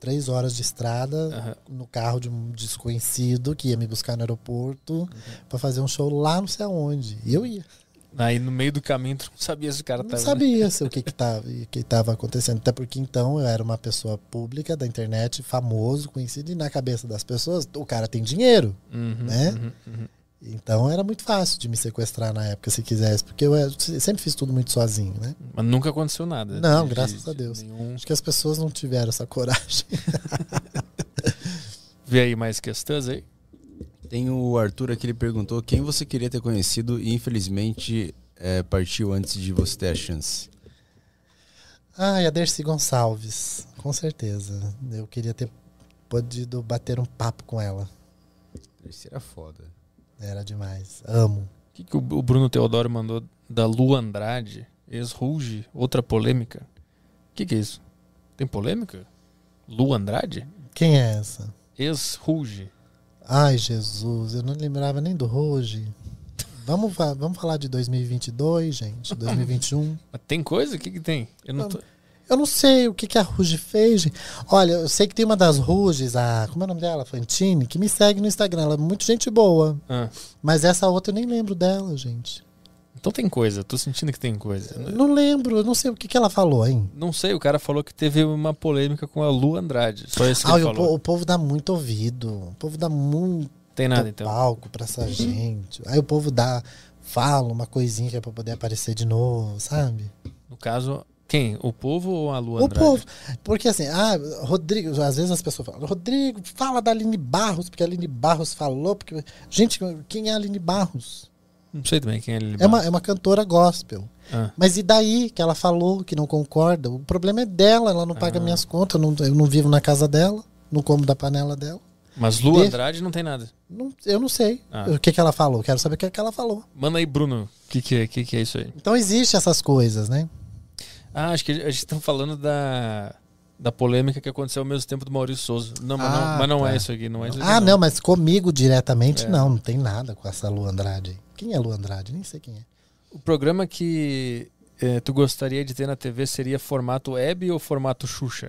três horas de estrada no carro de um desconhecido que ia me buscar no aeroporto pra fazer um show lá não sei aonde. E eu ia. Aí no meio do caminho tu não sabia se o cara Não tava. sabia se o que que tava, que tava acontecendo. Até porque então eu era uma pessoa pública da internet, famoso, conhecido, e na cabeça das pessoas o cara tem dinheiro, Uhum, né? uhum, uhum. Então era muito fácil de me sequestrar na época, se quisesse, porque eu, era- sempre fiz tudo muito sozinho, né? Mas nunca aconteceu nada. Não, de- graças a Deus. de nenhum- Acho que as pessoas não tiveram essa coragem. Vê aí mais questões aí. Tem o Arthur aqui, ele perguntou quem você queria ter conhecido e infelizmente é, partiu antes de você ter a chance. Ah, e a Dercy Gonçalves, com certeza. Eu queria ter podido bater um papo com ela. Dercy era foda. Era demais. Amo. O que, que o Bruno Teodoro mandou da Lu Andrade? Ex-Ruge, outra polêmica. O que, que é isso? Tem polêmica? Lu Andrade? Quem é essa? Ex-Ruge. Ai, Jesus, eu não lembrava nem do Roge. Vamos, vamos falar de 2022, gente, 2021. Mas tem coisa? O que, que tem? Eu não tô... Eu não sei o que, que a Ruge fez. gente. Olha, eu sei que tem uma das Ruges, a. Como é o nome dela? Fantine, que me segue no Instagram. Ela é muito gente boa. Ah. Mas essa outra eu nem lembro dela, gente. Então tem coisa, tô sentindo que tem coisa. Eu não lembro, eu não sei o que, que ela falou, hein? Não sei, o cara falou que teve uma polêmica com a Lu Andrade. Só isso que Ah, ele o, falou. po- o povo dá muito ouvido. O povo dá muito Tem nada, então. palco pra essa gente. Aí o povo dá. Fala uma coisinha que é pra poder aparecer de novo, sabe? No caso, quem? O povo ou a Lu O Andrade? povo. Porque assim, ah, Rodrigo, às vezes as pessoas falam, Rodrigo, fala da Aline Barros, porque a Aline Barros falou. Porque... Gente, quem é a Aline Barros? Não sei também quem é. É uma, é uma cantora gospel. Ah. Mas e daí que ela falou que não concorda? O problema é dela, ela não paga Ah. minhas contas, eu não, eu não vivo na casa dela, não como da panela dela. Mas Lu Deixa- Andrade não tem nada. Não- eu não sei Ah. o que, que ela falou, quero saber o que, que ela falou. Manda aí, Bruno. O que, que, é, que, que é isso aí? Então existe essas coisas, né? Ah, acho que a gente tá falando da, da polêmica que aconteceu ao mesmo tempo do Maurício Souza. Não, mas, Ah, não, mas não tá. é isso aqui. Não é isso aqui, Ah, não, mas comigo diretamente É. não, não tem nada com essa Lu Andrade. Quem é Lu Andrade? Nem sei quem é. O programa que eh, tu gostaria de ter na TV seria formato web ou formato Xuxa?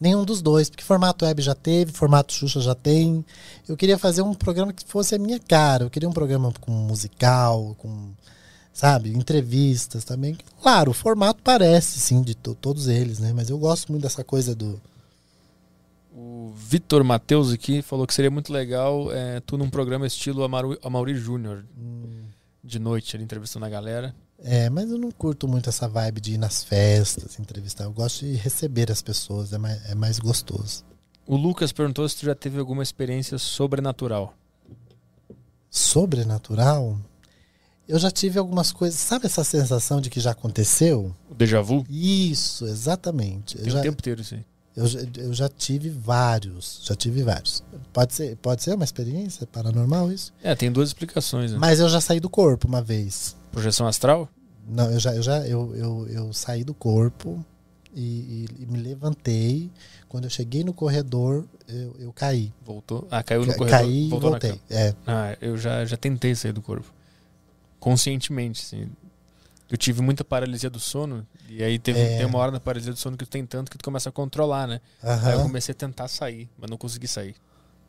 Nenhum dos dois, porque formato web já teve, formato Xuxa já tem. Eu queria fazer um programa que fosse a minha cara. Eu queria um programa com musical, com, sabe, entrevistas também. Claro, o formato parece, sim, de to- todos eles, né? Mas eu gosto muito dessa coisa do. O Vitor Matheus aqui falou que seria muito legal eh, tu num programa estilo Amaru, Amaury Júnior. De noite, ali entrevistando a galera. É, mas eu não curto muito essa vibe de ir nas festas, entrevistar. Eu gosto de receber as pessoas, é mais, é mais gostoso. O Lucas perguntou se tu já teve alguma experiência sobrenatural. Sobrenatural? Eu já tive algumas coisas. Sabe essa sensação de que já aconteceu? O déjà vu? Isso, exatamente. Eu Tem já, o tempo inteiro isso aí. Eu, já- eu já tive vários. Já tive vários. Pode ser, pode ser uma experiência paranormal isso? É, tem duas explicações. Né? Mas eu já saí do corpo uma vez. Projeção astral? Não, eu já, eu já eu, eu, eu saí do corpo e, e- e me levantei. Quando eu cheguei no corredor, eu, eu caí. Voltou? Ah, caiu no Ca- corredor. caí e voltei, é. Ah, eu já, já tentei sair do corpo. Conscientemente, assim. Eu tive muita paralisia do sono. E aí teve, É. tem uma hora na paralisia do sono que tu tem tanto que tu começa a controlar, né? Aham. Aí eu comecei a tentar sair, mas não consegui sair.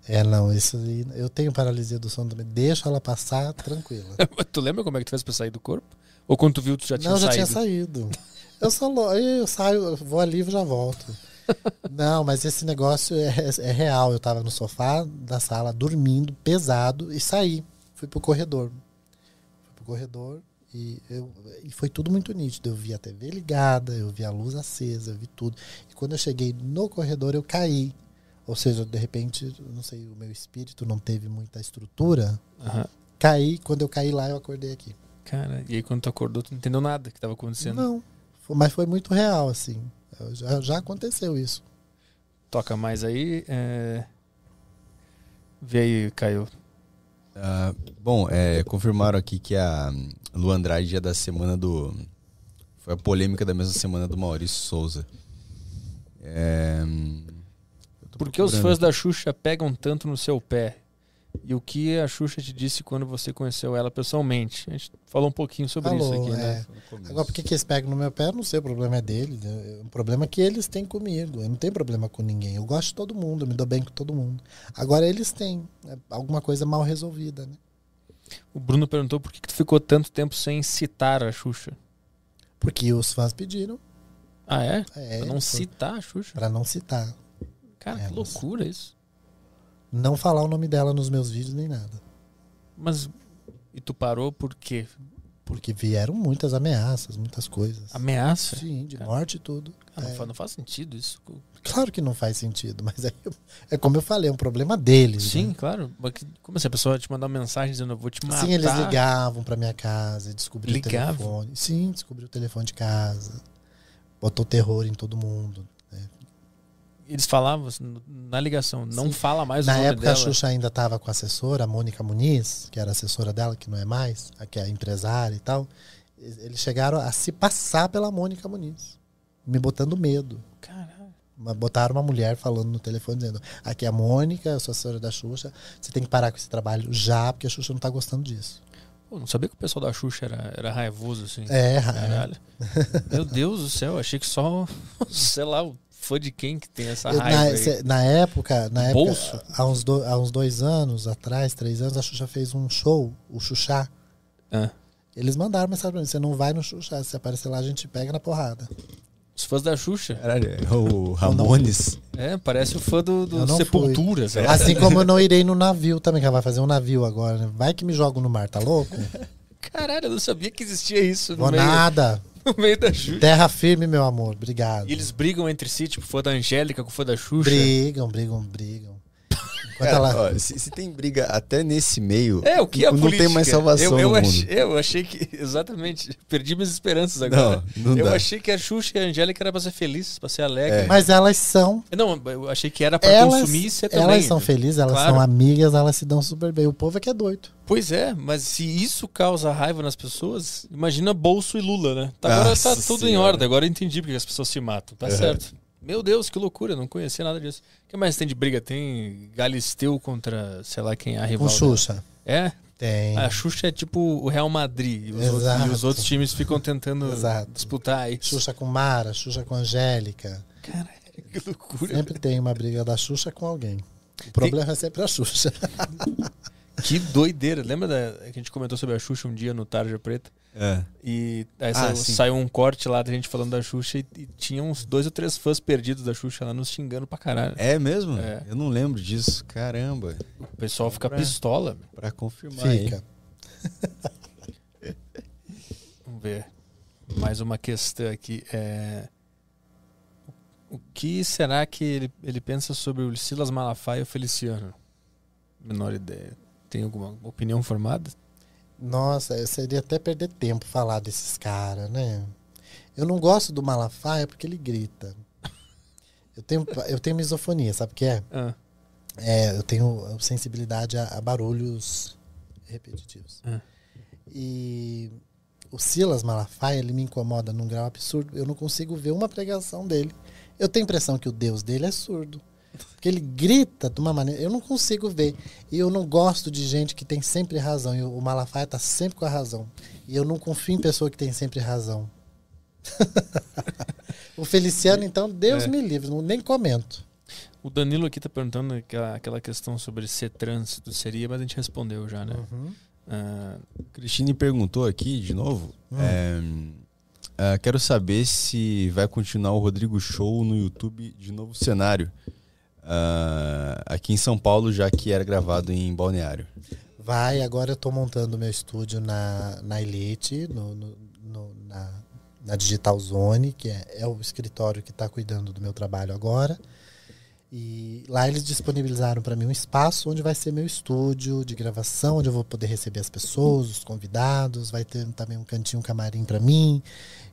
É, não, isso aí. Eu tenho paralisia do sono também. Deixa ela passar tranquila. tu lembra como é que tu fez pra sair do corpo? Ou quando tu viu, tu já tinha não, já saído? tinha saído. Eu lo- eu saio, eu vou ali e já volto. Não, mas esse negócio é, é real. Eu tava no sofá da sala dormindo, pesado, e saí. Fui pro corredor. Fui pro corredor e, eu, e foi tudo muito nítido. Eu vi a TV ligada, eu vi a luz acesa, eu vi tudo. E quando eu cheguei no corredor, eu caí. Ou seja, de repente, não sei, o meu espírito não teve muita estrutura. Aham. Caí, quando eu caí lá, eu acordei aqui. Cara, e aí quando tu acordou, tu não entendeu nada que tava acontecendo. Não, mas foi muito real, assim. Já, já aconteceu isso. Toca mais aí. É... Vê aí, Caio. Ah, bom, é, confirmaram aqui que a Lu Andrade é da semana do. Foi a polêmica da mesma semana do Maurício Souza. É, Por que os fãs da Xuxa pegam tanto no seu pé? E o que a Xuxa te disse quando você conheceu ela pessoalmente? A gente falou um pouquinho sobre Falou, isso aqui, né? é. Agora, por que, eles pegam no meu pé? Eu não sei, o problema é deles. né? O problema é que eles têm comigo. Eu não tenho problema com ninguém. Eu gosto de todo mundo, eu me dou bem com todo mundo. Agora, eles têm é, alguma coisa mal resolvida, né? O Bruno perguntou por que, que tu ficou tanto tempo sem citar a Xuxa. Porque os fãs pediram. Ah, é? É, pra não citar a Xuxa. Pra não citar. Cara, É, que loucura isso. Não falar o nome dela nos meus vídeos nem nada. Mas. E tu parou por quê? Porque vieram muitas ameaças, muitas coisas. Ameaça? Sim, de morte e tudo. Ah, não, É. faz, não faz sentido isso. Claro que não faz sentido, mas eu- é como eu falei, é um problema deles. Sim, né? claro. Como assim? A pessoa te mandar uma mensagem dizendo eu vou te matar. Sim, eles ligavam pra minha casa, descobriu o telefone. Sim, descobriu o telefone de casa. Botou terror em todo mundo. Eles falavam assim, na ligação, não Sim. fala mais o Na nome época dela. a Xuxa ainda estava com a assessora, a Mônica Muniz, que era assessora dela, que não é mais, a que é empresária e tal. Eles chegaram a se passar pela Mônica Muniz, me botando medo. Caralho. Botaram uma mulher falando no telefone dizendo: Aqui é a Mônica, eu sou assessora da Xuxa, você tem que parar com esse trabalho já, porque a Xuxa não tá gostando disso. Pô, não sabia que o pessoal da Xuxa era, era raivoso assim. É, Caralho. Meu Deus do céu, achei que só, sei lá, o fã de quem que tem essa Eu, raiva. na, aí? cê- na época, na Do época bolso? há, uns do- há uns dois anos atrás, três anos, a Xuxa fez um show, o Xuxá. Ah. Eles mandaram mensagem pra mim: você não vai no Xuxá, se aparecer lá, a gente pega na porrada. Os fãs da Xuxa. Caralho, é o Ramones. É, parece o fã do, do Sepultura. Assim como eu não irei no navio também, que ela vai fazer um navio agora. né? Vai que me jogo no mar, tá louco? Caralho, eu não sabia que existia isso no meio, nada. no meio da Xuxa. Terra firme, meu amor. Obrigado. E eles brigam entre si, tipo, fã da Angélica com fã da Xuxa. Brigam, brigam, brigam. Cara, ela- ó, se, se tem briga até nesse meio, É, o que é não política? tem mais salvação eu, eu no achei, mundo. Eu achei que, exatamente, perdi minhas esperanças agora. Não, não eu dá. achei que a Xuxa e a Angélica era pra ser feliz, pra ser alegre. É. Mas elas são. Não, eu achei que era pra Elas, consumir e ser também. elas são felizes, elas Claro. são amigas, elas se dão super bem. O povo é que é doido. Pois é, mas se isso causa raiva nas pessoas, imagina Bolso e Lula, né? Tá, agora tá Nossa tudo em Senhora. ordem, agora eu entendi porque as pessoas se matam. Tá Uhum. certo. Meu Deus, que loucura, não conhecia nada disso. O que mais tem de briga? Tem Galisteu contra, sei lá quem é a rival. Com Xuxa. É? Tem. A Xuxa é tipo o Real Madrid. E os, outros, Exato. e os outros times ficam tentando Exato. disputar isso. Xuxa com Mara, Xuxa com Angélica. Que loucura. Sempre tem uma briga da Xuxa com alguém. O problema é sempre a Xuxa. Que doideira. Lembra da, que a gente comentou sobre a Xuxa um dia no Tarja Preta? É. E aí Ah, saiu, saiu um corte lá da gente falando da Xuxa e, e tinha uns dois ou três fãs perdidos da Xuxa lá nos xingando pra caralho. É mesmo? É. Eu não lembro disso. Caramba. O pessoal fica Pra- pistola. Pra confirmar aí. Fica. Vamos ver. Mais uma questão aqui. É... O que será que ele, ele pensa sobre o Silas Malafaia e o Feliciano? Menor ideia. Tem alguma opinião formada? Nossa, eu seria até perder tempo falar desses caras, né? Eu não gosto do Malafaia porque ele grita. Eu tenho, eu tenho misofonia, sabe o que é? Ah. É, eu tenho sensibilidade a, a barulhos repetitivos. Ah. E o Silas Malafaia, ele me incomoda num grau absurdo. Eu não consigo ver uma pregação dele. Eu tenho a impressão que o Deus dele é surdo. Porque ele grita de uma maneira. Eu não consigo ver. E eu não gosto de gente que tem sempre razão. E o Malafaia tá sempre com a razão. E eu não confio em pessoa que tem sempre razão. o Feliciano, então, Deus É. me livre, não, nem comento. O Danilo aqui tá perguntando aquela, aquela questão sobre ser trânsito seria, mas a gente respondeu já, né? Uhum. Ah, Cristine perguntou aqui de novo. Hum. é, ah, quero saber se vai continuar o Rodrigo Show no YouTube de novo cenário. Ah, aqui em São Paulo, já que era gravado em Balneário. Vai, agora eu tô montando meu estúdio na, na Elite, no, no- no- na, na Digital Zone, que é, é o escritório que está cuidando do meu trabalho agora. E lá eles disponibilizaram para mim um espaço onde vai ser meu estúdio de gravação, onde eu vou poder receber as pessoas, os convidados, vai ter também um cantinho um camarim para mim.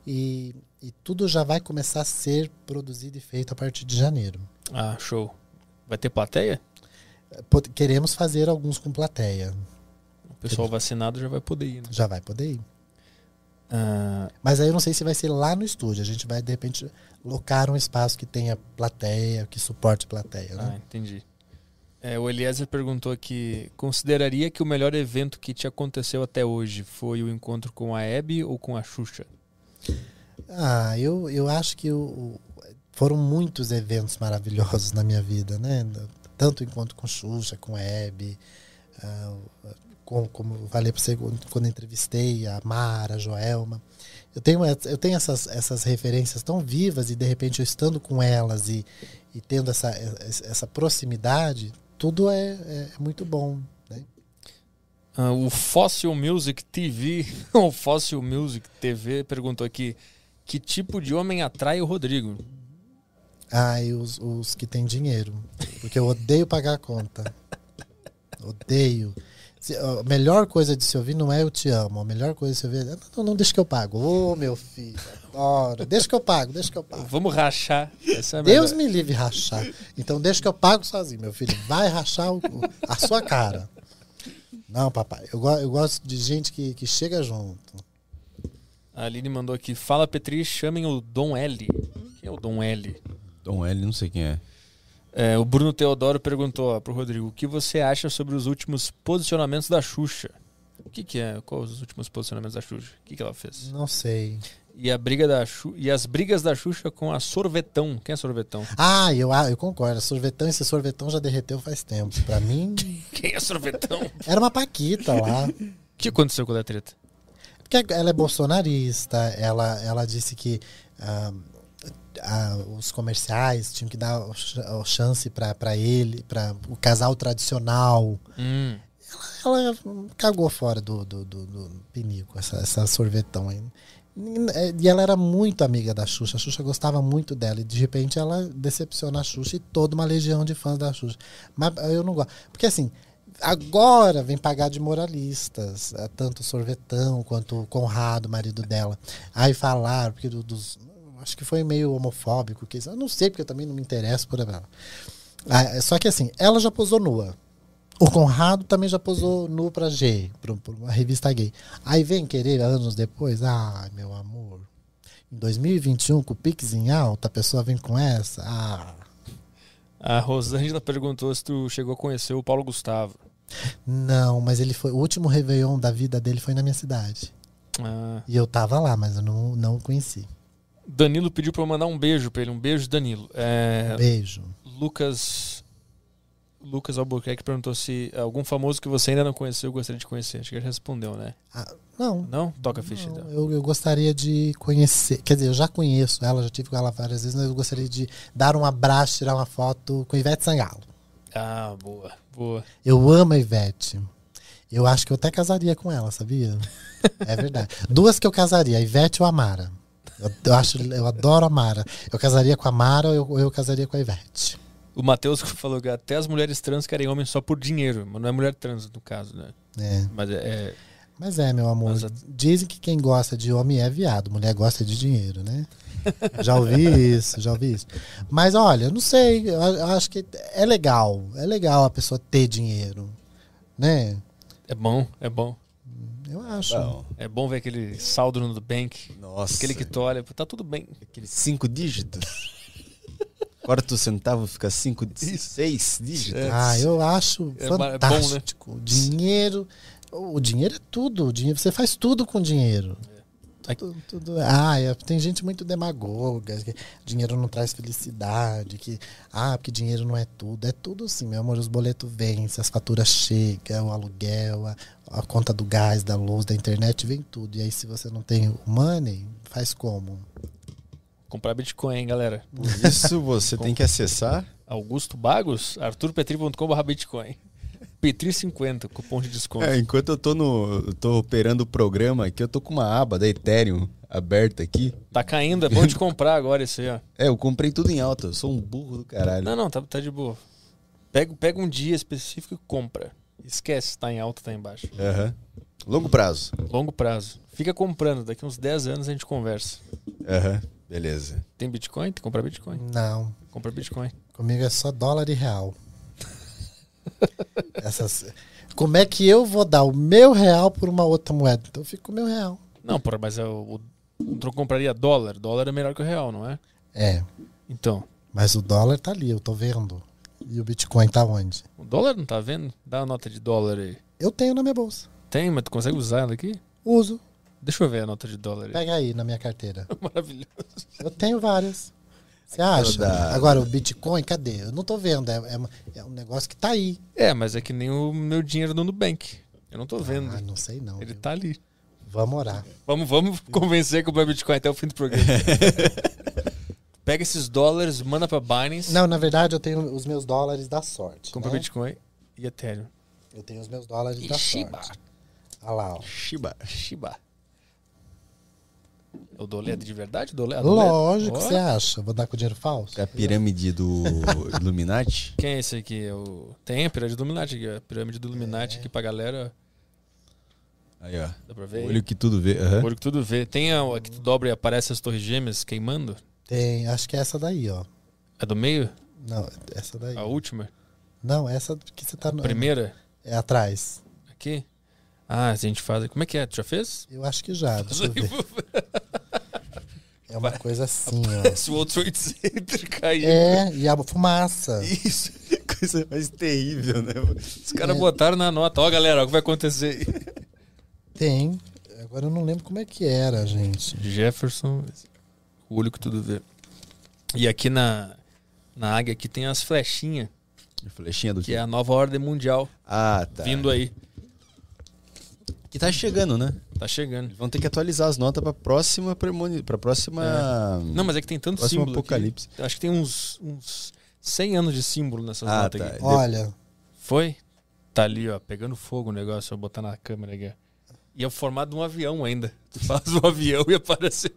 E, e tudo já vai começar a ser produzido e feito a partir de janeiro. ah, show. Vai ter plateia? Queremos fazer alguns com plateia. O pessoal vacinado já vai poder ir, né? Já vai poder ir. Ah, Mas aí eu não sei se vai ser lá no estúdio. A gente vai, de repente, locar um espaço que tenha plateia, que suporte plateia. ah, Né? entendi. É, o Eliezer perguntou aqui: consideraria que o melhor evento que te aconteceu até hoje foi o encontro com a Hebe ou com a Xuxa? Ah, eu, eu acho que o- foram muitos eventos maravilhosos na minha vida, né? Tanto o encontro com Xuxa, com Hebe, ah, com, como falei para você quando, entrevistei a Mara, a Joelma. Eu tenho, eu tenho essas, essas referências tão vivas e de repente eu estando com elas e, e tendo essa, essa proximidade, tudo é, é muito bom. Né? Ah, o Fossil Music TV, o Fossil Music TV perguntou aqui: que tipo de homem atrai o Rodrigo? Ah, e os, os que têm dinheiro. Porque eu odeio pagar a conta. Odeio. Se- A melhor coisa de se ouvir não é eu te amo. A melhor coisa de se ouvir é não, não, deixa que eu pago. Ô, meu filho, adoro. Deixa que eu pago, deixa que eu pago. Vamos rachar. Essa é Deus me livre rachar. Então deixa que eu pago sozinho, meu filho. Vai rachar o- a sua cara. Não, papai. Eu, eu gosto de gente que, que chega junto. A Aline mandou aqui: fala Petri, chamem o Dom L. Quem é o Dom L? Dom L, não sei quem é. É, o Bruno Teodoro perguntou ó, pro Rodrigo: o que você acha sobre os últimos posicionamentos da Xuxa? O que, que é? Quais os últimos posicionamentos da Xuxa? O que, que ela fez? Não sei. E, a briga da Xu... e as brigas da Xuxa com a Sorvetão. Quem é Sorvetão? Ah, eu, ah, eu concordo. Sorvetão, esse sorvetão já derreteu faz tempo. Pra mim, Quem é Sorvetão? era uma paquita lá. O que aconteceu com a treta? Porque ela é bolsonarista, ela, ela disse que ah, ah, os comerciais tinham que dar o chance para ele, para o casal tradicional. Hum. Ela cagou fora do, do, do, do pinico, essa, essa sorvetão aí. E ela era muito amiga da Xuxa, a Xuxa gostava muito dela, e de repente ela decepciona a Xuxa e toda uma legião de fãs da Xuxa. Mas eu não gosto. Porque assim, agora vem pagar de moralistas, eh, tanto o Sorvetão quanto o Conrado, marido dela. Aí falaram, porque do- dos. Acho que foi meio homofóbico, que eu não sei, porque eu também não me interesso por ela. Ah, Só que assim, ela já posou nua. O Conrado também já posou nu pra G, pra, pra uma revista gay. Aí vem querer anos depois, ai meu amor. Em 2021, com o Pix em alta, a pessoa vem com essa. Ah. A Rosângela perguntou se tu chegou a conhecer o Paulo Gustavo. Não, mas ele foi. O último Réveillon da vida dele foi na minha cidade. Ah. E eu tava lá, mas eu não, não o conheci. Danilo pediu pra eu mandar um beijo pra ele. Um beijo, Danilo. É, Beijo. Lucas. Lucas Albuquerque perguntou se algum famoso que você ainda não conheceu gostaria de conhecer. Acho que ele respondeu, né? Ah, não. Não? Toca a ficha, então. Eu, eu gostaria de conhecer. Quer dizer, eu já conheço ela, já tive com ela várias vezes, mas eu gostaria de dar um abraço, tirar uma foto com Ivete Sangalo. Ah, boa, boa. Eu amo a Ivete. Eu acho que eu até casaria com ela, sabia? É verdade. Duas que eu casaria, a Ivete ou a Mara. Eu, acho, eu adoro a Mara. Eu casaria com a Mara ou eu, ou eu casaria com a Ivete. O Matheus falou que até as mulheres trans querem homem só por dinheiro, mas não é mulher trans no caso, né? É. Mas é. é- Mas é, meu amor. Dizem que quem gosta de homem é viado, mulher gosta de dinheiro, né? Já ouvi isso, já ouvi isso. Mas olha, não sei, eu acho que é legal. É legal a pessoa ter dinheiro, né? é bom, é bom. Eu acho. Bom, É bom ver aquele saldo no Nubank. Nossa. Aquele que tu olha, tá tudo bem. Aqueles cinco dígitos. Corta o centavo, fica cinco, seis dígitos. Ah, eu acho É ba- é bom, né? fantástico. O dinheiro. O dinheiro é tudo. O dinheiro, você faz tudo com dinheiro. Tudo, tudo- ah, é, tem gente muito demagoga, que dinheiro não traz felicidade, que ah, porque dinheiro não é tudo. É tudo sim, meu amor. Os boletos vencem, as faturas chegam, o aluguel, a, a conta do gás, da luz, da internet, vem tudo. E aí, se você não tem o money, faz como? Comprar Bitcoin, hein, galera. Por isso você tem que acessar Augusto Bagos, arturpetri.com.br Bitcoin. Petri50, cupom de desconto. É, enquanto eu tô no. eu tô operando o programa aqui, eu tô com uma aba da Ethereum aberta aqui. Tá caindo, é bom de comprar agora isso aí, ó. É, eu comprei tudo em alta. Eu sou um burro do caralho. Não, não, tá, tá de boa. Pega, pega um dia específico e compra. Esquece, tá em alta, tá embaixo. Aham. Longo prazo. Longo prazo. Fica comprando, daqui uns 10 anos a gente conversa. Aham. Beleza. Tem Bitcoin? Tem que comprar Bitcoin. Não. Compra Bitcoin. Comigo é só dólar e real. Essas... Como é que eu vou dar o meu real por uma outra moeda? Então eu fico com o meu real. Não, porra, mas eu, eu, eu compraria dólar. Dólar é melhor que o real, não é? É. Então. Mas o dólar tá ali, eu tô vendo. E o Bitcoin tá onde? O dólar não tá vendo? Dá a nota de dólar aí. Eu tenho na minha bolsa. Tem, mas tu consegue usar ela aqui? Uso. Deixa eu ver a nota de dólar aí. Pega aí na minha carteira. Maravilhoso. Eu tenho várias. Você acha? da- Agora, o Bitcoin, cadê? Eu não tô vendo. É, é, é um negócio que tá aí. É, mas é que nem o meu dinheiro no Nubank. Eu não tô vendo. Ah, não sei não. Ele viu? tá ali. Vamos orar. Vamos, vamos convencer que comprar Bitcoin até o fim do programa. Pega esses dólares, manda pra Binance, Não, na verdade, eu tenho os meus dólares da sorte. compra né? Bitcoin e Ethereum. Eu tenho os meus dólares E da Shiba. sorte. Olha lá, ó. Shiba. Shiba. O dólar é de verdade? O dólar, a dólar- Lógico, você acha? Vou dar com dinheiro falso? A pirâmide do Illuminati. Quem é esse aqui? É o... Tem a pirâmide do Illuminati aqui. ó. A pirâmide do Illuminati aqui pra galera. Aí, ó. Dá pra ver? Olho que tudo vê. aham. Olho que tudo vê. Tem a, a que tu dobra e aparece as torres gêmeas queimando? Tem, acho que é essa daí, ó. A do meio? Não, essa daí. A última? Não, essa que você tá no. Primeira? É atrás. Aqui? Ah, a gente faz. Como é que é? Tu já fez? Eu acho que já. Deixa eu ver. É uma coisa assim, ó. Parece o outro Trade Center caindo. É, e a fumaça. Isso. Coisa mais terrível, né? Os caras botaram na nota. Ó, galera, ó, o que vai acontecer aí? Tem. Agora eu não lembro como é que era, gente. Jefferson, o olho que tudo vê. E aqui na, na águia aqui tem as flechinhas, Flechinha do que quê? é a nova ordem mundial Ah, tá. vindo aí. Que tá chegando, né? Tá chegando. Vão ter que atualizar as notas pra próxima premoni... pra próxima. Não, mas é que tem tanto Próximo símbolo. aqui. apocalipse. Acho que tem uns, uns 100 anos de símbolo nessas Ah, notas tá. aqui. Olha, Foi? Tá ali, ó, pegando fogo o negócio, vou botar na câmera aqui. E é o formato de um avião ainda. Tu faz um avião e aparece.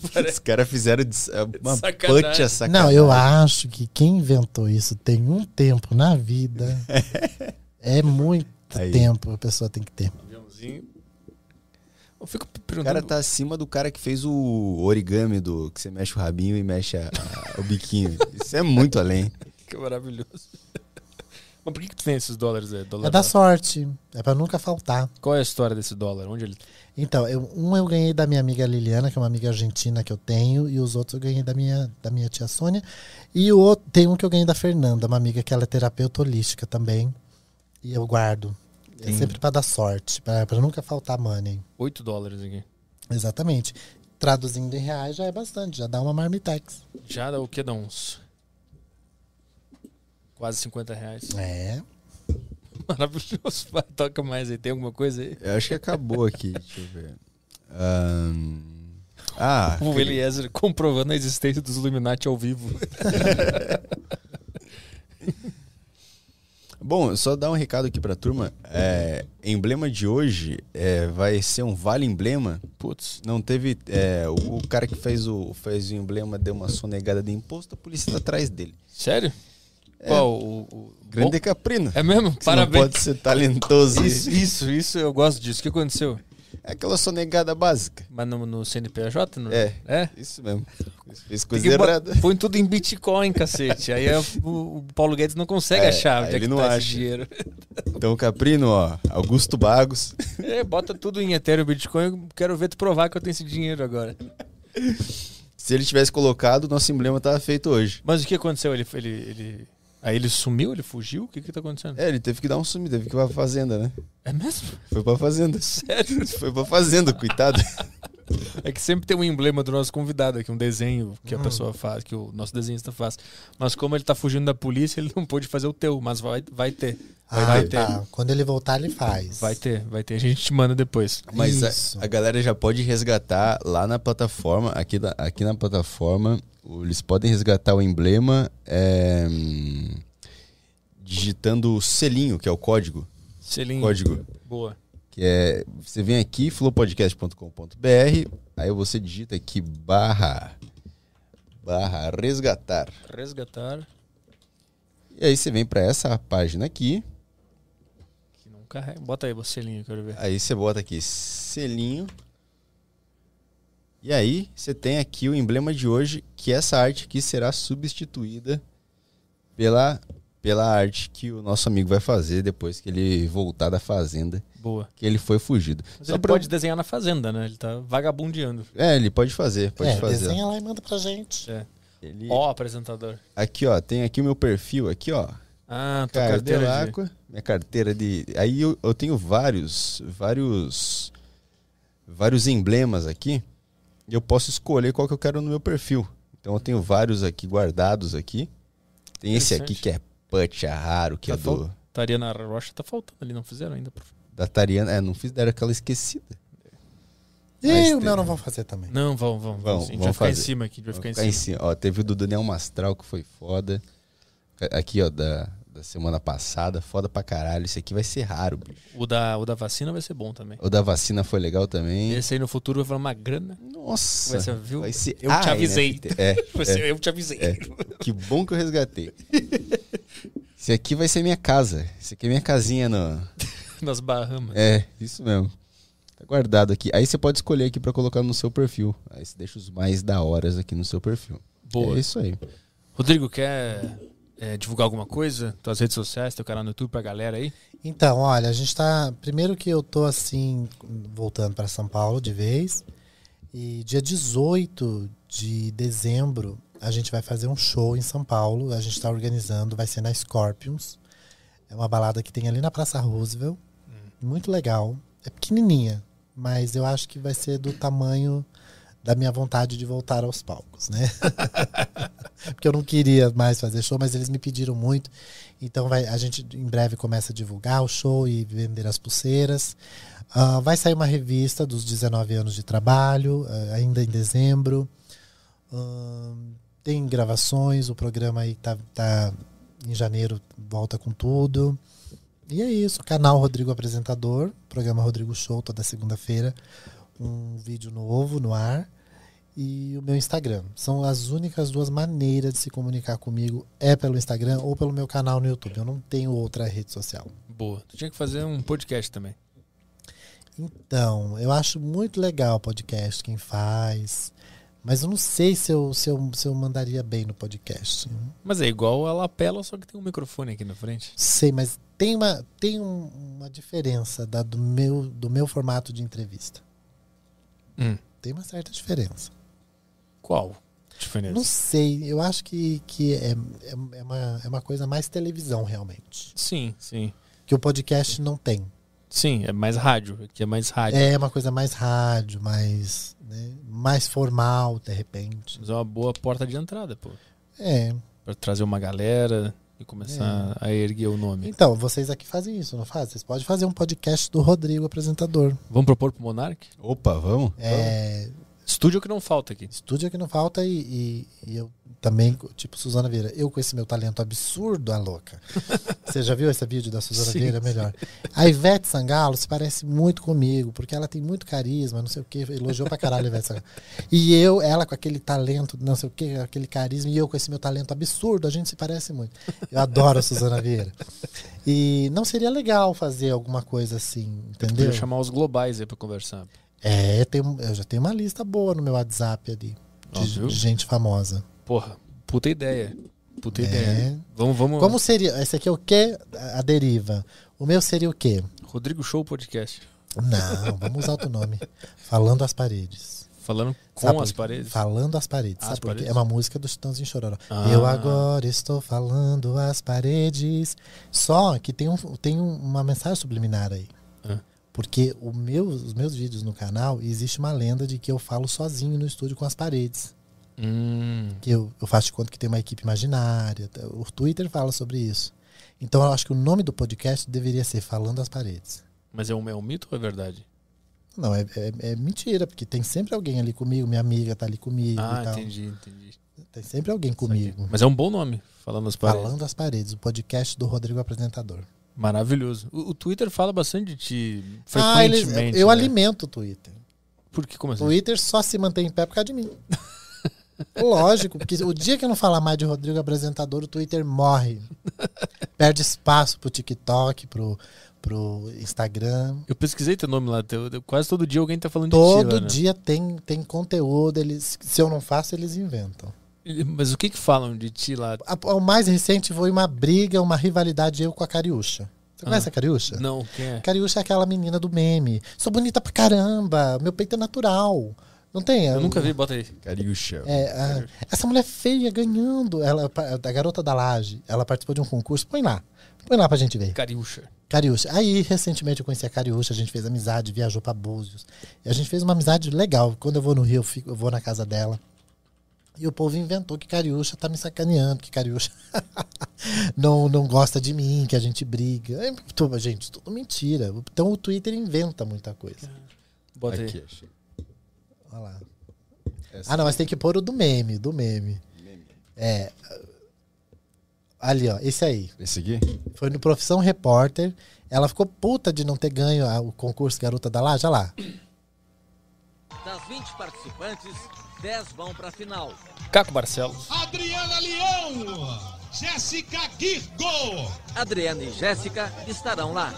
Os aparece caras fizeram de... uma Sacanagem. puta sacanagem. não, eu acho que quem inventou isso tem um tempo na vida. é muito Aí. tempo a pessoa tem que ter. aviãozinho. Eu fico O perguntando. cara tá acima do cara que fez o origami do que você mexe o rabinho e mexe a- a- o biquinho. Isso é muito além. Que maravilhoso. Mas por que, que tu tem esses dólares aí? Dólar É da sorte. É pra nunca faltar. Qual é a história desse dólar? Onde ele. Então, eu- um eu ganhei da minha amiga Liliana, que é uma amiga argentina que eu tenho, e os outros eu ganhei da minha, da minha tia Sônia. E o outro, tem um que eu ganhei da Fernanda, uma amiga que ela é terapeuta holística também. E eu guardo. É Tem- sempre pra dar sorte, pra, pra nunca faltar money. 8 dólares aqui. Exatamente. Traduzindo em reais já é bastante, já dá uma marmitex. Já dá o que? Dá uns. Quase 50 reais. É. Maravilhoso. Vai, toca mais aí. Tem alguma coisa aí? Eu acho que acabou aqui. Deixa eu ver. Ahn, Ah, O Eliezer comprovando a existência dos Illuminati ao vivo. Bom, só dar um recado aqui pra turma. É, emblema de hoje é, vai ser um vale emblema. Putz. Não teve. é, o, o cara que fez o, fez o emblema deu uma sonegada de imposto, a polícia tá atrás dele. Sério? É. Qual? O, o- Grande Bom- Caprino. É mesmo? Parabéns. Não pode ser talentoso. Isso, isso, isso, eu gosto disso. O que aconteceu? É aquela sonegada básica. Mas no, no CNPJ? No... É. É? Isso mesmo. Fez coisa errada. Põe tudo em Bitcoin, cacete. Aí é o, Paulo Guedes não consegue É, achar onde é ele que não tá acha. dinheiro. Então, Caprino, ó, Augusto Bagos. É, bota tudo em Ethereum, Bitcoin. eu Quero ver tu provar que eu tenho esse dinheiro agora. Se ele tivesse colocado, nosso emblema tava feito hoje. Mas o que aconteceu? Ele, ele, ele... Aí ele sumiu? Ele fugiu? O que que tá acontecendo? É, ele teve que dar um sumido, teve que ir pra fazenda, né? É mesmo? Foi pra fazenda. Sério? Foi pra fazenda, coitado. É que sempre tem um emblema do nosso convidado aqui, um desenho que a Hum. pessoa faz, que o nosso desenhista faz. Mas como ele tá fugindo da polícia, ele não pôde fazer o teu, mas vai, vai ter. Vai, Ah, vai ter. tá. Quando ele voltar, ele faz. Vai ter, vai ter. A gente te manda depois. Mas a, a galera já pode resgatar lá na plataforma, aqui, na- aqui na plataforma, eles podem resgatar o emblema é, digitando o selinho, que é o código. Selinho. Código. Boa. Que é, você vem aqui, flowpodcast.com.br, aí você digita aqui barra, barra resgatar. Resgatar. E aí você vem para essa página aqui, Que não carrega. Bota aí o selinho, quero ver. Aí você bota aqui selinho. E aí você tem aqui o emblema de hoje, que essa arte aqui será substituída pela, pela arte que o nosso amigo vai fazer depois que ele voltar da fazenda, Boa. que ele foi fugido. Mas Só ele eu- pode desenhar na fazenda, né? Ele tá vagabundeando. É, ele pode fazer, pode é, fazer. desenha lá e manda pra gente. É. Ele- Ó, apresentador. Aqui, ó, tem aqui o meu perfil, aqui, ó. Ah, tua Carteira carteira de... Aqua, minha carteira de. Aí eu, eu tenho vários, vários, vários emblemas aqui. E eu posso escolher qual que eu quero no meu perfil. Então eu tenho vários aqui guardados aqui. Tem esse aqui que é Pacha Raro, que Tá é do Tariana Rocha tá faltando ali, não fizeram ainda. da Tariana. É, não fiz deram aquela esquecida. E Mas o meu não vão fazer também. Não, vão, vão. vão Vamos, sim. A gente vamos vai ficar fazer. em cima aqui. A gente vai ficar, Vamos em cima. Ó, teve o do Daniel Mastral que foi foda. Aqui, ó, da, da semana passada. Foda pra caralho. Esse aqui vai ser raro, bicho. O da, o da vacina vai ser bom também. O da vacina foi legal também. Esse aí no futuro vai falar uma grana. Nossa. Vai ser, viu? Vai ser eu a te avisei. É, ser, é, eu te avisei. é. Que bom que eu resgatei. Esse aqui vai ser minha casa. Esse aqui é minha casinha no. Nas Bahamas. É, isso mesmo. Tá guardado aqui. Aí você pode escolher aqui pra colocar no seu perfil. Aí você deixa os mais da horas aqui no seu perfil. Boa. É isso aí. Rodrigo, quer é, divulgar alguma coisa? Tuas redes sociais, teu canal no YouTube pra galera aí? Então, olha, a gente tá. Primeiro que eu tô assim, voltando para São Paulo de vez. E dia 18 de dezembro, a gente vai fazer um show em São Paulo. A gente está organizando, vai ser na Scorpions. É uma balada que tem ali na Praça Roosevelt. Muito legal. É pequenininha, mas eu acho que vai ser do tamanho da minha vontade de voltar aos palcos, né? Porque eu não queria mais fazer show, mas eles me pediram muito. Então vai, a gente em breve começa a divulgar o show e vender as pulseiras. Ah, vai sair uma revista dos 19 anos de trabalho, ah, ainda em dezembro. Ahn, tem gravações, o programa aí tá, tá em janeiro, volta com tudo. E é isso, canal Rodrigo Apresentador, programa Rodrigo Show toda segunda-feira, um vídeo novo no ar e o meu Instagram. São as únicas duas maneiras de se comunicar comigo, é pelo Instagram ou pelo meu canal no YouTube. Eu não tenho outra rede social. Boa. Tu tinha que fazer um podcast também. Então, eu acho muito legal o podcast, quem faz. Mas eu não sei se eu, se eu, se eu mandaria bem no podcast. Mas é igual a lapela, só que tem um microfone aqui na frente. Sei, mas tem uma, tem um- uma diferença da, do, meu, do meu formato de entrevista. Hum. Tem uma certa diferença. Qual diferença? Não sei, eu acho que, que é, é, é uma, é uma coisa mais televisão, realmente. Sim, sim. Que o podcast não tem. Sim, é mais rádio. Aqui é mais rádio. É uma coisa mais rádio, mais, né, mais formal, de repente. Mas é uma boa porta de entrada, pô. É. Pra trazer uma galera e começar a erguer o nome. Então, vocês aqui fazem isso, não fazem? Vocês podem fazer um podcast do Rodrigo, apresentador. Vamos propor pro Monark? Opa, vamos? É, Estúdio que não falta aqui. Estúdio que não falta e, e- e eu também, tipo Suzana Vieira. Eu com esse meu talento absurdo, a louca. Você já viu esse vídeo da Suzana Sim, Vieira? Melhor. A Ivete Sangalo se parece muito comigo, porque ela tem muito carisma, não sei o que, elogiou pra caralho a Ivete Sangalo. E eu, ela com aquele talento, não sei o que, aquele carisma, e eu com esse meu talento absurdo, a gente se parece muito. Eu adoro a Suzana Vieira. E não seria legal fazer alguma coisa assim, entendeu? Podia chamar os globais aí pra conversar. É, tem, eu já tenho uma lista boa no meu WhatsApp ali, de, de gente famosa. Porra, puta ideia. Puta É. ideia. Vamos, vamos. Como seria? Esse aqui é o quê? A deriva. O meu seria o quê? Rodrigo Show Podcast. Não, vamos usar outro nome. Falando às paredes. Falando com Sabe as paredes. Falando às paredes. As Sabe por quê? paredes? É uma música do Chitãozinho Chororó. Ah. Eu agora estou falando às paredes. Só que tem, um, tem um- uma mensagem subliminar aí. Porque o meu, os meus vídeos no canal, existe uma lenda de que eu falo sozinho no estúdio com as paredes. Hum. Que eu, eu faço de conta que tem uma equipe imaginária. tá? O Twitter fala sobre isso. Então eu acho que o nome do podcast deveria ser Falando às Paredes. Mas é um, é um mito ou é verdade? Não, é, é, é mentira, porque tem sempre alguém ali comigo, minha amiga tá ali comigo Ah, e tal. entendi, entendi. Tem sempre alguém comigo. Mas é um bom nome, Falando as Paredes. Falando às paredes, o podcast do Rodrigo Apresentador. Maravilhoso. O, o Twitter fala bastante de ti Ah, frequentemente. eu né? alimento o Twitter. Por que? Como O assim? Twitter só se mantém em pé por causa de mim. Lógico, porque o dia que eu não falar mais de Rodrigo Apresentador, o Twitter morre. Perde espaço pro TikTok, pro, pro Instagram. Eu pesquisei teu nome lá. teu- quase todo dia alguém tá falando de ti Todo né? dia tem, tem conteúdo. Eles, se eu não faço, eles inventam. Mas o que que falam de ti lá? A- o mais recente foi uma briga, uma rivalidade eu com a Cariúcha. Você conhece Ah. a Cariúcha? Não, quem é? Cariúcha é aquela menina do meme. Sou bonita pra caramba, meu peito é natural. Não tem? Eu nunca vi, bota aí. Cariúcha. É, a- essa mulher feia ganhando. Ela, a garota da laje, ela participou de um concurso. Põe lá. Põe lá pra gente ver. Cariúcha. Cariúcha. Aí, recentemente, eu conheci a Cariúcha, a gente fez amizade, viajou pra Búzios. E a gente fez uma amizade legal. Quando eu vou no Rio, eu, fico- eu vou na casa dela. E o povo inventou que Cariúcha tá me sacaneando, que Cariúcha não, não gosta de mim, que a gente briga. É, tudo- gente, tudo mentira. Então o Twitter inventa muita coisa. Bota Aqui, aí. achei. Olha lá. Essa Ah, não, mas tem que pôr o do meme, do meme. É. Ali, ó, esse aí. Esse aqui? Foi no Profissão Repórter. Ela ficou puta de não ter ganho a- o concurso Garota da Laje. Olha lá. Das 20 participantes, 10 vão para a final. Caco Barcelos. Adriana Leão, Jéssica Guirgo. Adriana e Jéssica estarão lá.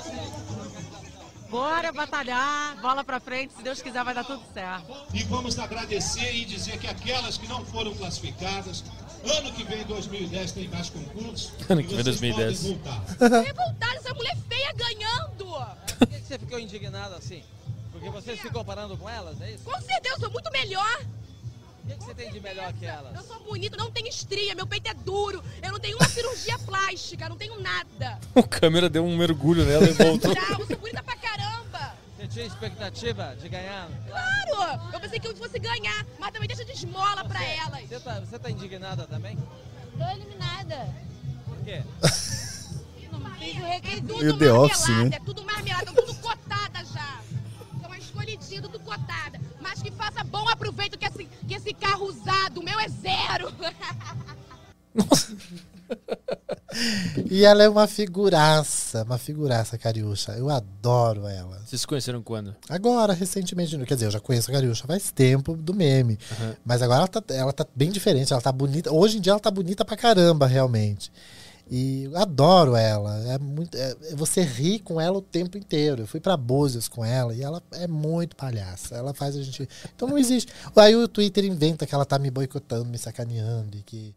Bora batalhar, bola pra frente, se Deus quiser vai dar tudo certo. E vamos agradecer e dizer que aquelas que não foram classificadas, ano que vem, 2010, tem mais concursos. Ano que vem, e vocês 2010. podem voltar. Revoltada, essa mulher feia ganhando! Por que você ficou indignada assim? Porque você se comparando com elas, é isso? Com certeza, eu sou muito melhor. O que, que você tem de melhor que elas? Eu sou bonita, não tenho estria, meu peito é duro, eu não tenho uma cirurgia plástica, não tenho nada. O câmera deu um mergulho nela e voltou. Não, eu sou bonita pra caramba. Você tinha expectativa de ganhar? Claro, eu pensei que eu fosse ganhar, mas também deixa de esmola pra elas. Você tá, você tá indignada também? Tô eliminada. Por quê? É tudo The Office, marmelada, né? é tudo marmelada, tudo cotada já. Estão escolhidinho, tudo cotada. Mas que faça bom aproveito que esse, que esse carro usado, o meu é zero. E ela é uma figuraça, uma figuraça, Cariúcha. Eu adoro ela. Vocês se conheceram quando? Agora, recentemente, quer dizer, eu já conheço a Cariúcha faz tempo do meme. Uhum. Mas agora ela tá, ela tá bem diferente, ela tá bonita. Hoje em dia ela tá bonita pra caramba, realmente. E adoro ela. É muito, é- você ri com ela o tempo inteiro. Eu fui pra Búzios com ela e ela é muito palhaça. Ela faz a gente. Então não existe. Aí o Twitter inventa que ela tá me boicotando, me sacaneando e que.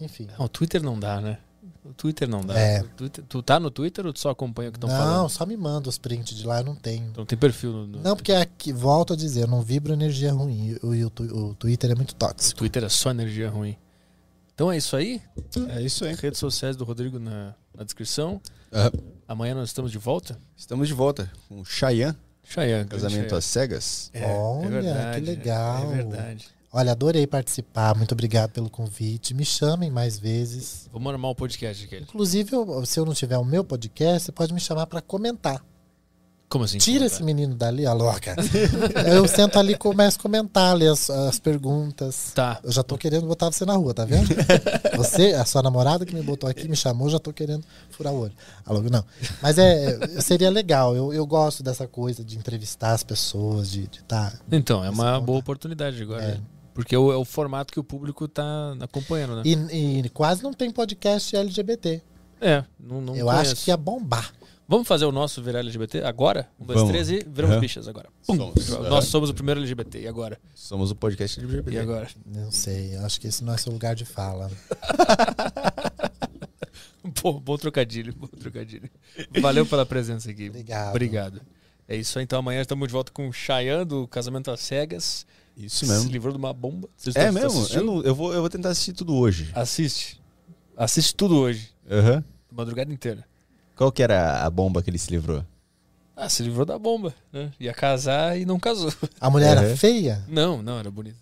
Enfim. Não, o Twitter não dá, né? O Twitter não dá. É. O Twitter- tu tá no Twitter ou tu só acompanha o que estão Não, falando? só me manda os prints de lá, eu não tenho. Então tem perfil no. no- Não, porque aqui, volto a dizer, eu não vibro energia ruim. O, o, o Twitter é muito O tóxico. Twitter é só energia ruim. Então é isso aí. É isso aí. Redes sociais do Rodrigo na, na descrição. Ah, Amanhã nós estamos de volta. estamos de volta com o Chayanne, Chayanne. casamento Chayanne. às cegas. É, Olha, é verdade, que legal. É verdade. Olha, adorei participar. Muito obrigado pelo convite. Me chamem mais vezes. Vamos armar o podcast aquele. Inclusive, eu- se eu não tiver o meu podcast, você pode me chamar para comentar. Como assim? Tira esse menino dali, a louca. eu sento ali e começo a comentar ali as, as perguntas. Tá. Eu já tô querendo botar você na rua, tá vendo? Você, a sua namorada que me botou aqui, me chamou, já tô querendo furar o olho. A louca, não. Mas é, seria legal. Eu, eu gosto dessa coisa de entrevistar as pessoas, de estar. Tá, então, é uma boa oportunidade agora. É. Porque é o, é o formato que o público tá acompanhando, né? E, e quase não tem podcast LGBT. É, não, não Eu conheço. acho que ia bombar. Vamos fazer o nosso virar LGBT agora? Um, dois, Vamos. três e viramos Uhum. bichas agora. Pum. Somos. Nós Uhum. somos o primeiro LGBT. E agora? Somos o podcast LGBT. E agora? Não sei, acho que esse não é seu lugar de fala. Pô, bom trocadilho, bom trocadilho. Valeu pela presença aqui. Obrigado. Obrigado. É isso aí, então amanhã estamos de volta com o Cheyenne do Casamento às Cegas. Isso mesmo. Se livrou de uma bomba. Você É mesmo? Eu, não- eu vou, eu vou tentar assistir tudo hoje. Assiste. Assiste tudo hoje. Aham. Madrugada inteira. Qual que era a bomba que ele se livrou? Ah, se livrou da bomba, né? Ia casar e não casou. A mulher era Uhum. feia? Não, não, era bonita.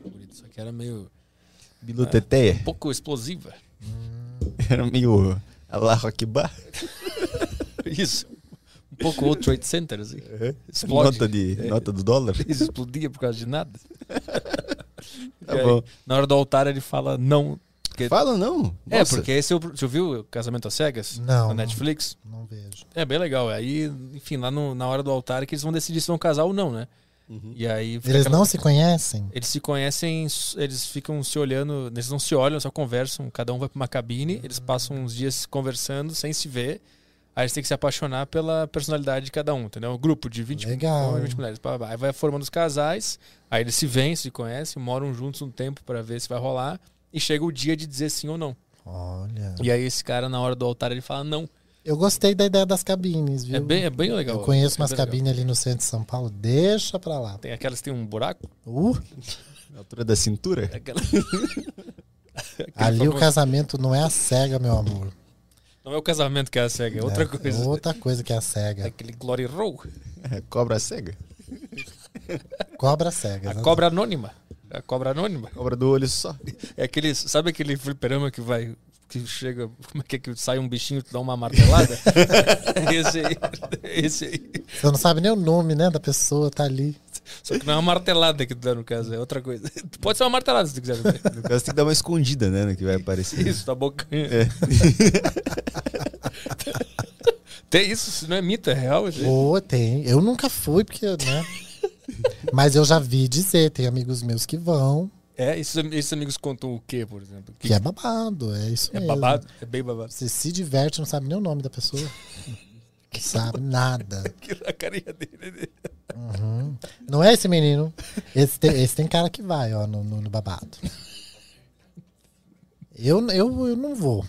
Era bonita, só que era meio. Biluteteia? Um pouco explosiva. Era meio Allahu Akbar. Isso. Um pouco World Trade Center, assim. Explode. Nota, de, É. nota do dólar? Isso explodia por causa de nada. Tá aí, bom. Na hora do altar ele fala não. Porque- Fala não? É, Nossa. porque esse é o. Você viu o Casamento às Cegas? Não, Na não. Netflix? Não vejo. É bem legal. Aí, enfim, lá no- na hora do altar é que eles vão decidir se vão casar ou não, né? Uhum. E aí. Eles aquela- não se conhecem? Eles se conhecem, eles ficam se olhando, eles não se olham, só conversam. Cada um vai pra uma cabine, eles passam uns dias conversando sem se ver. Aí eles têm que se apaixonar pela personalidade de cada um, entendeu? Um grupo de 20, Legal. homens, 20 mulheres. Aí vai formando os casais, aí eles se veem, se conhecem, moram juntos um tempo pra ver se vai rolar. E chega o dia de dizer sim ou não. Olha. E aí esse cara, na hora do altar, ele fala não. Eu gostei da ideia das cabines, viu? É bem, é bem legal. Eu conheço É umas cabines ali no centro de São Paulo. Deixa pra lá. Tem aquelas que tem um buraco. Uh, Na altura da cintura? Aquela... ali Aquele o casamento não é a cega, meu amor. Não é o casamento que é a cega, é outra É, coisa. É outra coisa que é a cega. Aquele glory roll. É, cobra cega? Cobra cega. A exatamente. cobra anônima. A cobra anônima. Cobra do olho só. É aquele. Sabe aquele fliperama que vai. Que chega. Como é que é que sai um bichinho e tu dá uma martelada? esse aí. Esse aí. Você não sabe nem o nome, né, da pessoa, tá ali. Só que não é uma martelada que tu dá no caso, é outra coisa. Pode ser uma martelada se tu quiser. No caso tem que dar uma escondida, né? No que vai aparecer. Isso, da bocanha. É. Tem isso, isso não é mito, é real. Pô, tem. Eu nunca fui, porque, né? Mas eu já vi dizer, tem amigos meus que vão, É, esses, esses amigos contam o quê, por exemplo? que é babado, é isso É mesmo. babado? É bem babado. Você se diverte, não sabe nem o nome da pessoa. Que sabe nada. A carinha dele. Uhum. Não é esse menino. Esse tem, esse tem cara que vai, ó, no, no- no babado. Eu, eu, eu não vou.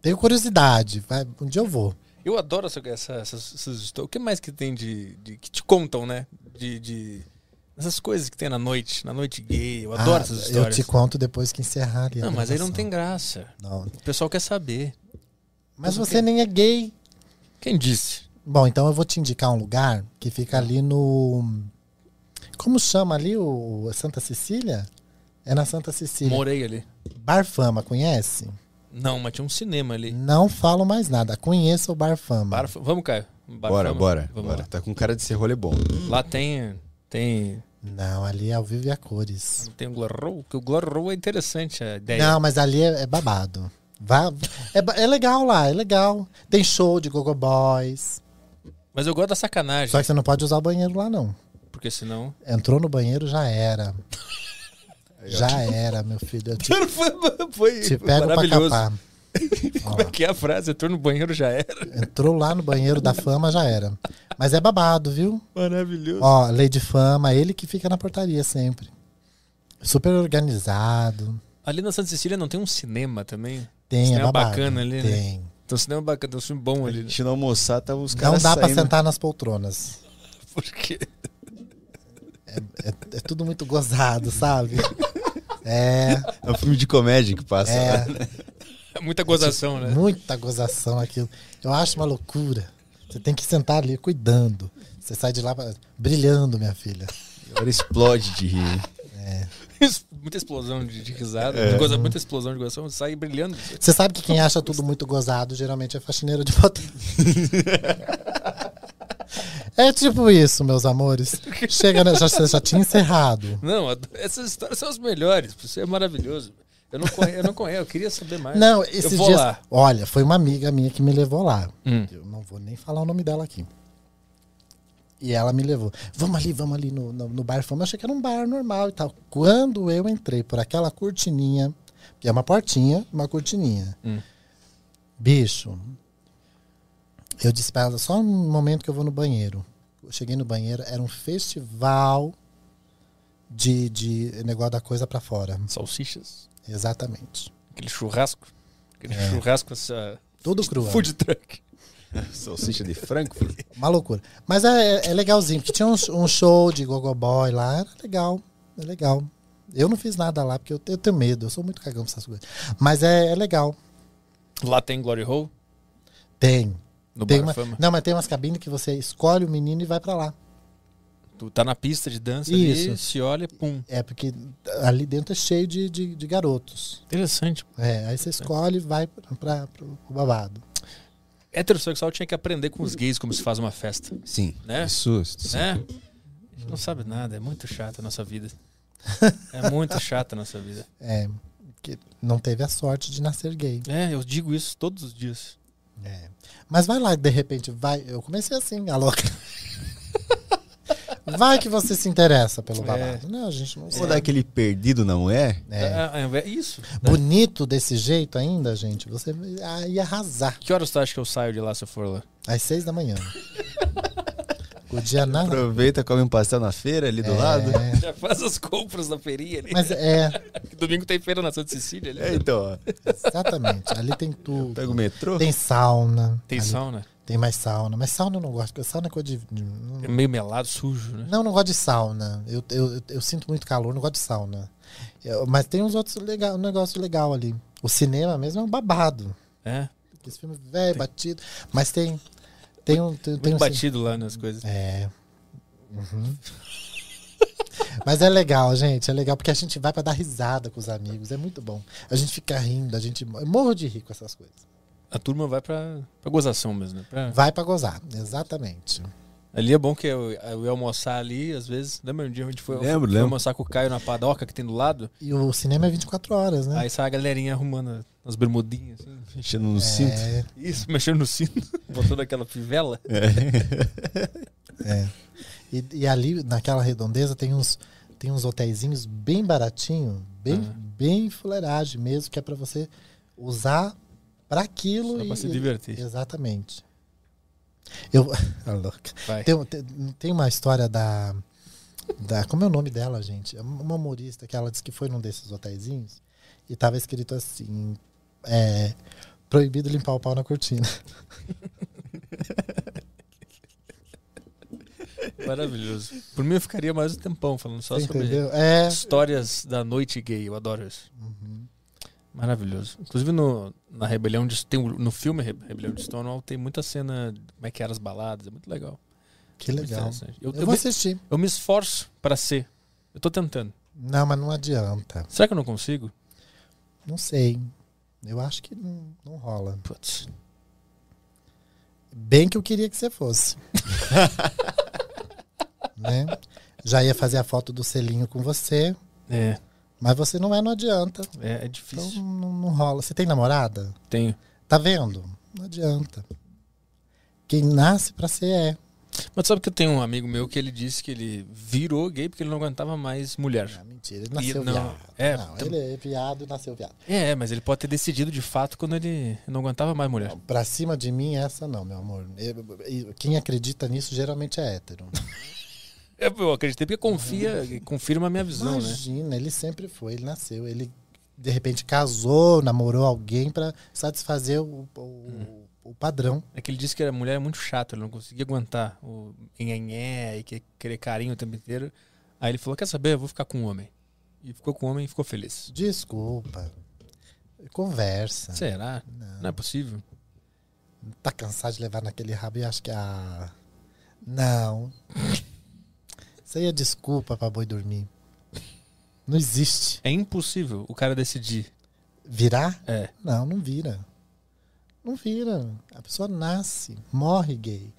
Tenho curiosidade. Vai, um dia eu vou. Eu adoro essa, essa- essas, essas histórias. O que mais que tem de, de- que te contam, né? De, de essas coisas que tem na noite, na noite gay. Eu adoro Ah, essas Eu histórias. te conto depois que encerrar Não, mas aí não tem graça. Não. O pessoal quer saber. Mas você nem é gay. Quem disse? Bom, então eu vou te indicar um lugar que fica ali no. Como chama ali o Santa Cecília? É na Santa Cecília. Morei ali. Bar Fama, conhece? Não, mas tinha um cinema ali. Não falo mais nada. Conheça o Bar Fama. Bar- vamos, Caio. Bar Bora, Fama. bora, Vamos bora. lá. Tá com cara de ser rolê bom. Lá tem. Tem. Não, ali é ao vivo e a cores. Tem o Glory Roll, que o Glory Roll é interessante a ideia. Não, mas ali é, é babado. Vá, é, é legal lá, é legal. Tem show de Gogo Boys. Mas eu gosto da sacanagem. Só que você não pode usar o banheiro lá, não. Porque senão. Entrou no banheiro, já era. Já era, meu filho. Te, Foi te pego pra capar. Como é que é a frase? Entrou no banheiro já era. Entrou lá no banheiro da fama, já era. Mas é babado, viu? Maravilhoso. Ó, lei de fama, ele que fica na portaria sempre. Super organizado. Ali na Santa Cecília não tem um cinema também? Tem, é cinema babado. bacana ali, né? Tem. Tem um cinema bacana, tem um filme bom A ali. gente não almoçar, tava os Não caras dá pra saindo. sentar nas poltronas. Por quê? É, é tudo muito gozado, sabe? É. É um filme de comédia que passa. É. lá, né? É muita gozação, né? Muita gozação aquilo. Eu acho uma loucura. Você tem que sentar ali cuidando. Você sai de lá brilhando, minha filha. Agora explode de rir. É. muita explosão de, de risada, É. de goza- muita explosão de gozação, sai brilhando. Você sabe que quem acha tudo muito gozado geralmente é faxineiro de motel. É tipo isso, meus amores. Chega, já, já tinha encerrado. Não, essas histórias são as melhores. Você é maravilhoso. Eu não conheço, eu não conheço, eu queria saber mais. Não, eu esses vou dias. lá. Olha, foi uma amiga minha que me levou lá. Hum. Eu não vou nem falar o nome dela aqui. E ela me levou. Vamos ali, vamos ali no, no, no bar. Fomos, eu achei que era um bar normal e tal. Quando eu entrei por aquela cortininha, que é uma portinha, uma cortininha. Hum. Bicho, eu disse pra ela, só um momento que eu vou no banheiro. Eu cheguei no banheiro, era um festival de, de negócio da coisa pra fora. Salsichas. Exatamente. Aquele churrasco. Aquele É. churrasco, essa. Tudo cru. Food truck. Salsicha de Frankfurt. Uma loucura. Mas é, é legalzinho, porque tinha um, um show de Gogo Boy lá, era legal. É legal. Eu não fiz nada lá, porque eu, eu tenho medo, eu sou muito cagão pra essas coisas. Mas é, é legal. Lá tem Glory Hole? Tem. No tem uma, Fama? Não, mas tem umas cabines que você escolhe o menino e vai pra lá. Tu tá na pista de dança Isso. ali, se olha, pum. É, porque ali dentro é cheio de, de, de garotos. Interessante. É, aí você escolhe e vai pra, pra, pro babado. Heterossexual tinha que aprender com os gays como se faz uma festa. Sim. Né? Isso. sim. Né? A gente não sabe nada, é muito chata a nossa vida. É muito chata a nossa vida. É, que não teve a sorte de nascer gay. É, eu digo isso todos os dias. É. Mas vai lá, de repente, vai. Eu comecei assim, a louca. vai que você se interessa pelo babado. Não, a gente não Vou sabe. dar aquele perdido, não é? É. É, é isso. Bonito desse jeito ainda, gente, você ah, ia arrasar. Que horas tu acha que eu saio de lá se eu for lá? Às seis da manhã. o dia nada. Aproveita, come um pastel na feira ali do É. lado. Já faz as compras na feirinha ali. Mas é. Domingo tem feira na Santa Cecília ali. É, então, ó. Exatamente. Ali tem tudo. Pega o metrô. Tem sauna. Tem Ali sauna? Tem mais sauna. Mas sauna eu não gosto, porque sauna é coisa de. É meio melado, sujo, né? Não, não gosto de sauna. Eu, eu, eu, eu sinto muito calor, não gosto de sauna. Eu- mas tem uns outros legal, um negócio legal ali. O cinema mesmo é um babado. É. Esse filme velho, batido. Mas tem. Tem um. Tem, tem Muito um batido lá nas coisas. É. Uhum. Mas é legal, gente. É legal porque a gente vai pra dar risada com os amigos. É muito bom. A gente fica rindo, a gente. Morro de rir com essas coisas. A turma vai pra, pra gozação mesmo, né? Pra- Vai pra gozar, exatamente. Ali é bom que eu, eu ia almoçar ali, às vezes. Lembra um dia a gente foi, Lembro, foi lembro. almoçar com o Caio na padoca que tem do lado? E o cinema é 24 horas, né? Aí sai a galerinha arrumando as bermudinhas, assim. Mexendo no É. cinto. Isso, mexendo no cinto, botando aquela fivela. É. E, e ali, naquela redondeza, tem uns, tem uns hotéisinhos bem baratinho, bem, Ah. bem fuleiragem mesmo, que é pra você usar pra aquilo. Só e, pra se e- divertir. Exatamente. Eu, a louca. Vai. Tem, tem, tem uma história da, da. Como é o nome dela, gente? É uma humorista que ela disse que foi num desses hotéisinhos e tava escrito assim: é, proibido limpar o pau na cortina. Maravilhoso. Por mim eu ficaria mais um tempão falando só Você sobre? É. histórias da noite gay. Eu adoro isso. Uhum. Maravilhoso. Inclusive no, na Rebelião de tem, no filme Re- Rebelião de Stonewall tem muita cena como é que eram as baladas. É muito legal. Que Muito legal. Eu, eu vou me- assistir. Eu me esforço pra ser. Eu tô tentando. Não, mas não adianta. Será que eu não consigo? Não sei. Eu acho que não, não rola. Putz. Bem que eu queria que você fosse. né? Já ia fazer a foto do selinho com você. É. Mas você não é, não adianta. É, é Então difícil. não, não rola. Você tem namorada? Tenho. Tá vendo? Não adianta. Quem nasce pra ser é. Mas sabe que eu tenho um amigo meu que ele disse que ele virou gay porque ele não aguentava mais mulher. Mentira, ele nasceu E não- viado. É, não, tam- ele é viado e nasceu viado. é, mas ele pode ter decidido de fato quando ele não aguentava mais mulher. Pra cima de mim, essa não, meu amor. Eu- quem acredita nisso geralmente é hétero. É, Eu acreditei porque confia, confirma a minha visão, né? Imagina, ele sempre foi, ele nasceu. Ele, de repente, casou, namorou alguém pra satisfazer o, o, o padrão. É que ele disse que a mulher é muito chata, ele não conseguia aguentar o nhenhenhé e que- querer carinho o tempo inteiro. Aí ele falou: Quer saber? Eu vou ficar com um homem. E ficou com um homem e ficou feliz. Desculpa. Conversa. Será? Não, é possível. Tá cansado de levar naquele rabo e acho que a. Não. Isso aí é desculpa pra boi dormir. Não existe. É impossível o cara decidir. Virar? É. Não, não vira. Não vira. A pessoa nasce, morre gay.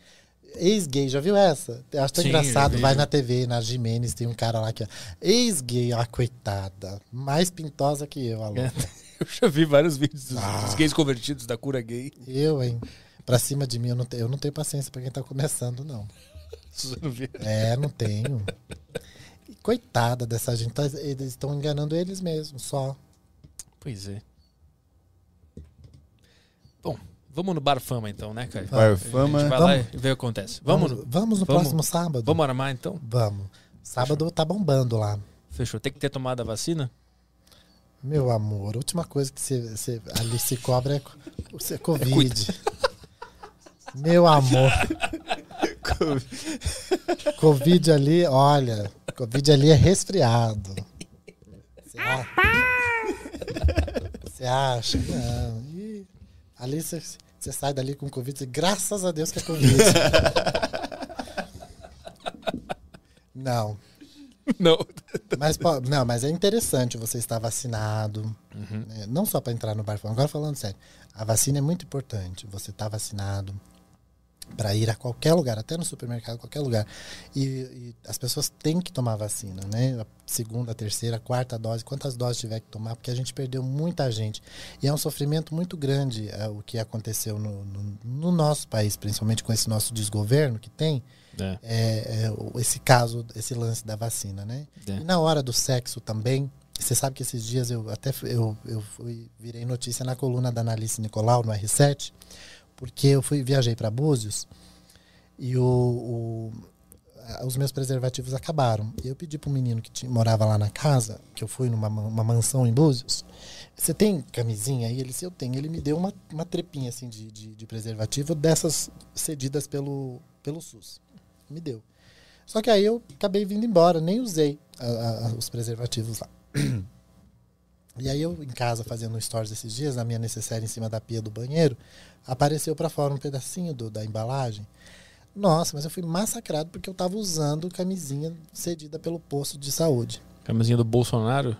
Ex-gay, já viu essa? Eu Acho tão Sim, engraçado. Vai na TV, na Jimenez, tem um cara lá que é ex-gay, ó, coitada. Mais pintosa que eu, alô. É, eu já vi vários vídeos dos, Ah. dos gays convertidos da cura gay. Eu, hein? Pra cima de mim, eu não, tenho, eu não tenho paciência pra quem tá começando, não. É, não tenho. E coitada dessa gente. tá- Eles estão enganando eles mesmos, só. Pois é. Bom, vamos no Bar Fama então, né, Caio? Bar A gente Fama. vai lá Vamos. e vê o que acontece. Vamos, Vamos, no, vamos no próximo sábado? Vamos armar então? Vamos. Sábado tá bombando lá. Fechou. Tem que ter tomado a vacina? Meu amor, a última coisa que você, você- ali se cobra é, é Covid. Meu amor. Covid ali, olha, Covid ali é resfriado. Você a- Você acha? Não. Ali você, você sai dali com Covid, graças a Deus que é Covid. Não. Não. Mas, pô, não, mas é interessante você estar vacinado. Uhum. né? Não só para entrar no bar. Agora falando sério. A vacina é muito importante. Você estar vacinado para ir a qualquer lugar, até no supermercado, qualquer lugar. E, e as pessoas têm que tomar vacina, né? A segunda, a terceira, a quarta dose, quantas doses tiver que tomar, porque a gente perdeu muita gente. E é um sofrimento muito grande é, o que aconteceu no, no, no nosso país, principalmente com esse nosso desgoverno que tem. É. É, é, esse caso, esse lance da vacina, né? É. E na hora do sexo também, você sabe que esses dias eu até fui- eu, eu fui, virei notícia na coluna da Analice Nicolau no R7, porque eu fui viajei para Búzios e o, o- os meus preservativos acabaram. E eu pedi para um menino que tinha- morava lá na casa, que eu fui numa ma- uma mansão em Búzios, você tem camisinha aí? Ele disse, eu tenho. Ele me deu uma, uma trepinha assim de, de, de preservativo dessas cedidas pelo, pelo SUS. Me deu. Só que aí eu acabei vindo embora, nem usei a- a- os preservativos lá. E aí eu em casa fazendo stories esses dias, na minha necessaire em cima da pia do banheiro, apareceu para fora um pedacinho do- da embalagem. Nossa, mas eu fui massacrado porque eu tava usando camisinha cedida pelo posto de saúde. Camisinha do Bolsonaro?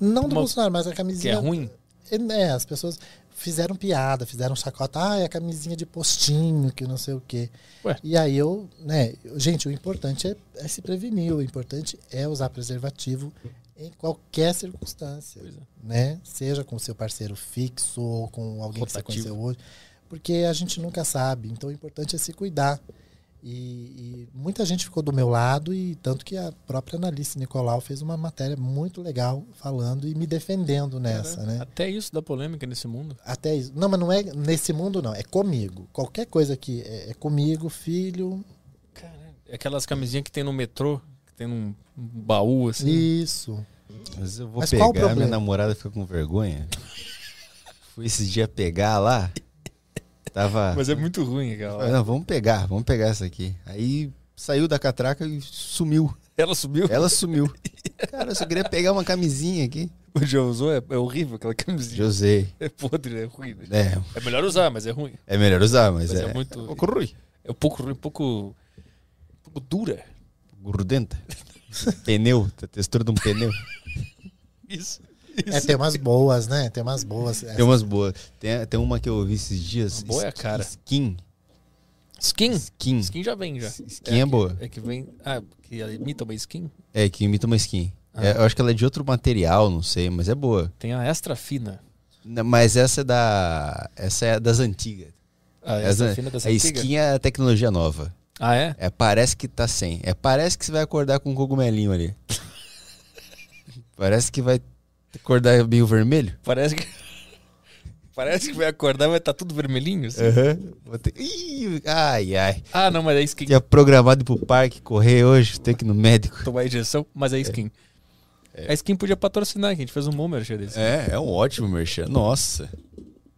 Não do Uma- Bolsonaro, mas a Que camisinha. é ruim? É, as pessoas fizeram piada, fizeram chacota. Ah, é a camisinha de postinho, que não sei o quê. Ué. E aí eu, né, gente, o importante é, é se prevenir, o importante é usar preservativo em qualquer circunstância, né? Seja com o seu parceiro fixo ou com alguém que você Rotativo. conheceu hoje, porque a gente nunca sabe. Então o importante é se cuidar. E, e muita gente ficou do meu lado e tanto que a própria Analice Nicolau fez uma matéria muito legal falando e me defendendo nessa, né? Até isso dá polêmica nesse mundo. Até isso. Não, mas não é nesse mundo, não. É comigo. Qualquer coisa que é, é comigo, filho. É Aquelas camisinhas que tem no metrô, num um baú assim. Isso. Mas eu vou Mas qual o pegar, minha namorada fica com vergonha. Fui esses dias pegar lá. Tava. Mas é muito ruim aquela. Não, vamos pegar, vamos pegar essa aqui. Aí saiu da catraca e sumiu. Ela sumiu? Ela sumiu. Cara, eu só queria pegar uma camisinha aqui. O já usou? É, é horrível aquela camisinha. Já usei. É podre, é ruim. né? É. É melhor usar, mas é ruim. É melhor usar, mas, Mas é, é muito- um pouco ruim. É um pouco ruim, um pouco. um pouco dura. Grudenta. pneu, a textura de um pneu. Isso. É, tem umas boas, né? Tem umas boas. Tem umas boas. Tem, tem uma que eu ouvi esses dias. Uma boa é a cara. Skin. Skin? Skin. Skin já vem já. Skin é que- boa. É que vem. Ah, que ela imita uma skin? É, que imita uma skin. Ah. É, eu acho que ela é de outro material, não sei, mas é boa. Tem a extra fina. Não, Mas essa é da. Essa é das antigas. A Essa- extra fina das a antigas? skin é a tecnologia nova. Ah, é? É, parece que tá sem. É, parece que você vai acordar com um cogumelinho ali. parece que vai acordar meio vermelho. Parece que. Parece que vai acordar vai estar tudo vermelhinho. assim. Vou ter- Ih, Ai, ai. Ah, não, mas é skin. Tinha programado pro parque correr hoje, ter que ir no médico. Tomar injeção, mas é skin. A skin podia patrocinar, que a gente fez um bom merchan desse. É, é um ótimo merchan. Nossa.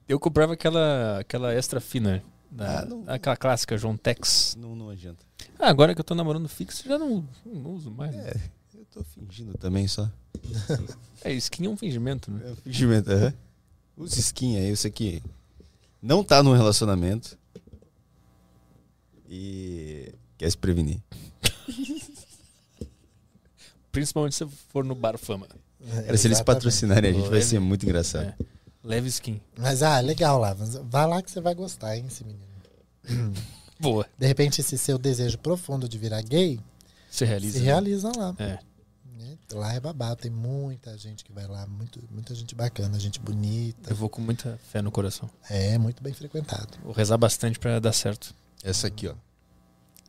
Eu comprava aquela, aquela extra fina. Da, Ah, não- Aquela clássica, João Tex. Não, não adianta. Ah, agora que eu tô namorando fixo, já não, não uso mais. né? Eu tô fingindo também só. É, skin é um fingimento, né? É um fingimento, aham. Use skin aí, isso aqui não tá num relacionamento. E quer se prevenir. Principalmente se for no Bar Fama. Cara, se eles patrocinarem a gente, vai ser muito engraçado. É. Leve skin. Mas, ah, legal lá. Vai lá que você vai gostar, hein, esse menino. Boa. De repente, esse seu desejo profundo de virar gay Se realiza. se né? realiza lá. É. né? Lá é babado, tem muita gente que vai lá, muito, muita gente bacana, gente bonita. Eu vou com muita fé no coração. É, muito bem frequentado. Vou rezar bastante pra dar certo. Essa aqui, ó.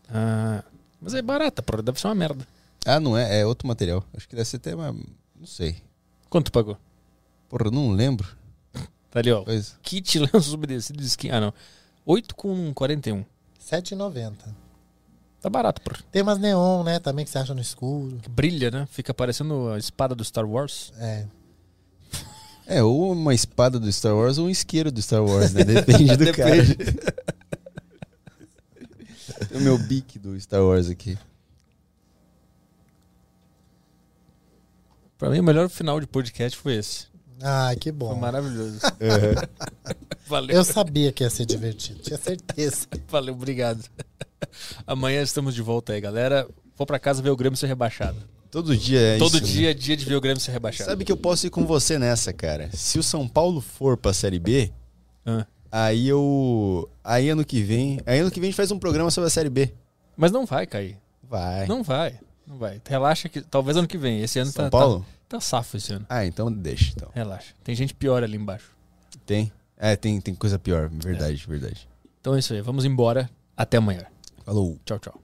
Ah, mas é barata, porra. Deve ser uma merda. Ah, não é? É outro material. Acho que deve ser até uma. Não sei. Quanto pagou? Porra, eu não lembro. Tá ali, ó. Pois. Kit lenço umedecido de skin. Ah, não. 8 com 41. R$ 7,90. Tá barato, porra. Tem umas neon, né? Também que você acha no escuro. Que brilha, né? Fica parecendo a espada do Star Wars. É. É, ou uma espada do Star Wars ou um isqueiro do Star Wars, né? Depende do cara. Depende. Tem o meu bique do Star Wars aqui. Pra mim, o melhor final de podcast foi esse. Ah, que bom. Foi maravilhoso. Valeu. Eu sabia que ia ser divertido, tinha certeza. Valeu, obrigado. Amanhã estamos de volta aí, galera. Vou pra casa ver o Grêmio ser rebaixado. Todo dia é Todo isso, dia né? é dia de ver o Grêmio ser rebaixado. Sabe que eu posso ir com você nessa, cara. Se o São Paulo for pra Série B, Ah. aí eu. Aí ano que vem. Aí ano que vem a gente faz um programa sobre a Série B. Mas não vai cair. Vai. Não vai. Não vai. Relaxa que talvez ano que vem. Esse ano São tá, Paulo? tá. Tá safo esse ano. Ah, então deixa. Então. Relaxa. Tem gente pior ali embaixo. Tem? É, tem, tem coisa pior. Verdade, verdade. Então é isso aí. Vamos embora. Até amanhã. Falou. Tchau, tchau.